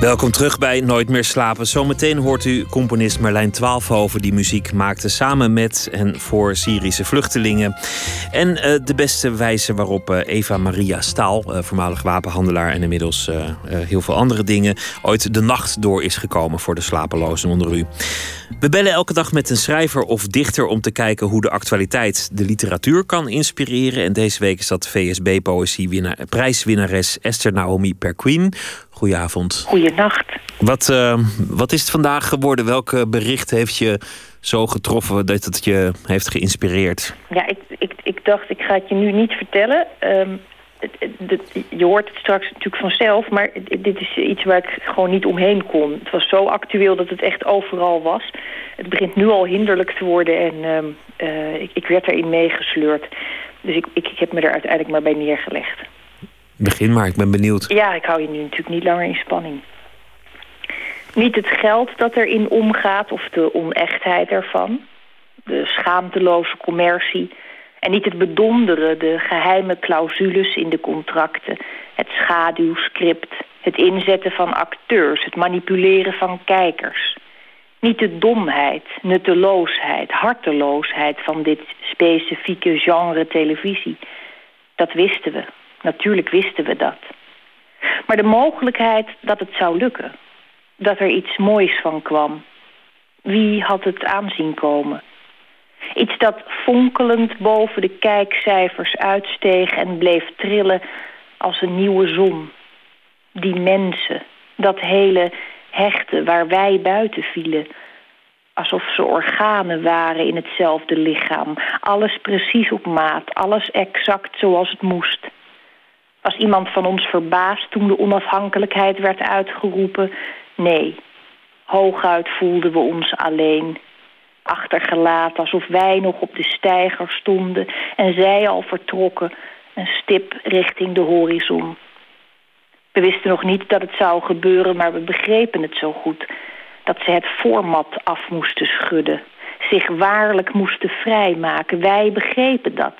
Welkom terug bij Nooit meer slapen. Zometeen hoort u componist Merlijn Twaalfhoven... die muziek maakte samen met en voor Syrische vluchtelingen. En uh, de beste wijze waarop uh, Eva Maria Staal... Uh, voormalig wapenhandelaar en inmiddels heel veel andere dingen... ooit de nacht door is gekomen voor de slapelozen onder u. We bellen elke dag met een schrijver of dichter... om te kijken hoe de actualiteit de literatuur kan inspireren. En deze week is dat VSB-poëzie-prijswinnares Esther Naomi Perquin... Goedenavond. Goedenacht. Wat, uh, wat is het vandaag geworden? Welk bericht heeft je zo getroffen dat het je heeft geïnspireerd? Ja, ik, ik, ik dacht, ik ga het je nu niet vertellen. Um, je hoort het straks natuurlijk vanzelf, maar dit is iets waar ik gewoon niet omheen kon. Het was zo actueel dat het echt overal was. Het begint nu al hinderlijk te worden en uh, ik, ik werd erin meegesleurd. Dus ik, ik, ik heb me er uiteindelijk maar bij neergelegd. Begin maar, ik ben benieuwd. Ja, ik hou je nu natuurlijk niet langer in spanning. Niet het geld dat erin omgaat of de onechtheid ervan. De schaamteloze commercie. En niet het bedonderen, de geheime clausules in de contracten. Het schaduwscript, het inzetten van acteurs, het manipuleren van kijkers. Niet de domheid, nutteloosheid, harteloosheid van dit specifieke genre televisie. Dat wisten we, Natuurlijk wisten we dat. Maar de mogelijkheid dat het zou lukken. Dat er iets moois van kwam. Wie had het aanzien komen? Iets dat fonkelend boven de kijkcijfers uitsteeg en bleef trillen als een nieuwe zon. Die mensen, dat hele hechte waar wij buiten vielen. Alsof ze organen waren in hetzelfde lichaam. Alles precies op maat, alles exact zoals het moest. Was iemand van ons verbaasd toen de onafhankelijkheid werd uitgeroepen? Nee. Hooguit voelden we ons alleen. Achtergelaten, alsof wij nog op de steiger stonden... en zij al vertrokken, een stip richting de horizon. We wisten nog niet dat het zou gebeuren, maar we begrepen het zo goed. Dat ze het format af moesten schudden. Zich waarlijk moesten vrijmaken. Wij begrepen dat.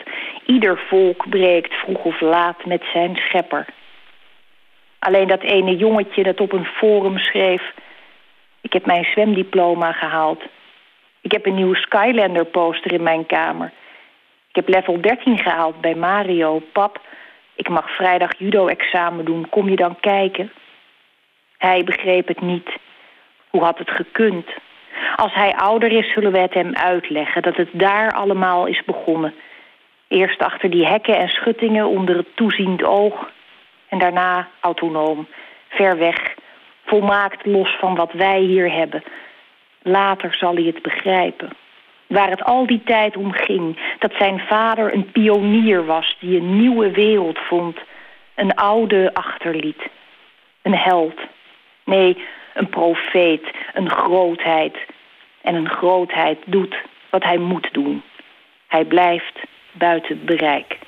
Ieder volk breekt vroeg of laat met zijn schepper. Alleen dat ene jongetje dat op een forum schreef... Ik heb mijn zwemdiploma gehaald. Ik heb een nieuwe Skylander poster in mijn kamer. Ik heb level 13 gehaald bij Mario. Pap, ik mag vrijdag judo-examen doen. Kom je dan kijken? Hij begreep het niet. Hoe had het gekund? Als hij ouder is, zullen we het hem uitleggen... dat het daar allemaal is begonnen. Eerst achter die hekken en schuttingen onder het toeziend oog... en daarna autonoom, ver weg, volmaakt los van wat wij hier hebben. Later zal hij het begrijpen. Waar het al die tijd om ging, dat zijn vader een pionier was... die een nieuwe wereld vond, een oude achterliet. Een held. Nee, een profeet, een grootheid. En een grootheid doet wat hij moet doen. Hij blijft buiten bereik.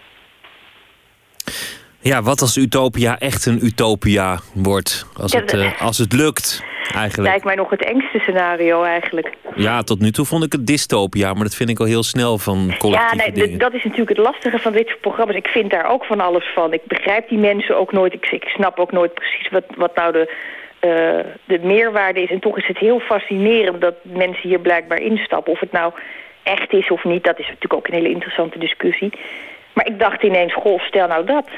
Ja, wat als Utopia echt een Utopia wordt? Als, Ja, het, eh, als het lukt, eigenlijk. Lijkt mij nog het engste scenario eigenlijk. Ja, tot nu toe vond ik het dystopia, maar dat vind ik al heel snel van Ja, collectieve nee, d- dingen. dat is natuurlijk het lastige van dit soort programma's. Ik vind daar ook van alles van. Ik begrijp die mensen ook nooit. Ik, ik snap ook nooit precies wat, wat nou de, eh, de meerwaarde is. En toch is het heel fascinerend dat mensen hier blijkbaar instappen. Of het nou echt is of niet, dat is natuurlijk ook een hele interessante discussie. Maar ik dacht ineens, goh, stel nou dat.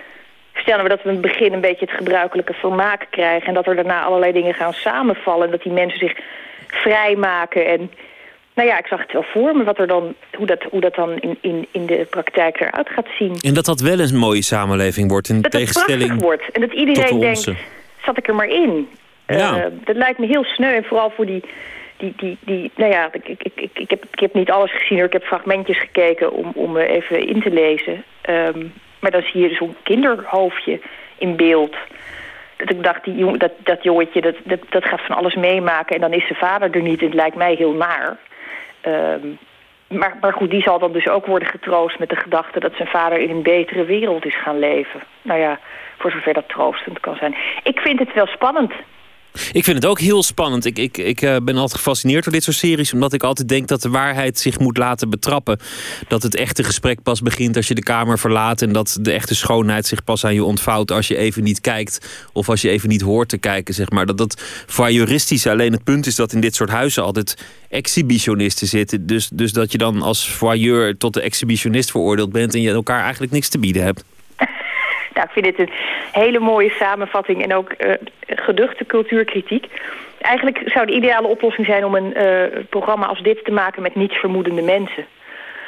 Stel nou dat we in het begin een beetje het gebruikelijke vermaak krijgen... en dat er daarna allerlei dingen gaan samenvallen... en dat die mensen zich vrijmaken en... Nou ja, ik zag het wel voor me wat er dan, hoe, dat, hoe dat dan in, in, in de praktijk eruit gaat zien. En dat dat wel een mooie samenleving wordt, in Dat het tegenstelling wordt en dat iedereen de denkt, zat ik er maar in. Ja. Eh, dat lijkt me heel sneu en vooral voor die... Die, die, die, nou ja, ik, ik, ik, ik, heb, ik heb niet alles gezien hoor. Ik heb fragmentjes gekeken om, om even in te lezen. Ehm, maar dan zie je zo'n kinderhoofdje in beeld. Dat ik dacht, die dat, dat jongetje, dat, dat, dat gaat van alles meemaken. En dan is zijn vader er niet. En het lijkt mij heel naar. Ehm, maar, maar goed, die zal dan dus ook worden getroost met de gedachte... dat zijn vader in een betere wereld is gaan leven. Nou ja, voor zover dat troostend kan zijn. Ik vind het wel spannend. Ik vind het ook heel spannend. Ik, ik, ik eh, ben altijd gefascineerd door dit soort series. Omdat ik altijd denk dat de waarheid zich moet laten betrappen. Dat het echte gesprek pas begint als je de kamer verlaat. En dat de echte schoonheid zich pas aan je ontvouwt als je even niet kijkt. Of als je even niet hoort te kijken, zeg maar. Dat dat voyeuristisch alleen het punt is dat in dit soort huizen altijd exhibitionisten zitten. Dus, dus dat je dan als voyeur tot de exhibitionist veroordeeld bent. En je elkaar eigenlijk niks te bieden hebt. Nou, ik vind dit een hele mooie samenvatting en ook eh, geduchte cultuurkritiek. Eigenlijk zou de ideale oplossing zijn om een eh, programma als dit te maken met niets vermoedende mensen.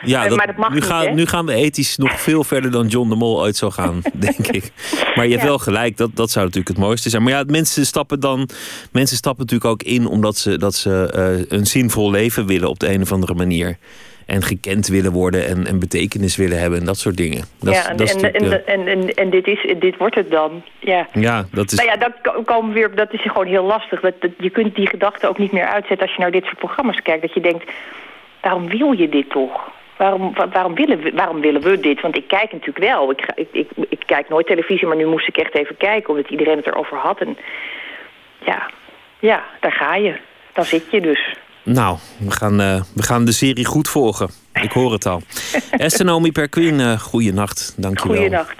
Ja, Eh, dat- maar dat mag nu, niet, gaan, nu gaan we ethisch nog veel verder dan John de Mol ooit zou gaan, (laughs) denk ik. Maar je hebt Ja. wel gelijk, dat, dat zou natuurlijk het mooiste zijn. Maar ja, mensen stappen dan mensen stappen natuurlijk ook in omdat ze, dat ze een zinvol leven willen op de een of andere manier. En gekend willen worden en, en betekenis willen hebben en dat soort dingen. Dat, ja, en, dat en, en, en, en, en dit, is, dit wordt het dan. Ja. ja, dat is. Nou ja, dat ko- komen we weer, dat is gewoon heel lastig. Dat, dat, je kunt die gedachte ook niet meer uitzetten als je naar dit soort programma's kijkt. Dat je denkt, waarom wil je dit toch? Waarom, wa- waarom, willen, we, waarom willen we dit? Want ik kijk natuurlijk wel. Ik, ik, ik, ik kijk nooit televisie, maar nu moest ik echt even kijken... omdat iedereen het erover had. En ja, ja daar ga je. Dan zit je dus. Nou, we gaan, eh, we gaan de serie goed volgen. Ik hoor het al. (laughs) Esther Naomi Perquin, eh goeienacht. Dank je wel. Goeienacht.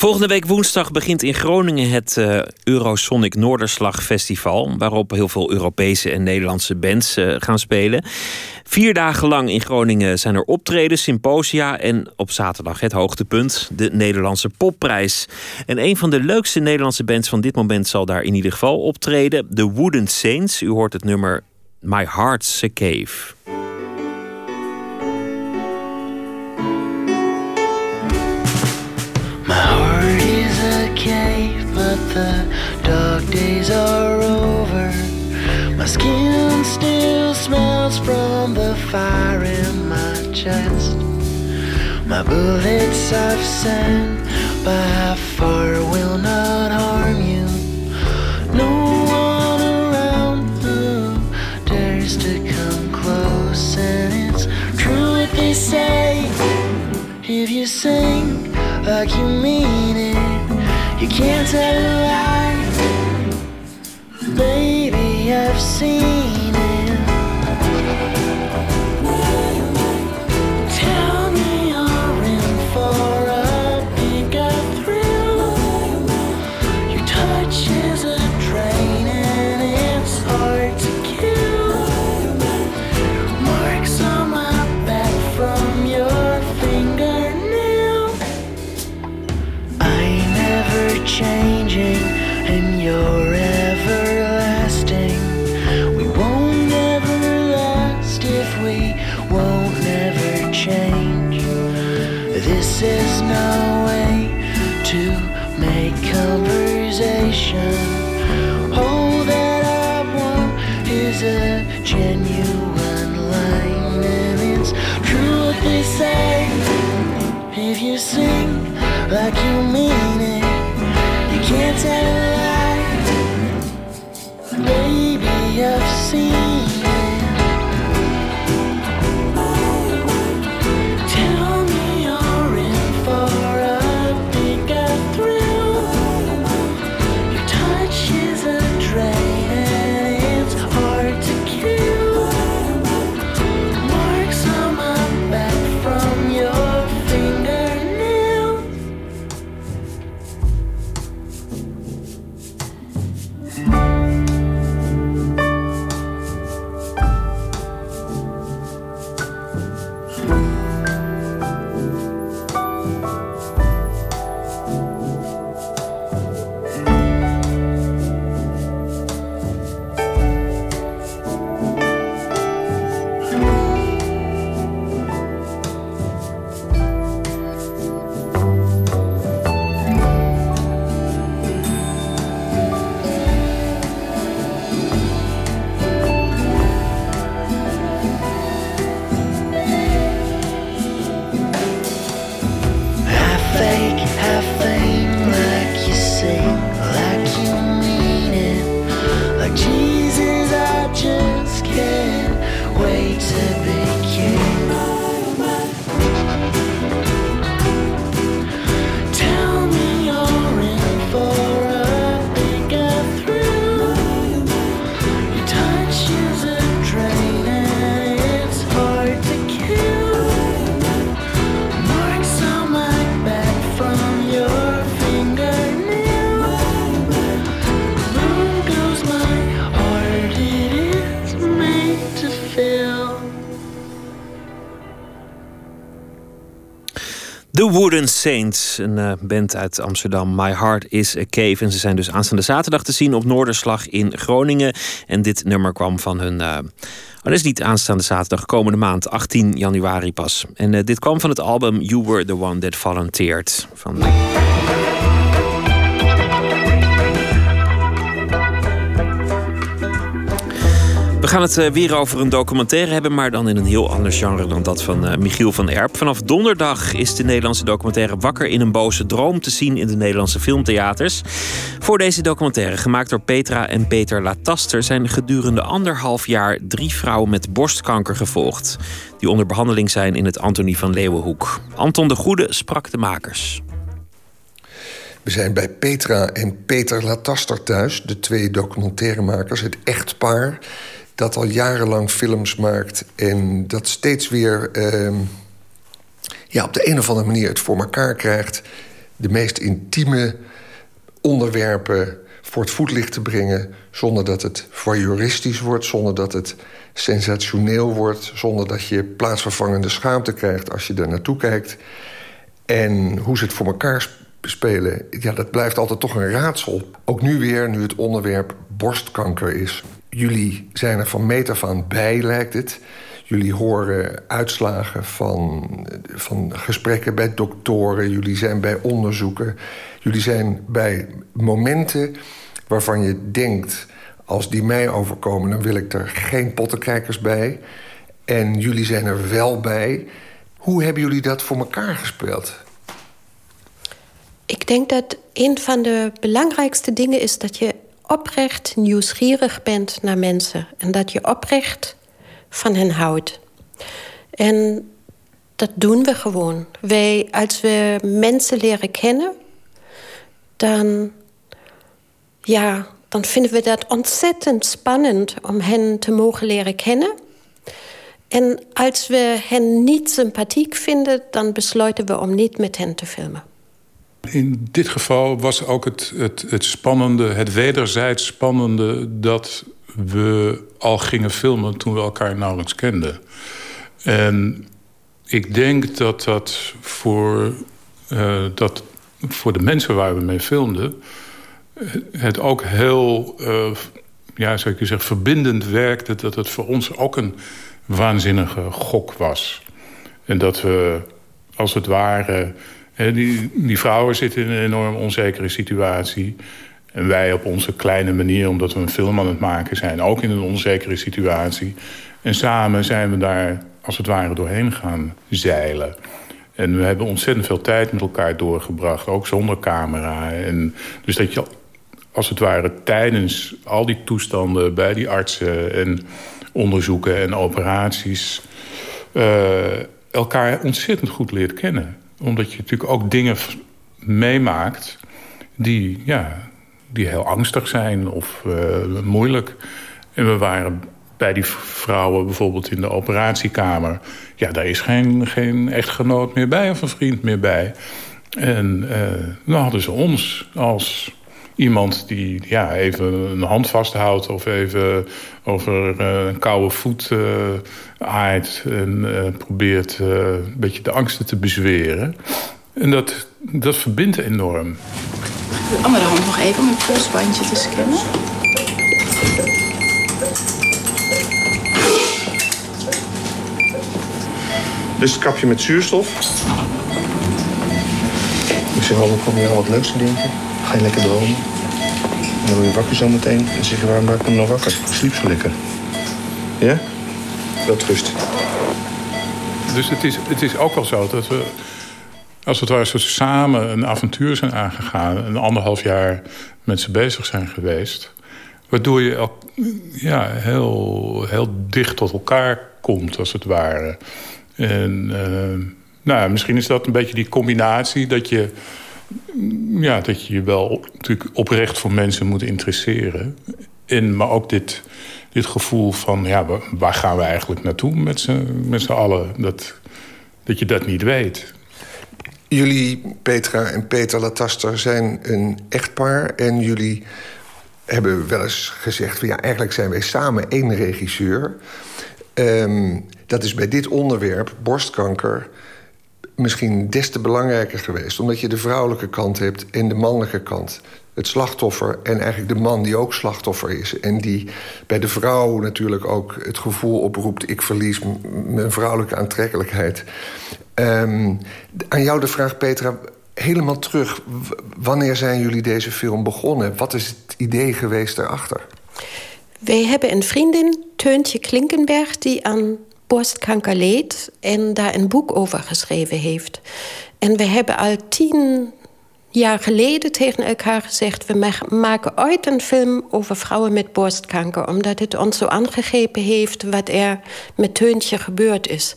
Volgende week woensdag begint in Groningen het eh, Eurosonic Noorderslag Festival. Waarop heel veel Europese en Nederlandse bands eh, gaan spelen. Vier dagen lang in Groningen zijn er optredens, symposia en op zaterdag het hoogtepunt, de Nederlandse Popprijs. En een van de leukste Nederlandse bands van dit moment zal daar in ieder geval optreden. De Wooden Saints. U hoort het nummer My Heart's a Cave. Days are over. My skin still smells from the fire in my chest. My bullets I've sent, how far will not harm you? No one around who dares to come close, and it's true what they say. If you sing like you mean it, you can't tell a lie. Baby, I've seen like you The Wooden Saints, een eh, band uit Amsterdam. My Heart is a Cave. En ze zijn dus aanstaande zaterdag te zien op Noorderslag in Groningen. En dit nummer kwam van hun. eh, oh, dat is niet aanstaande zaterdag, komende maand, 18 januari pas. En eh, dit kwam van het album You Were the One That Volunteered. Van. We gaan het eh, weer over een documentaire hebben, maar dan in een heel ander genre dan dat van eh, Michiel van Erp. Vanaf donderdag is de Nederlandse documentaire Wakker in een boze droom te zien in de Nederlandse filmtheaters. Voor deze documentaire, gemaakt door Petra en Peter Lataster, zijn gedurende anderhalf jaar drie vrouwen met borstkanker gevolgd. Die onder behandeling zijn in het Antonie van Leeuwenhoek. Anton de Goede sprak de makers. We zijn bij Petra en Peter Lataster thuis, de twee documentairemakers, het echtpaar dat al jarenlang films maakt en dat steeds weer ehm, ja, op de een of andere manier het voor elkaar krijgt de meest intieme onderwerpen voor het voetlicht te brengen zonder dat het voyeuristisch wordt, zonder dat het sensationeel wordt, zonder dat je plaatsvervangende schaamte krijgt als je daar naartoe kijkt. En hoe ze het voor elkaar sp- spelen, ja, dat blijft altijd toch een raadsel. Ook nu weer, nu het onderwerp borstkanker is. Jullie zijn er van meet af aan bij, lijkt het. Jullie horen uitslagen van, van gesprekken bij doktoren. Jullie zijn bij onderzoeken. Jullie zijn bij momenten waarvan je denkt... als die mij overkomen, dan wil ik er geen pottenkijkers bij. En jullie zijn er wel bij. Hoe hebben jullie dat voor elkaar gespeeld? Ik denk dat een van de belangrijkste dingen is dat je oprecht nieuwsgierig bent naar mensen. En dat je oprecht van hen houdt. En dat doen we gewoon. Wij, als we mensen leren kennen, dan, ja, dan vinden we dat ontzettend spannend om hen te mogen leren kennen. En als we hen niet sympathiek vinden, dan besluiten we om niet met hen te filmen. In dit geval was ook het, het, het spannende, het wederzijds spannende... dat we al gingen filmen toen we elkaar nauwelijks kenden. En ik denk dat dat voor, uh, dat voor de mensen waar we mee filmden... het ook heel, uh, ja, zou ik zeggen, verbindend werkte... dat het voor ons ook een waanzinnige gok was. En dat we, als het ware... Die, die vrouwen zitten in een enorm onzekere situatie... En wij op onze kleine manier, omdat we een film aan het maken zijn... ook in een onzekere situatie. En samen zijn we daar als het ware doorheen gaan zeilen. En we hebben ontzettend veel tijd met elkaar doorgebracht, ook zonder camera. En dus dat je als het ware tijdens al die toestanden bij die artsen en onderzoeken en operaties uh, elkaar ontzettend goed leert kennen. Omdat je natuurlijk ook dingen meemaakt die, ja, die heel angstig zijn of uh, moeilijk. En we waren bij die vrouwen bijvoorbeeld in de operatiekamer... ja, daar is geen, geen echtgenoot meer bij of een vriend meer bij. En uh, dan hadden ze ons als iemand die ja, even een hand vasthoudt... of even over uh, een koude voet uh, aait en probeert een beetje de angsten te bezweren. En dat, dat verbindt enorm. Andere hand nog even om het polsbandje te scannen. Dus het kapje met zuurstof. Ik zeg kom je al wat leuks te denken. Ga je lekker dromen. En dan word je wakker zo meteen. En zeg je, waarom maak ik me nog wakker? Ik sliep zo lekker. Ja? Dat rust. Dus het is, het is ook wel zo dat we, als het ware, samen een avontuur zijn aangegaan. Een anderhalf jaar met ze bezig zijn geweest. Waardoor je ook, ja, heel, heel dicht tot elkaar komt, als het ware. En uh, nou, misschien is dat een beetje die combinatie dat je, ja, dat je je wel natuurlijk oprecht voor mensen moet interesseren. En, maar ook dit, dit gevoel van, ja, waar gaan we eigenlijk naartoe met z'n allen? Dat, dat je dat niet weet. Jullie, Petra en Peter Lataster, zijn een echtpaar. En jullie hebben wel eens gezegd... Van, ja, eigenlijk zijn wij samen één regisseur. Um, dat is bij dit onderwerp, borstkanker, misschien des te belangrijker geweest. Omdat je de vrouwelijke kant hebt en de mannelijke kant. Het slachtoffer en eigenlijk de man die ook slachtoffer is. En die bij de vrouw natuurlijk ook het gevoel oproept... ik verlies mijn vrouwelijke aantrekkelijkheid. Um, aan jou de vraag, Petra, helemaal terug. Wanneer zijn jullie deze film begonnen? Wat is het idee geweest daarachter? Wij hebben een vriendin, Teuntje Klinkenberg... die aan borstkanker leed en daar een boek over geschreven heeft. En we hebben al tien jaar geleden tegen elkaar gezegd... we maken ooit een film over vrouwen met borstkanker... omdat het ons zo aangegrepen heeft wat er met Teuntje gebeurd is.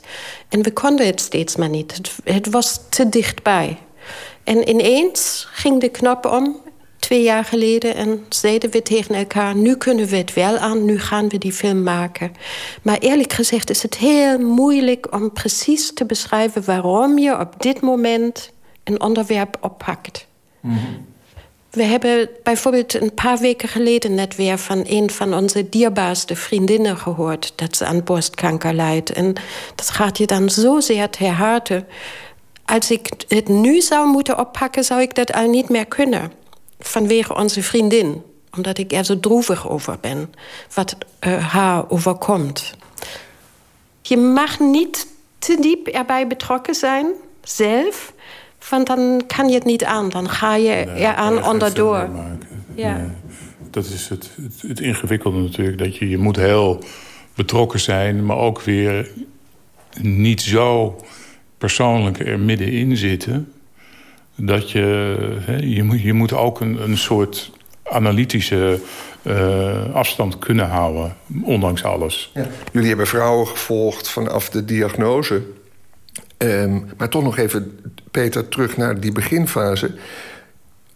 En we konden het steeds maar niet. Het, het was te dichtbij. En ineens ging de knop om twee jaar geleden en zeiden we tegen elkaar... nu kunnen we het wel aan, nu gaan we die film maken. Maar eerlijk gezegd is het heel moeilijk om precies te beschrijven... waarom je op dit moment een onderwerp oppakt. Mm We hebben bijvoorbeeld een paar weken geleden net weer... van een van onze dierbaarste vriendinnen gehoord... dat ze aan borstkanker lijdt. En dat gaat je dan zozeer ter harte... Als ik het nu zou moeten oppakken, zou ik dat al niet meer kunnen vanwege onze vriendin. Omdat ik er zo droevig over ben. Wat uh, haar overkomt. Je mag niet te diep erbij betrokken zijn, zelf. Want dan kan je het niet aan. Dan ga je nee, eraan onderdoor. Ja. Nee. Dat is het, het, het, ingewikkelde natuurlijk. Dat je, je moet heel betrokken zijn, maar ook weer niet zo persoonlijk er middenin zitten. Dat je, hè, je, moet, je moet ook een, een soort analytische uh, afstand kunnen houden, ondanks alles. Jullie hebben vrouwen gevolgd vanaf de diagnose. Um, maar toch nog even, Peter, terug naar die beginfase.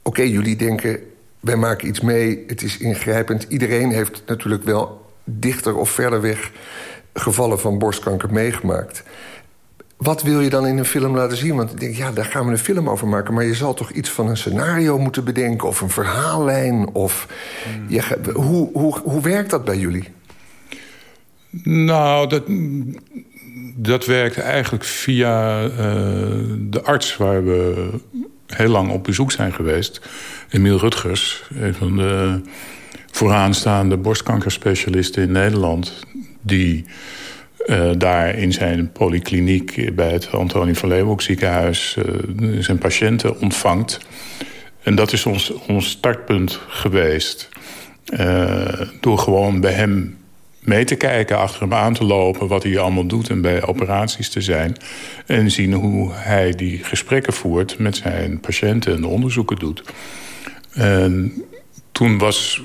Oké, jullie denken, wij maken iets mee, het is ingrijpend. Iedereen heeft natuurlijk wel dichter of verder weg gevallen van borstkanker meegemaakt. Wat wil je dan in een film laten zien? Want ik denk, ja, daar gaan we een film over maken. Maar je zal toch iets van een scenario moeten bedenken... of een verhaallijn? Of, hmm. je, hoe, hoe, hoe werkt dat bij jullie? Nou, dat, dat werkt eigenlijk via uh, de arts... waar we heel lang op bezoek zijn geweest. Emiel Rutgers, een van de vooraanstaande borstkankerspecialisten in Nederland... die uh, daar in zijn polykliniek bij het Antonie van Leeuwenhoek ziekenhuis uh, zijn patiënten ontvangt. En dat is ons, ons startpunt geweest. Uh, door gewoon bij hem mee te kijken, achter hem aan te lopen... wat hij allemaal doet en bij operaties te zijn. En zien hoe hij die gesprekken voert met zijn patiënten en de onderzoeken doet. En toen was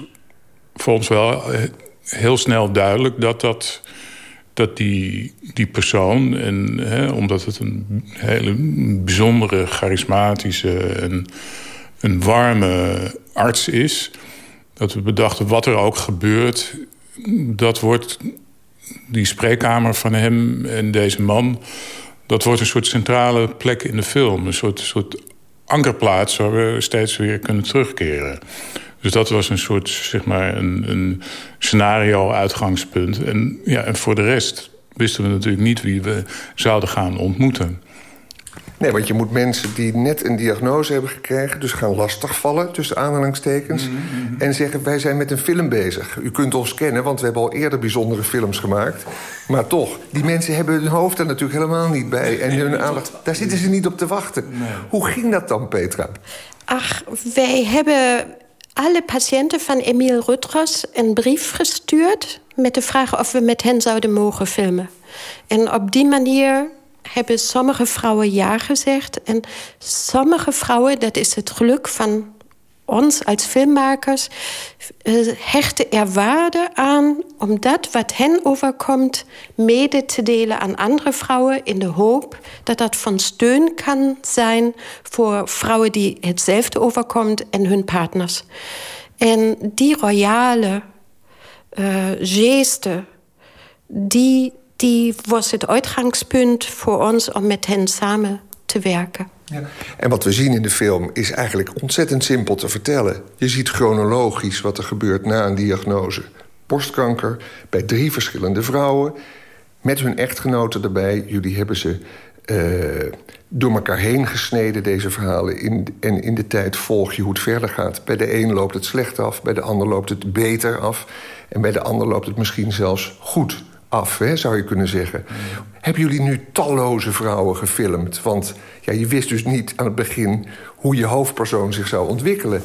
voor ons wel heel snel duidelijk dat dat dat die, die persoon, en, hè, omdat het een hele bijzondere, charismatische en een warme arts is, dat we bedachten wat er ook gebeurt, dat wordt die spreekkamer van hem en deze man, dat wordt een soort centrale plek in de film, een soort, soort ankerplaats waar we steeds weer kunnen terugkeren. Dus dat was een soort, zeg maar, een, een scenario-uitgangspunt. En, ja, en voor de rest wisten we natuurlijk niet wie we zouden gaan ontmoeten. Nee, want je moet mensen die net een diagnose hebben gekregen... dus gaan lastigvallen, tussen aanhalingstekens... Mhm, mhm. en zeggen, wij zijn met een film bezig. U kunt ons kennen, want we hebben al eerder bijzondere films gemaakt. Maar toch, die mensen hebben hun hoofd er natuurlijk helemaal niet bij. En hun aandacht, daar zitten ze niet op te wachten. Hoe ging dat dan, Petra? Ach, wij hebben alle patiënten van Emile Rutgers een brief gestuurd... met de vraag of we met hen zouden mogen filmen. En op die manier hebben sommige vrouwen ja gezegd. En sommige vrouwen, dat is het geluk van ons als filmmakers uh, hechten er waarde aan om dat wat hen overkomt mede te delen aan andere vrouwen in de hoop dat dat van steun kan zijn voor vrouwen die hetzelfde overkomt en hun partners. En die royale uh, geste, die, die was het uitgangspunt voor ons om met hen samen te werken. Ja. En wat we zien in de film is eigenlijk ontzettend simpel te vertellen. Je ziet chronologisch wat er gebeurt na een diagnose. Borstkanker bij drie verschillende vrouwen. Met hun echtgenoten erbij. Jullie hebben ze uh, door elkaar heen gesneden, deze verhalen. In, en in de tijd volg je hoe het verder gaat. Bij de een loopt het slecht af, bij de ander loopt het beter af. En bij de ander loopt het misschien zelfs goed af, hè, zou je kunnen zeggen. Hebben jullie nu talloze vrouwen gefilmd? Want ja, je wist dus niet aan het begin hoe je hoofdpersoon zich zou ontwikkelen.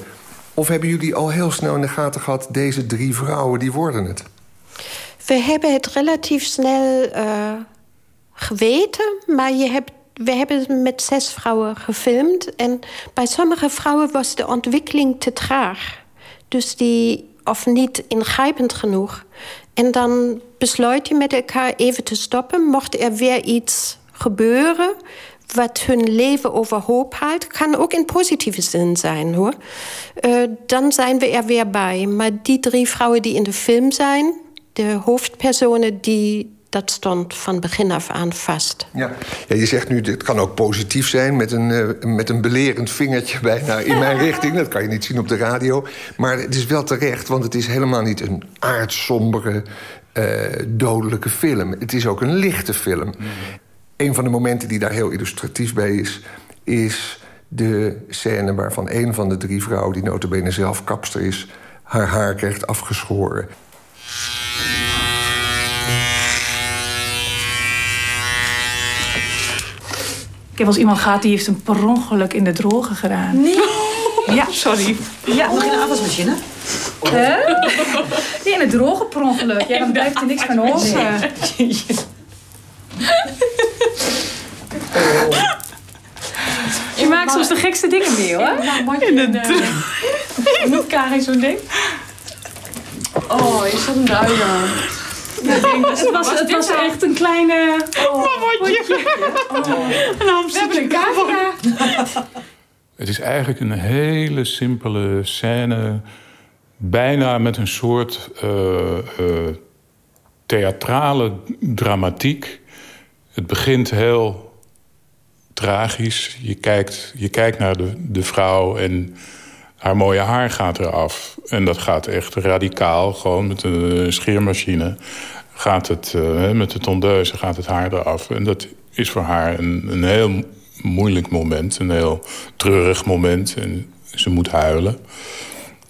Of hebben jullie al heel snel in de gaten gehad... deze drie vrouwen, die worden het? We hebben het relatief snel uh, geweten, maar je hebt we hebben met zes vrouwen gefilmd. En bij sommige vrouwen was de ontwikkeling te traag. Dus die, of niet ingrijpend genoeg. En dan besluit je met elkaar even te stoppen. Mocht er weer iets gebeuren wat hun leven overhoop haalt, kan ook in positieve zin zijn hoor. Uh, dan zijn we er weer bij. Maar die drie vrouwen die in de film zijn, de hoofdpersonen, die, dat stond van begin af aan vast. Ja, ja je zegt nu, het kan ook positief zijn... met een, uh, met een belerend vingertje bijna in mijn (laughs) richting. Dat kan je niet zien op de radio. Maar het is wel terecht, want het is helemaal niet een aardsombere... Uh, dodelijke film. Het is ook een lichte film. Mm. Een van de momenten die daar heel illustratief bij is... is de scène waarvan een van de drie vrouwen... die notabene zelf kapster is, haar haar krijgt afgeschoren. Ik heb als iemand gehad die heeft een per ongeluk in de droge gedaan. Nee! Ja, sorry. Ja. Nog in de afwasmachine? Hè? Die in het droge per ongeluk. Ja, dan blijft er niks van over. Je maakt soms de gekste dingen mee, hoor. In het droge. Moet Karin zo'n ding? Oh, je zat hem eruit aan. Het was, het was echt een kleine... Oh, Een hamster. camera. Het is eigenlijk een hele simpele scène. Bijna met een soort eh, eh, theatrale dramatiek. Het begint heel tragisch. Je kijkt, je kijkt naar de, de vrouw en haar mooie haar gaat eraf. En dat gaat echt radicaal, gewoon met een scheermachine. Gaat het, eh, met de tondeuse gaat het haar eraf. En dat is voor haar een, een heel moeilijk moment. Een heel treurig moment. En ze moet huilen.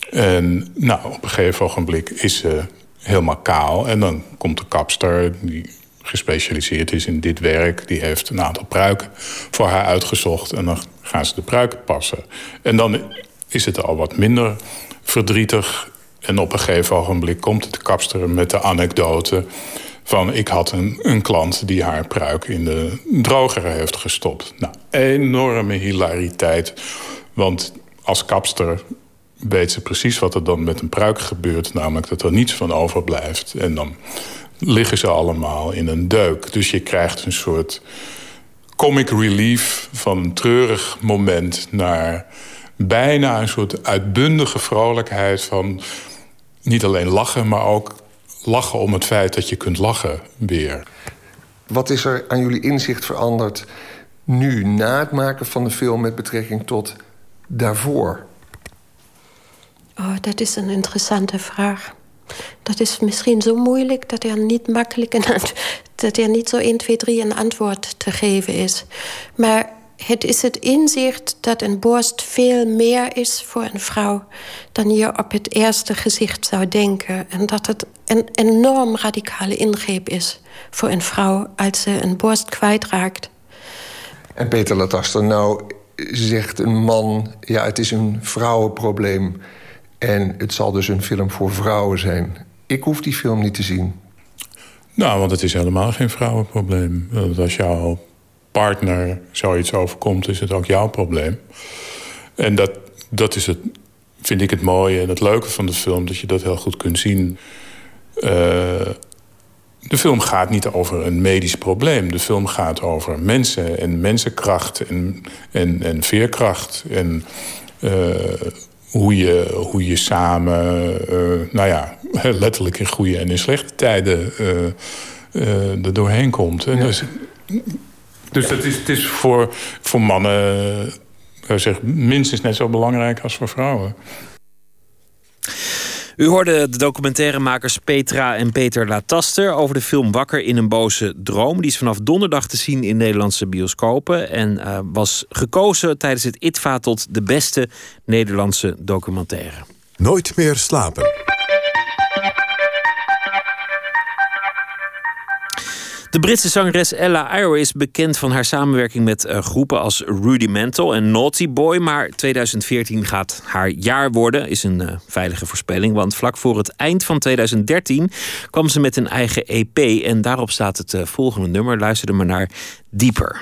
En nou, op een gegeven ogenblik is ze helemaal kaal. En dan komt de kapster, die gespecialiseerd is in dit werk... die heeft een aantal pruiken voor haar uitgezocht. En dan gaan ze de pruiken passen. En dan is het al wat minder verdrietig. En op een gegeven ogenblik komt de kapster met de anekdote... van ik had een, een klant die haar pruik in de droger heeft gestopt. Nou, enorme hilariteit. Want als kapster weet ze precies wat er dan met een pruik gebeurt. Namelijk dat er niets van overblijft. En dan liggen ze allemaal in een deuk. Dus je krijgt een soort comic relief van een treurig moment... naar bijna een soort uitbundige vrolijkheid van... niet alleen lachen, maar ook lachen om het feit dat je kunt lachen weer. Wat is er aan jullie inzicht veranderd nu, na het maken van de film... met betrekking tot daarvoor? Oh, dat is een interessante vraag. Dat is misschien zo moeilijk dat er niet makkelijk een (laughs) dat er niet zo 1, 2, 3 een antwoord te geven is. Maar het is het inzicht dat een borst veel meer is voor een vrouw dan je op het eerste gezicht zou denken. En dat het een enorm radicale ingreep is voor een vrouw als ze een borst kwijtraakt. En Peter Lataster, nou zegt een man... ja, het is een vrouwenprobleem en het zal dus een film voor vrouwen zijn. Ik hoef die film niet te zien. Nou, want het is helemaal geen vrouwenprobleem. Want als jouw partner zoiets overkomt, is het ook jouw probleem. En dat, dat is het, vind ik het mooie en het leuke van de film... dat je dat heel goed kunt zien. Uh, de film gaat niet over een medisch probleem. De film gaat over mensen en mensenkracht en, en, en veerkracht. En uh, hoe, je, hoe je samen, uh, nou ja, (laughs) letterlijk in goede en in slechte tijden uh, er doorheen komt. En dus dus dat is, het is voor, voor mannen zeg, minstens net zo belangrijk als voor vrouwen. U hoorde de documentairemakers Petra en Peter Lataster over de film Wakker in een boze droom. Die is vanaf donderdag te zien in Nederlandse bioscopen en uh, was gekozen tijdens het ITVA tot de beste Nederlandse documentaire. Nooit meer slapen. De Britse zangeres Ella Iro is bekend van haar samenwerking met uh, groepen als Rudimental en Naughty Boy. Maar 2014 gaat haar jaar worden, is een uh, veilige voorspelling. Want vlak voor het eind van 2013 kwam ze met een eigen EP. En daarop staat het uh, volgende nummer. Luister er maar naar Dieper.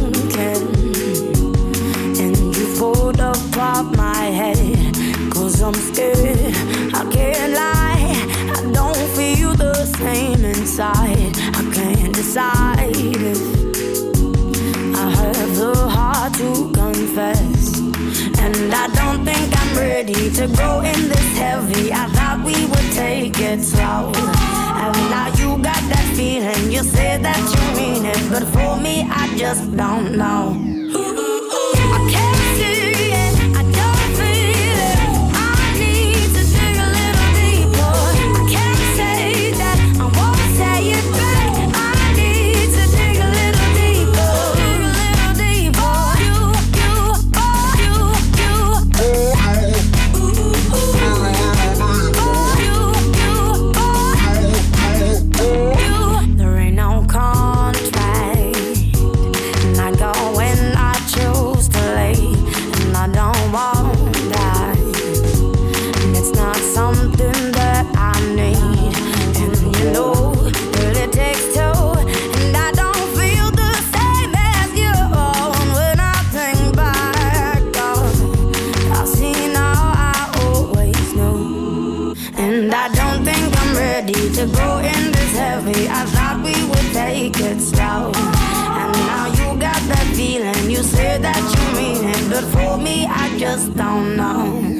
to go in this heavy. I thought we would take it slow. And now you got that feeling. You say that you mean it. But for me, I just don't know. Just don't know.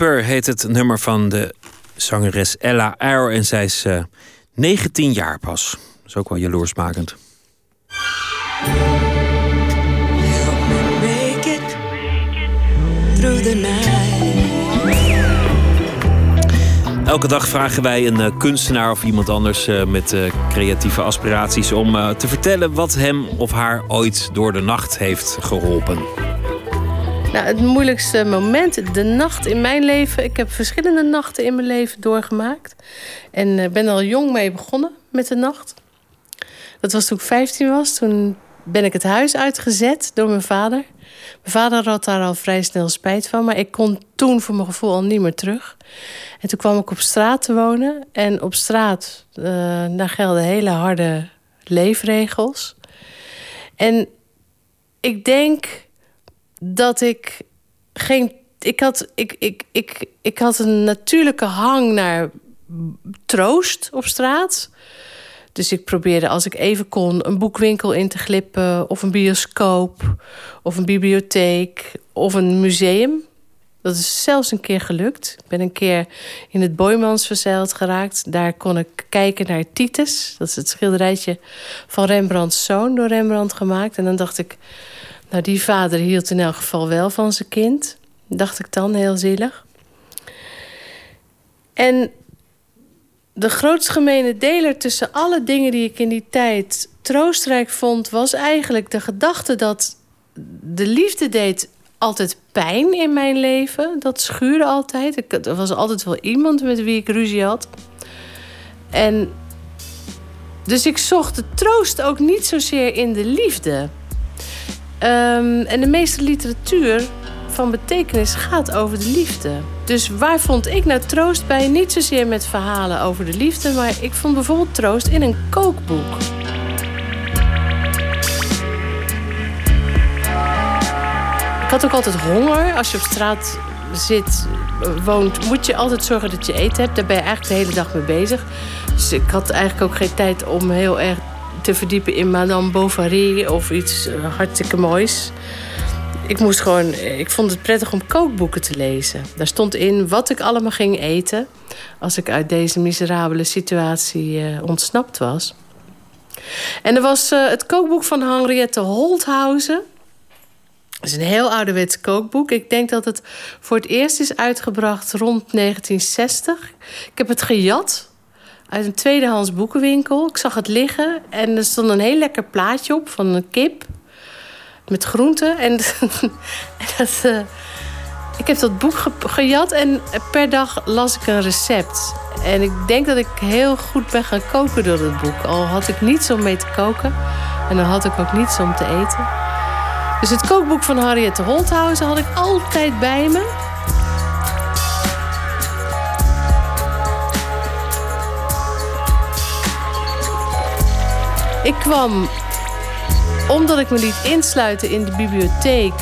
Heet het nummer van de zangeres Ella Eyre. En zij is eh, 19 jaar pas. Dat is ook wel jaloersmakend. Elke dag vragen wij een eh, kunstenaar of iemand anders eh, met eh, creatieve aspiraties om eh, te vertellen wat hem of haar ooit door de nacht heeft geholpen. Nou, het moeilijkste moment, de nacht in mijn leven. Ik heb verschillende nachten in mijn leven doorgemaakt. En eh, ben al jong mee begonnen met de nacht. Dat was toen ik 15 was. Toen ben ik het huis uitgezet door mijn vader. Mijn vader had daar al vrij snel spijt van. Maar ik kon toen voor mijn gevoel al niet meer terug. En toen kwam ik op straat te wonen. En op straat, eh, daar gelden hele harde leefregels. En ik denk dat ik geen. Ik had, ik, ik, ik, ik had een natuurlijke hang naar troost op straat. Dus ik probeerde als ik even kon een boekwinkel in te glippen, of een bioscoop, of een bibliotheek, of een museum. Dat is zelfs een keer gelukt. Ik ben een keer in het Boymans verzeild geraakt. Daar kon ik kijken naar Titus. Dat is het schilderijtje van Rembrandts zoon door Rembrandt gemaakt. En dan dacht ik, nou, die vader hield in elk geval wel van zijn kind. Dacht ik dan, heel zielig. En de grootst gemene deler tussen alle dingen die ik in die tijd troostrijk vond, was eigenlijk de gedachte dat de liefde deed altijd pijn in mijn leven. Dat schuurde altijd. Er was altijd wel iemand met wie ik ruzie had. En dus ik zocht de troost ook niet zozeer in de liefde. Ehm, en de meeste literatuur van betekenis gaat over de liefde. Dus waar vond ik nou troost bij? Niet zozeer met verhalen over de liefde, maar ik vond bijvoorbeeld troost in een kookboek. Ik had ook altijd honger. Als je op straat zit, woont, moet je altijd zorgen dat je eten hebt. Daar ben je eigenlijk de hele dag mee bezig. Dus ik had eigenlijk ook geen tijd om heel erg te verdiepen in Madame Bovary of iets eh, hartstikke moois. Ik moest gewoon, ik vond het prettig om kookboeken te lezen. Daar stond in wat ik allemaal ging eten als ik uit deze miserabele situatie eh, ontsnapt was. En er was eh, het kookboek van Henriette Holthausen. Dat is een heel ouderwets kookboek. Ik denk dat het voor het eerst is uitgebracht rond 1960. Ik heb het gejat uit een tweedehands boekenwinkel. Ik zag het liggen en er stond een heel lekker plaatje op van een kip met groenten. (laughs) En, dat, eh, ik heb dat boek ge- gejat en per dag las ik een recept. En ik denk dat ik heel goed ben gaan koken door dat boek. Al had ik niets om mee te koken en dan had ik ook niets om te eten. Dus het kookboek van Harriette Holthausen had ik altijd bij me. Ik kwam, omdat ik me liet insluiten in de bibliotheek,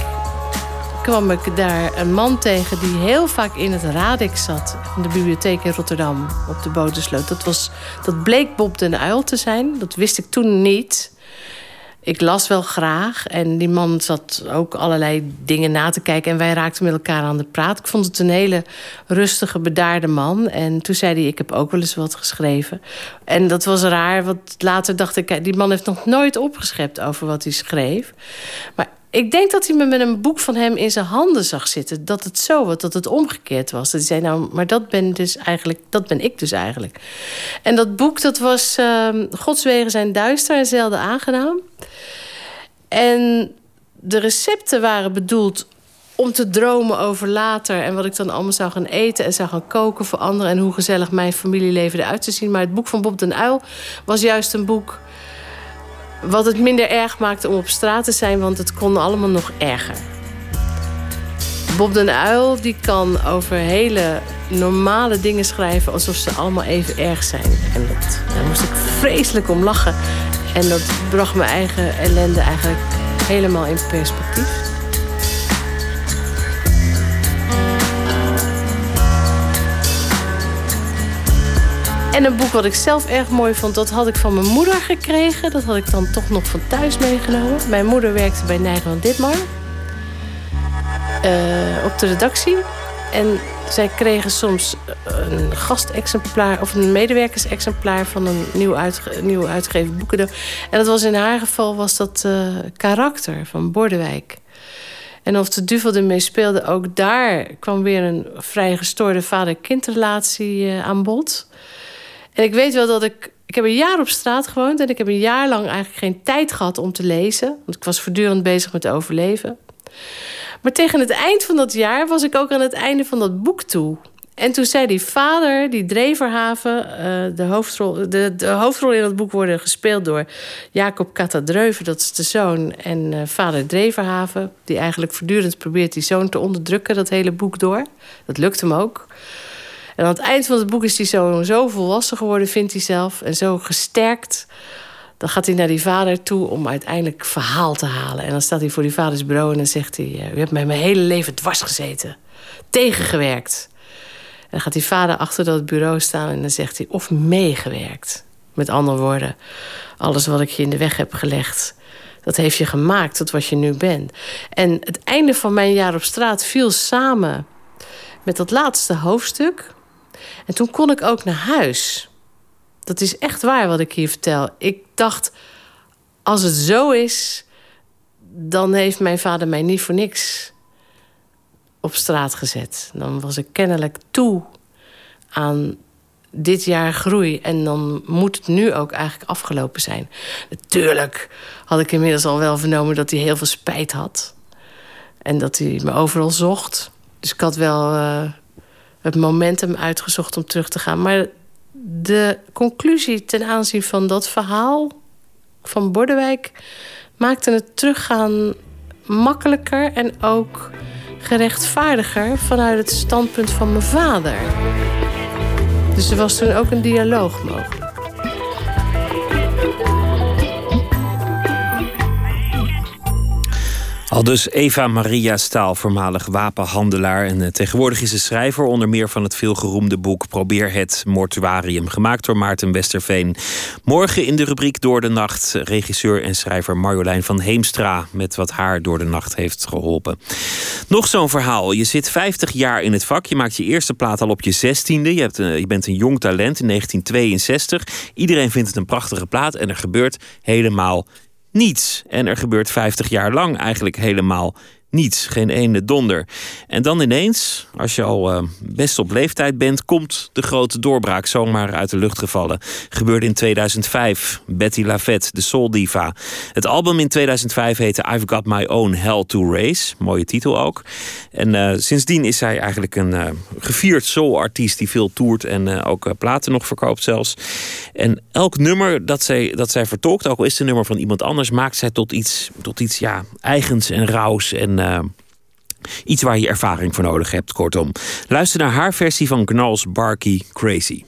kwam ik daar een man tegen die heel vaak in het Radix zat. In de bibliotheek in Rotterdam, op de Botersloot. Dat, was, dat bleek Bob den Uil te zijn. Dat wist ik toen niet. Ik las wel graag. En die man zat ook allerlei dingen na te kijken. En wij raakten met elkaar aan de praat. Ik vond het een hele rustige, bedaarde man. En toen zei hij, ik heb ook wel eens wat geschreven. En dat was raar, want later dacht ik... die man heeft nog nooit opgeschept over wat hij schreef. Maar ik denk dat hij me met een boek van hem in zijn handen zag zitten. Dat het zo was, dat het omgekeerd was. Dat hij zei, nou, maar dat ben, dus eigenlijk, dat ben ik dus eigenlijk. En dat boek, dat was uh, Gods wegen zijn duister en zelden aangenaam. En de recepten waren bedoeld om te dromen over later... en wat ik dan allemaal zou gaan eten en zou gaan koken voor anderen... en hoe gezellig mijn familieleven eruit te zien. Maar het boek van Bob den Uil was juist een boek wat het minder erg maakte om op straat te zijn, want het kon allemaal nog erger. Bob den Uil die kan over hele normale dingen schrijven alsof ze allemaal even erg zijn. En dat, daar moest ik vreselijk om lachen. En dat bracht mijn eigen ellende eigenlijk helemaal in perspectief. En een boek wat ik zelf erg mooi vond, dat had ik van mijn moeder gekregen. Dat had ik dan toch nog van thuis meegenomen. Mijn moeder werkte bij Nijgen Ditmar. Uh, op de redactie. En zij kregen soms een gastexemplaar of een medewerkersexemplaar van een nieuw, uitge nieuw uitgegeven. En dat was in haar geval was dat uh, karakter van Bordewijk. En of de duvel ermee speelde, ook daar kwam weer een vrij gestoorde vader-kindrelatie uh, aan bod. En ik weet wel dat ik. Ik heb een jaar op straat gewoond en ik heb een jaar lang eigenlijk geen tijd gehad om te lezen. Want ik was voortdurend bezig met overleven. Maar tegen het eind van dat jaar was ik ook aan het einde van dat boek toe. En toen zei die vader, die Dreverhaven, uh, de, hoofdrol, de, de hoofdrol in dat boek worden gespeeld door Jacob Katadreuven, dat is de zoon, en uh, vader Dreverhaven, die eigenlijk voortdurend probeert die zoon te onderdrukken, dat hele boek door. Dat lukt hem ook. Aan het eind van het boek is hij zo, zo volwassen geworden, vindt hij zelf. En zo gesterkt. Dan gaat hij naar die vader toe om uiteindelijk verhaal te halen. En dan staat hij voor die vaders bureau en dan zegt hij... Eh, u hebt mij mijn hele leven dwars gezeten. Tegengewerkt. En dan gaat die vader achter dat bureau staan en dan zegt hij... of meegewerkt. Met andere woorden, alles wat ik je in de weg heb gelegd... dat heeft je gemaakt tot wat je nu bent. En het einde van mijn jaar op straat viel samen met dat laatste hoofdstuk... En toen kon ik ook naar huis. Dat is echt waar wat ik hier vertel. Ik dacht, als het zo is, dan heeft mijn vader mij niet voor niks op straat gezet. Dan was ik kennelijk toe aan dit jaar groei. En dan moet het nu ook eigenlijk afgelopen zijn. Natuurlijk had ik inmiddels al wel vernomen dat hij heel veel spijt had. En dat hij me overal zocht. Dus ik had wel uh, het momentum uitgezocht om terug te gaan. Maar de conclusie ten aanzien van dat verhaal van Bordewijk maakte het teruggaan makkelijker en ook gerechtvaardiger vanuit het standpunt van mijn vader. Dus er was toen ook een dialoog mogelijk. Al dus Eva Maria Staal, voormalig wapenhandelaar. En eh, tegenwoordig is ze schrijver onder meer van het veelgeroemde boek Probeer het Mortuarium. Gemaakt door Maarten Westerveen. Morgen in de rubriek Door de Nacht. Regisseur en schrijver Marjolein van Heemstra. Met wat haar door de nacht heeft geholpen. Nog zo'n verhaal. Je zit 50 jaar in het vak. Je maakt je eerste plaat al op je zestiende. Je, hebt, uh, je bent een jong talent in 1962. Iedereen vindt het een prachtige plaat. En er gebeurt helemaal niets. En er gebeurt 50 jaar lang eigenlijk helemaal niets, geen ene donder. En dan ineens, als je al uh, best op leeftijd bent, komt de grote doorbraak zomaar uit de lucht gevallen. Gebeurde in 2005. Betty Lavette, de soul diva. Het album in 2005 heette I've Got My Own Hell to Race. Mooie titel ook. En uh, sindsdien is zij eigenlijk een uh, gevierd soul-artiest die veel toert en ook platen nog verkoopt zelfs. En elk nummer dat zij, dat zij vertolkt, ook al is het een nummer van iemand anders, maakt zij tot iets, tot iets ja, eigens en rauws en uh, iets waar je ervaring voor nodig hebt, kortom. Luister naar haar versie van Gnarls Barky Crazy.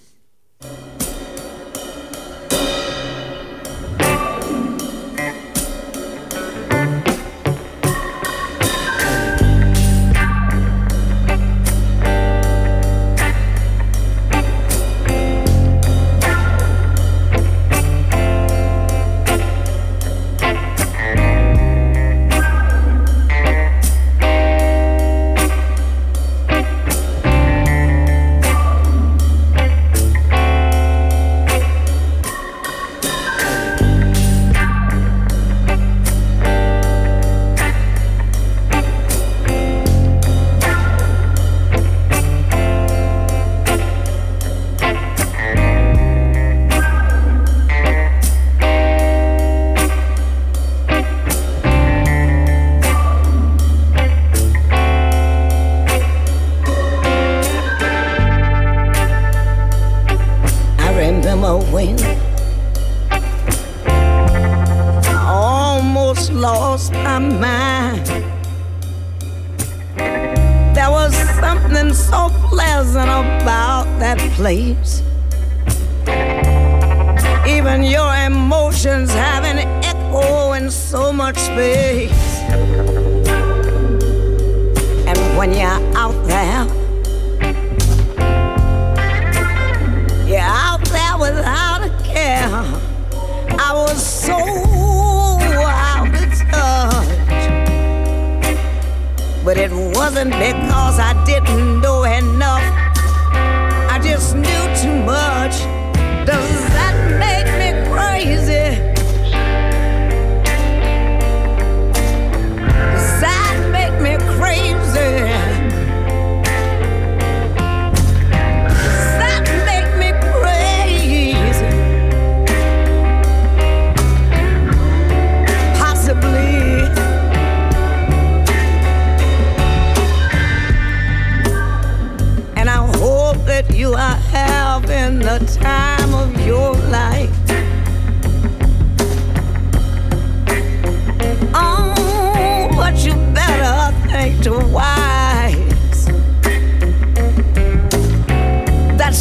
Because I didn't know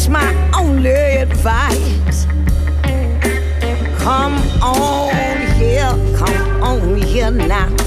That's my only advice. Come on here, come on here now.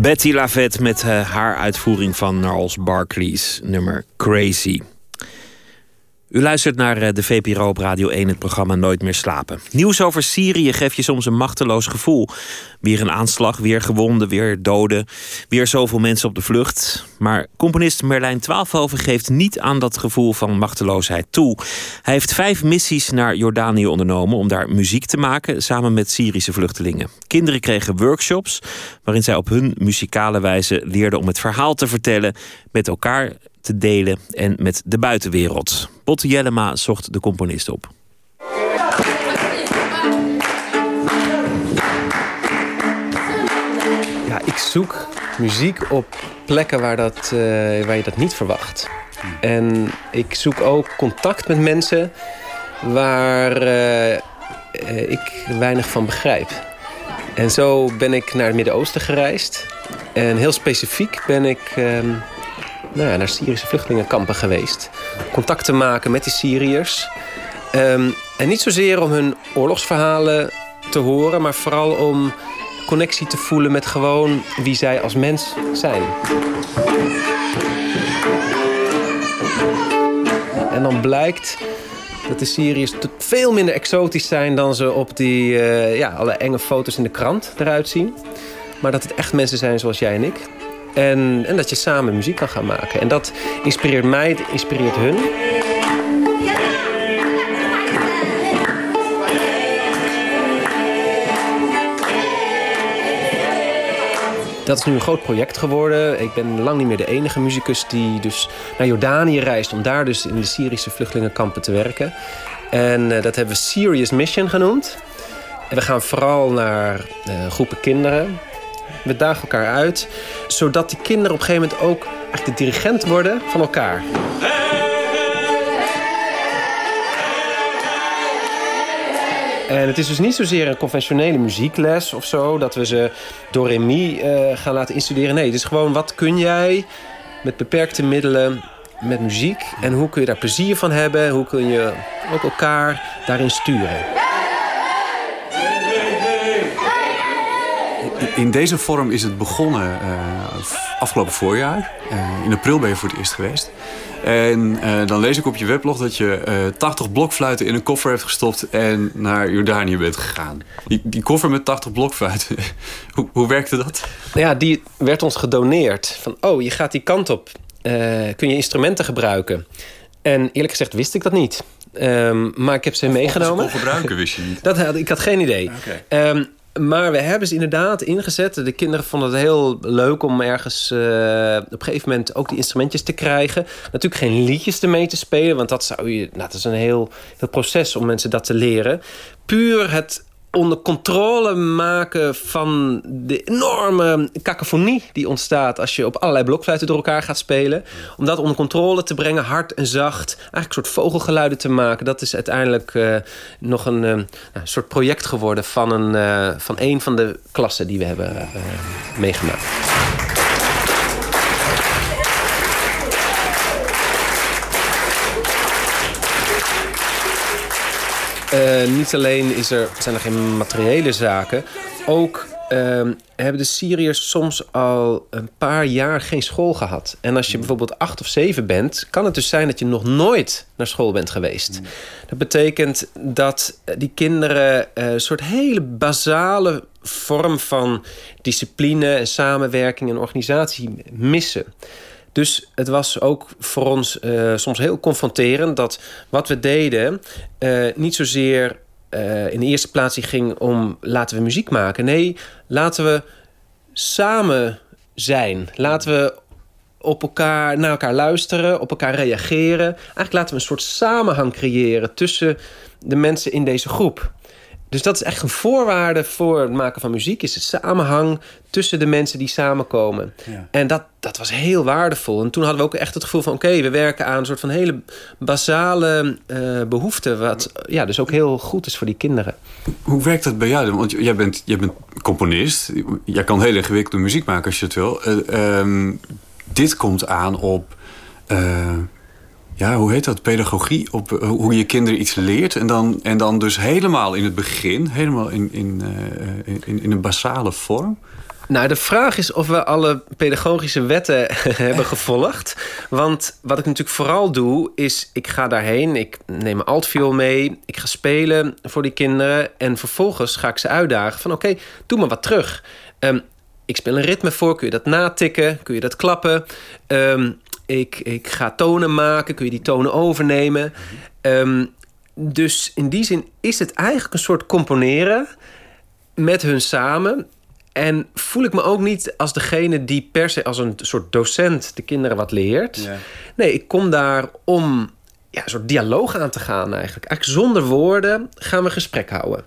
Betty Lavette met eh, haar uitvoering van Gnarls Barkley's nummer Crazy. U luistert naar eh, de VPRO op Radio 1, het programma Nooit meer slapen. Nieuws over Syrië geeft je soms een machteloos gevoel. Weer een aanslag, weer gewonden, weer doden. Weer zoveel mensen op de vlucht. Maar componist Merlijn Twaalfhoven geeft niet aan dat gevoel van machteloosheid toe. Hij heeft vijf missies naar Jordanië ondernomen om daar muziek te maken samen met Syrische vluchtelingen. Kinderen kregen workshops waarin zij op hun muzikale wijze leerden om het verhaal te vertellen, met elkaar te delen en met de buitenwereld. Botte Jellema zocht de componist op. ik zoek muziek op plekken waar, dat, eh, waar je dat niet verwacht. En ik zoek ook contact met mensen waar eh, ik weinig van begrijp. En zo ben ik naar het Midden-Oosten gereisd. En heel specifiek ben ik ehm, nou ja, naar Syrische vluchtelingenkampen geweest. Contact te maken met die Syriërs. Ehm, en niet zozeer om hun oorlogsverhalen te horen, maar vooral om connectie te voelen met gewoon wie zij als mens zijn. En dan blijkt dat de Syriërs veel minder exotisch zijn dan ze op die eh, ja, alle enge foto's in de krant eruit zien. Maar dat het echt mensen zijn zoals jij en ik. En, en dat je samen muziek kan gaan maken. En dat inspireert mij, het inspireert hun. Dat is nu een groot project geworden. Ik ben lang niet meer de enige muzikus die dus naar Jordanië reist... om daar dus in de Syrische vluchtelingenkampen te werken. En eh, dat hebben we Serious Mission genoemd. En we gaan vooral naar eh, groepen kinderen. We dagen elkaar uit, zodat die kinderen op een gegeven moment ook eigenlijk de dirigent worden van elkaar. En het is dus niet zozeer een conventionele muziekles of zo, dat we ze door mi eh, gaan laten instuderen. Nee, het is gewoon wat kun jij met beperkte middelen met muziek en hoe kun je daar plezier van hebben, hoe kun je ook elkaar daarin sturen. In deze vorm is het begonnen uh, afgelopen voorjaar. Uh, in april ben je voor het eerst geweest. En uh, dan lees ik op je weblog dat je 80 blokfluiten in een koffer hebt gestopt en naar Jordanië bent gegaan. Die, die koffer met 80 blokfluiten, (laughs) hoe, hoe werkte dat? Nou ja, die werd ons gedoneerd. Van, oh, je gaat die kant op. kun je instrumenten gebruiken? En eerlijk gezegd wist ik dat niet. Um, maar ik heb ze meegenomen. Of gebruiken wist je niet? (laughs) dat had, ik had geen idee. Okay. Um, maar we hebben ze inderdaad ingezet. De kinderen vonden het heel leuk om ergens uh, op een gegeven moment ook die instrumentjes te krijgen. Natuurlijk geen liedjes ermee te spelen, want dat zou je. Nou, dat is een heel, heel proces om mensen dat te leren. Puur het onder controle maken van de enorme cacophonie die ontstaat als je op allerlei blokfluiten door elkaar gaat spelen. Om dat onder controle te brengen, hard en zacht, eigenlijk een soort vogelgeluiden te maken. Dat is uiteindelijk uh, nog een uh, soort project geworden van een, uh, van een van de klassen die we hebben meegemaakt. Uh, niet alleen is er, zijn er geen materiële zaken, ook uh, hebben de Syriërs soms al een paar jaar geen school gehad. En als je mm. bijvoorbeeld acht of zeven bent, kan het dus zijn dat je nog nooit naar school bent geweest. Mm. Dat betekent dat die kinderen uh, een soort hele basale vorm van discipline, samenwerking en organisatie missen. Dus het was ook voor ons uh, soms heel confronterend dat wat we deden uh, niet zozeer uh, in de eerste plaats ging om laten we muziek maken. Nee, laten we samen zijn. Laten we op elkaar, naar elkaar luisteren, op elkaar reageren. Eigenlijk laten we een soort samenhang creëren tussen de mensen in deze groep. Dus dat is echt een voorwaarde voor het maken van muziek... is de samenhang tussen de mensen die samenkomen. Ja. En dat, dat was heel waardevol. En toen hadden we ook echt het gevoel van... oké, we werken aan een soort van hele basale uh, behoefte... wat ja, dus ook heel goed is voor die kinderen. Hoe werkt dat bij jou? Want jij bent, jij bent componist. Jij kan heel ingewikkelde muziek maken als je het wil. Uh, um, dit komt aan op... Uh, ja, hoe heet dat? Pedagogie. Op uh, hoe je kinderen iets leert. En dan, en dan dus helemaal in het begin, helemaal in, in, uh, in, in een basale vorm. Nou, de vraag is of we alle pedagogische wetten (laughs) hebben gevolgd. Want wat ik natuurlijk vooral doe, is ik ga daarheen. Ik neem altviool mee. Ik ga spelen voor die kinderen. En vervolgens ga ik ze uitdagen van oké, doe maar wat terug. Um, ik speel een ritme voor. Kun je dat natikken? Kun je dat klappen? Um, ik, ik ga tonen maken. Kun je die tonen overnemen? Um, dus in die zin is het eigenlijk een soort componeren met hun samen. En voel ik me ook niet als degene die per se als een soort docent de kinderen wat leert. Ja. Nee, ik kom daar om ja, een soort dialoog aan te gaan eigenlijk. Eigenlijk zonder woorden gaan we gesprek houden.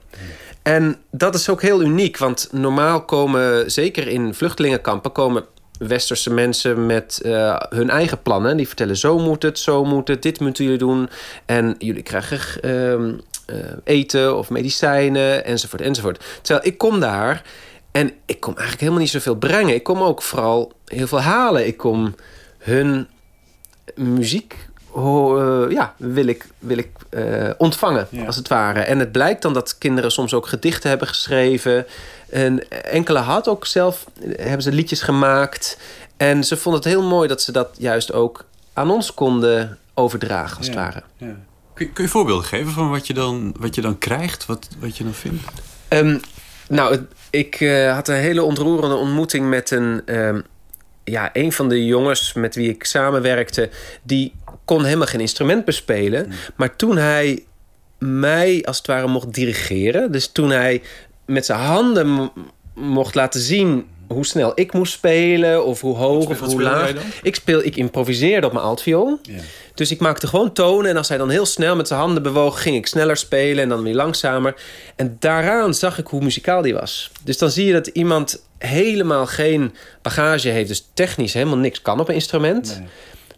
En dat is ook heel uniek, want normaal komen, zeker in vluchtelingenkampen, komen westerse mensen met uh, hun eigen plannen. Die vertellen: zo moet het, zo moet het, dit moeten jullie doen. En jullie krijgen uh, eten of medicijnen, enzovoort, enzovoort. Terwijl ik kom daar en ik kom eigenlijk helemaal niet zoveel brengen. Ik kom ook vooral heel veel halen. Ik kom hun muziek uh, ja, wil ik, wil ik uh, ontvangen, ja. als het ware. En het blijkt dan dat kinderen soms ook gedichten hebben geschreven. En enkele had ook zelf, hebben ze liedjes gemaakt. En ze vonden het heel mooi dat ze dat juist ook aan ons konden overdragen, als ja. het ware. Ja. Kun, kun, je voorbeelden geven van wat je dan, wat je dan krijgt, wat, wat je dan vindt? Um, nou, ik uh, had een hele ontroerende ontmoeting met een... Um, ja, een van de jongens met wie ik samenwerkte, die kon helemaal geen instrument bespelen. Mm. Maar toen hij mij als het ware mocht dirigeren, dus toen hij met zijn handen mocht laten zien hoe snel ik moest spelen of hoe hoog of hoe laag. Ik speel, ik improviseerde op mijn altviool. Ja. Dus ik maakte gewoon tonen en als hij dan heel snel met zijn handen bewoog, ging ik sneller spelen en dan weer langzamer. En daaraan zag ik hoe muzikaal die was. Dus dan zie je dat iemand helemaal geen bagage heeft, dus technisch helemaal niks kan op een instrument. Nee.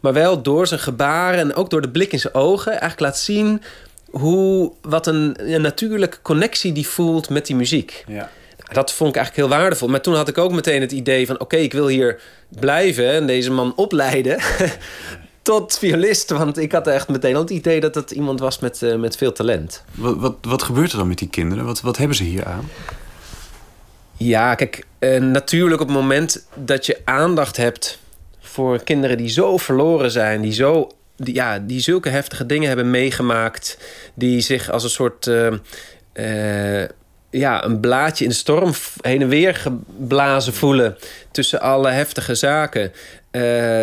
Maar wel door zijn gebaren en ook door de blik in zijn ogen eigenlijk laat zien hoe, wat een, een natuurlijke connectie die voelt met die muziek. Ja. Dat vond ik eigenlijk heel waardevol. Maar toen had ik ook meteen het idee van... oké, ik wil hier blijven en deze man opleiden... (laughs) tot violist. Want ik had echt meteen al het idee dat het iemand was met, uh, met veel talent. Wat, wat, wat gebeurt er dan met die kinderen? Wat, wat hebben ze hier aan? Ja, kijk, eh, natuurlijk op het moment dat je aandacht hebt voor kinderen die zo verloren zijn, die zo die, ja, die zulke heftige dingen hebben meegemaakt, die zich als een soort eh, eh, ja, een blaadje in de storm heen en weer geblazen voelen tussen alle heftige zaken. Eh,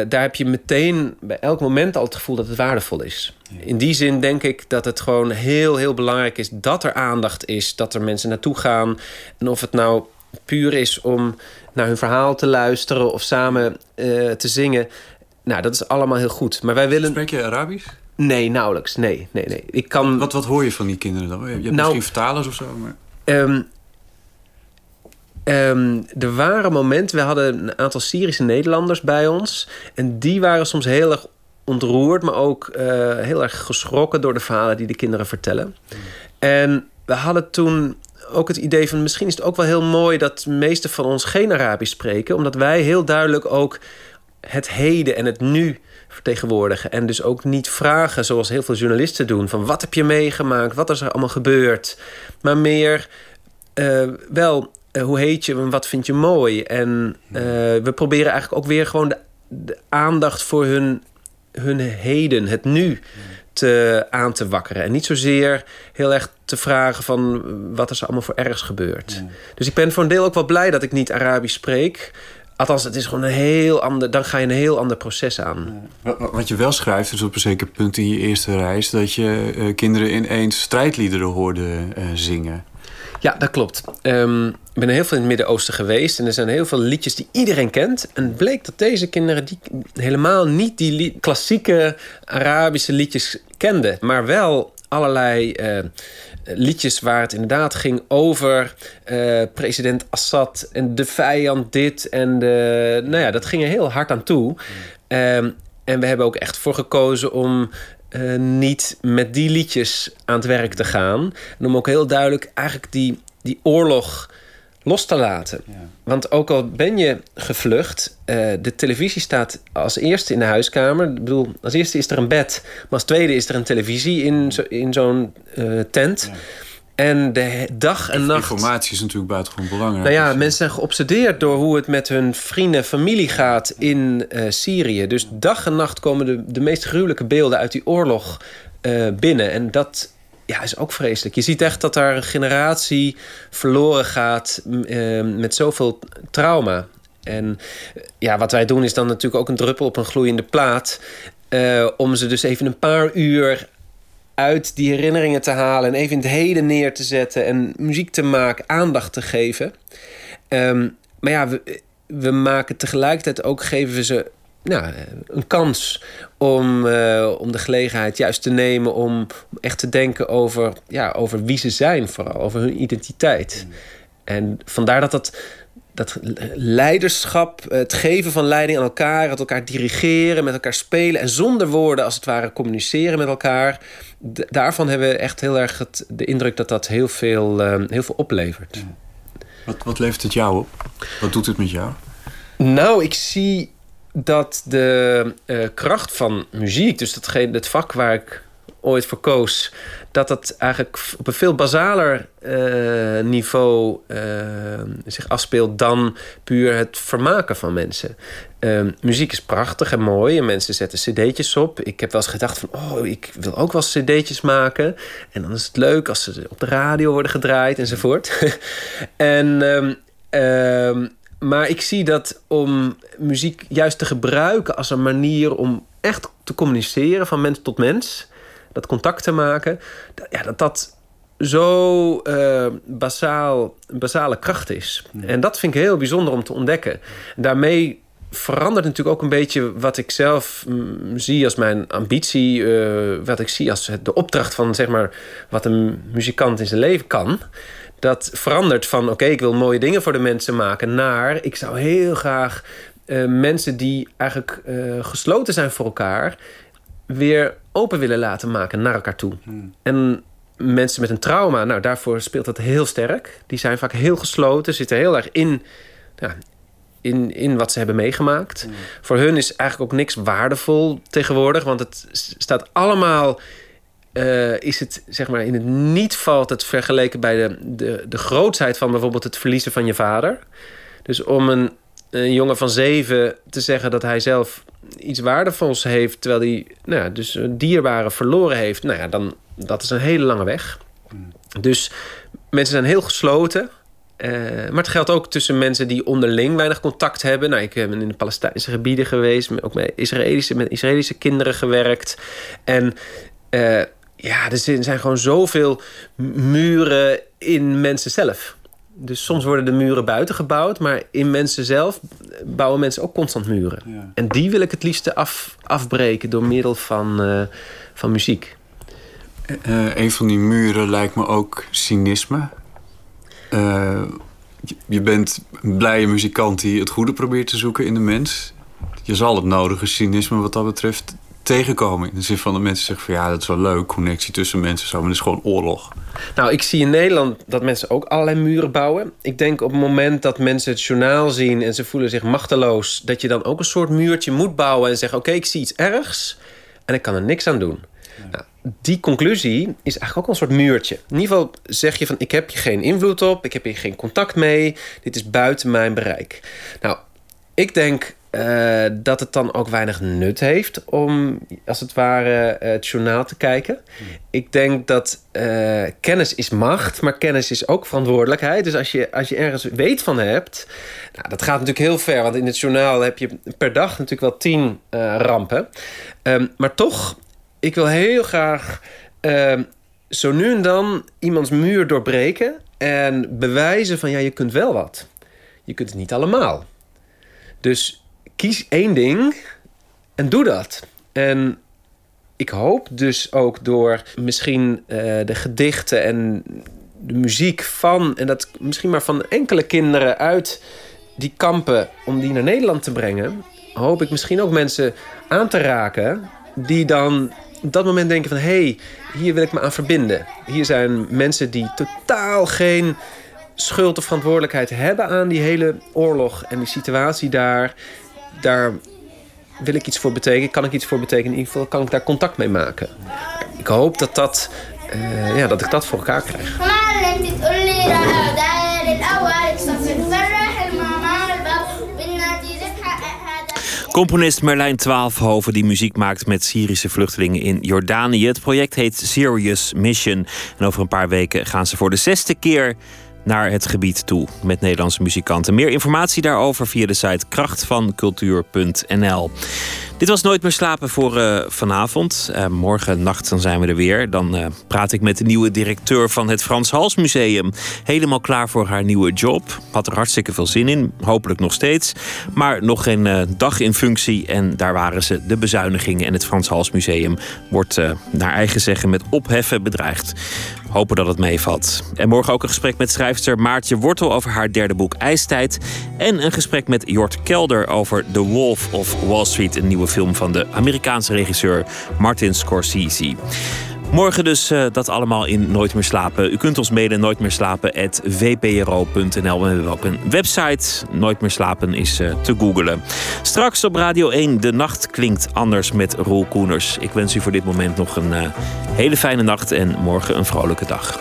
daar heb je meteen bij elk moment al het gevoel dat het waardevol is. In die zin denk ik dat het gewoon heel, heel belangrijk is dat er aandacht is, dat er mensen naartoe gaan. En of het nou puur is om naar hun verhaal te luisteren of samen uh, te zingen. Nou, dat is allemaal heel goed. Maar wij willen. Spreek je Arabisch? Nee, nauwelijks. Nee, nee, nee. Ik kan... wat, wat hoor je van die kinderen dan? Je hebt nou, misschien vertalers of zo, maar... Um, um, er waren momenten, we hadden een aantal Syrische Nederlanders bij ons. En die waren soms heel erg ontroerd, maar ook uh, heel erg geschrokken door de verhalen die de kinderen vertellen. En we hadden toen ook het idee van misschien is het ook wel heel mooi dat de meeste van ons geen Arabisch spreken, omdat wij heel duidelijk ook het heden en het nu vertegenwoordigen. En dus ook niet vragen zoals heel veel journalisten doen: van wat heb je meegemaakt, wat is er allemaal gebeurd. Maar meer uh, wel, uh, hoe heet je en wat vind je mooi. En uh, we proberen eigenlijk ook weer gewoon de, de, aandacht voor hun, hun heden, het nu. Te, aan te wakkeren. En niet zozeer heel erg te vragen van wat is er allemaal voor ergs gebeurd. Dus ik ben voor een deel ook wel blij dat ik niet Arabisch spreek. Althans, het is gewoon een heel ander... dan ga je een heel ander proces aan. Wat je wel schrijft, is op een zeker punt in je eerste reis... dat je uh, kinderen ineens strijdliederen hoorde uh, zingen. Ja, dat klopt. Um, ik ben heel veel in het Midden-Oosten geweest... en er zijn heel veel liedjes die iedereen kent. En het bleek dat deze kinderen die helemaal niet die klassieke Arabische liedjes kenden... maar wel allerlei... Uh, liedjes waar het inderdaad ging over uh, president Assad en de vijand dit en de, nou ja, dat ging er heel hard aan toe. Um, en we hebben ook echt voor gekozen om uh, niet met die liedjes aan het werk te gaan. En om ook heel duidelijk eigenlijk die, die oorlog los te laten. Ja. Want ook al ben je gevlucht, uh, de televisie staat als eerste in de huiskamer. Ik bedoel, als eerste is er een bed, maar als tweede is er een televisie in, zo, in zo'n uh, tent. Ja. En de dag en nacht. Informatie is natuurlijk buitengewoon belangrijk. Nou ja, mensen zijn geobsedeerd door hoe het met hun vrienden, familie gaat in uh, Syrië. Dus dag en nacht komen de, de meest gruwelijke beelden uit die oorlog uh, binnen. En dat ja, is ook vreselijk. Je ziet echt dat daar een generatie verloren gaat uh, met zoveel trauma. En ja, wat wij doen is dan natuurlijk ook een druppel op een gloeiende plaat. Om ze dus even een paar uur uit die herinneringen te halen en even in het heden neer te zetten en muziek te maken, aandacht te geven. Um, maar ja, we, we maken tegelijkertijd ook, geven we ze nou, een kans om, uh, om de gelegenheid juist te nemen om echt te denken over, ja, over wie ze zijn, vooral over hun identiteit. En vandaar dat dat, dat leiderschap, het geven van leiding aan elkaar, het elkaar dirigeren, met elkaar spelen en zonder woorden als het ware communiceren met elkaar. daarvan hebben we echt heel erg het, de indruk dat dat heel veel, uh, heel veel oplevert. Ja. Wat, wat levert het jou op? Wat doet het met jou? Nou, ik zie dat de uh, kracht van muziek, dus datgene, het vak waar ik ooit voor koos, dat dat eigenlijk op een veel basaler uh, niveau uh, zich afspeelt dan puur het vermaken van mensen. Uh, muziek is prachtig en mooi en mensen zetten cd'tjes op. Ik heb wel eens gedacht van, oh, ik wil ook wel cd'tjes maken. En dan is het leuk als ze op de radio worden gedraaid enzovoort. (laughs) en... Um, maar ik zie dat om muziek juist te gebruiken als een manier om echt te communiceren van mens tot mens, dat contact te maken, dat, ja, dat dat zo uh, basaal, basale kracht is. Ja. En dat vind ik heel bijzonder om te ontdekken. Daarmee verandert natuurlijk ook een beetje wat ik zelf mm, zie als mijn ambitie, uh, wat ik zie als de opdracht van zeg maar wat een muzikant in zijn leven kan dat verandert van oké, okay, ik wil mooie dingen voor de mensen maken, naar ik zou heel graag uh, mensen die eigenlijk gesloten zijn voor elkaar, weer open willen laten maken naar elkaar toe. Hmm. En mensen met een trauma, nou daarvoor speelt dat heel sterk. Die zijn vaak heel gesloten, zitten heel erg in, ja, in, in wat ze hebben meegemaakt. Hmm. Voor hun is eigenlijk ook niks waardevol tegenwoordig, want het staat allemaal eh, is het, zeg maar, in het niet valt het vergeleken bij de, de, de grootsheid van bijvoorbeeld het verliezen van je vader. Dus om een, een jongen van zeven te zeggen dat hij zelf iets waardevols heeft, terwijl hij nou ja, dus dierbare verloren heeft, nou ja, dan dat is een hele lange weg. Dus mensen zijn heel gesloten. Uh, maar het geldt ook tussen mensen die onderling weinig contact hebben. Nou, ik ben in de Palestijnse gebieden geweest, ook met Israëlische, met Israëlische kinderen gewerkt. En uh, ja, er zijn gewoon zoveel muren in mensen zelf. Dus soms worden de muren buiten gebouwd, maar in mensen zelf bouwen mensen ook constant muren. Ja. En die wil ik het liefste af, afbreken door middel van, uh, van muziek. Uh, een van die muren lijkt me ook cynisme. Uh, je bent een blije muzikant die het goede probeert te zoeken in de mens. Je zal het nodige cynisme wat dat betreft tegenkomen. In de zin van de mensen zeggen van ja, dat is wel leuk, connectie tussen mensen zo, maar het is gewoon oorlog. Nou, ik zie in Nederland dat mensen ook allerlei muren bouwen. Ik denk op het moment dat mensen het journaal zien en ze voelen zich machteloos, dat je dan ook een soort muurtje moet bouwen en zeggen: Oké, ik zie iets ergs en ik kan er niks aan doen. Nou, die conclusie is eigenlijk ook een soort muurtje. In ieder geval zeg je van ik heb hier geen invloed op, ik heb hier geen contact mee, dit is buiten mijn bereik. Nou, ik denk uh, dat het dan ook weinig nut heeft om als het ware het journaal te kijken. Ik denk dat uh, kennis is macht, maar kennis is ook verantwoordelijkheid. Dus als je, als je ergens weet van hebt, nou, dat gaat natuurlijk heel ver. Want in het journaal heb je per dag natuurlijk wel tien rampen. Um, maar toch ik wil heel graag uh, zo nu en dan iemands muur doorbreken en bewijzen van ja, je kunt wel wat. Je kunt het niet allemaal. Dus kies één ding en doe dat. En ik hoop dus ook door misschien uh, de gedichten en de muziek van, en dat misschien maar van enkele kinderen uit die kampen, om die naar Nederland te brengen, hoop ik misschien ook mensen aan te raken die dan op dat moment denken van... hé, hey, hier wil ik me aan verbinden. Hier zijn mensen die totaal geen schuld of verantwoordelijkheid hebben... aan die hele oorlog en die situatie daar. Daar wil ik iets voor betekenen, kan ik iets voor betekenen. In ieder geval kan ik daar contact mee maken. Ik hoop dat, dat, uh, ja, dat ik dat voor elkaar krijg. Componist Merlijn Twaalfhoven die muziek maakt met Syrische vluchtelingen in Jordanië. Het project heet Serious Mission. En over een paar weken gaan ze voor de zesde keer naar het gebied toe met Nederlandse muzikanten. Meer informatie daarover via de site krachtvancultuur.nl. Dit was Nooit meer slapen voor uh, vanavond. Uh, morgen nacht dan zijn we er weer. Dan uh, praat ik met de nieuwe directeur van het Frans Hals Museum. Helemaal klaar voor haar nieuwe job. Had er hartstikke veel zin in. Hopelijk nog steeds. Maar nog geen dag in functie. En daar waren ze de bezuinigingen. En het Frans Hals Museum wordt naar eigen zeggen met opheffen bedreigd. Hopen dat het meevalt. En morgen ook een gesprek met schrijfster Maartje Wortel over haar derde boek IJstijd. En een gesprek met Jort Kelder over The Wolf of Wall Street, een nieuwe film van de Amerikaanse regisseur Martin Scorsese. Morgen dus uh, dat allemaal in Nooit meer slapen. U kunt ons mailen nooitmeerslapen.vpro.nl. We hebben ook een website. Nooit meer slapen is uh, te googelen. Straks op Radio 1 De Nacht klinkt anders met Roel Koeners. Ik wens u voor dit moment nog een uh, hele fijne nacht en morgen een vrolijke dag.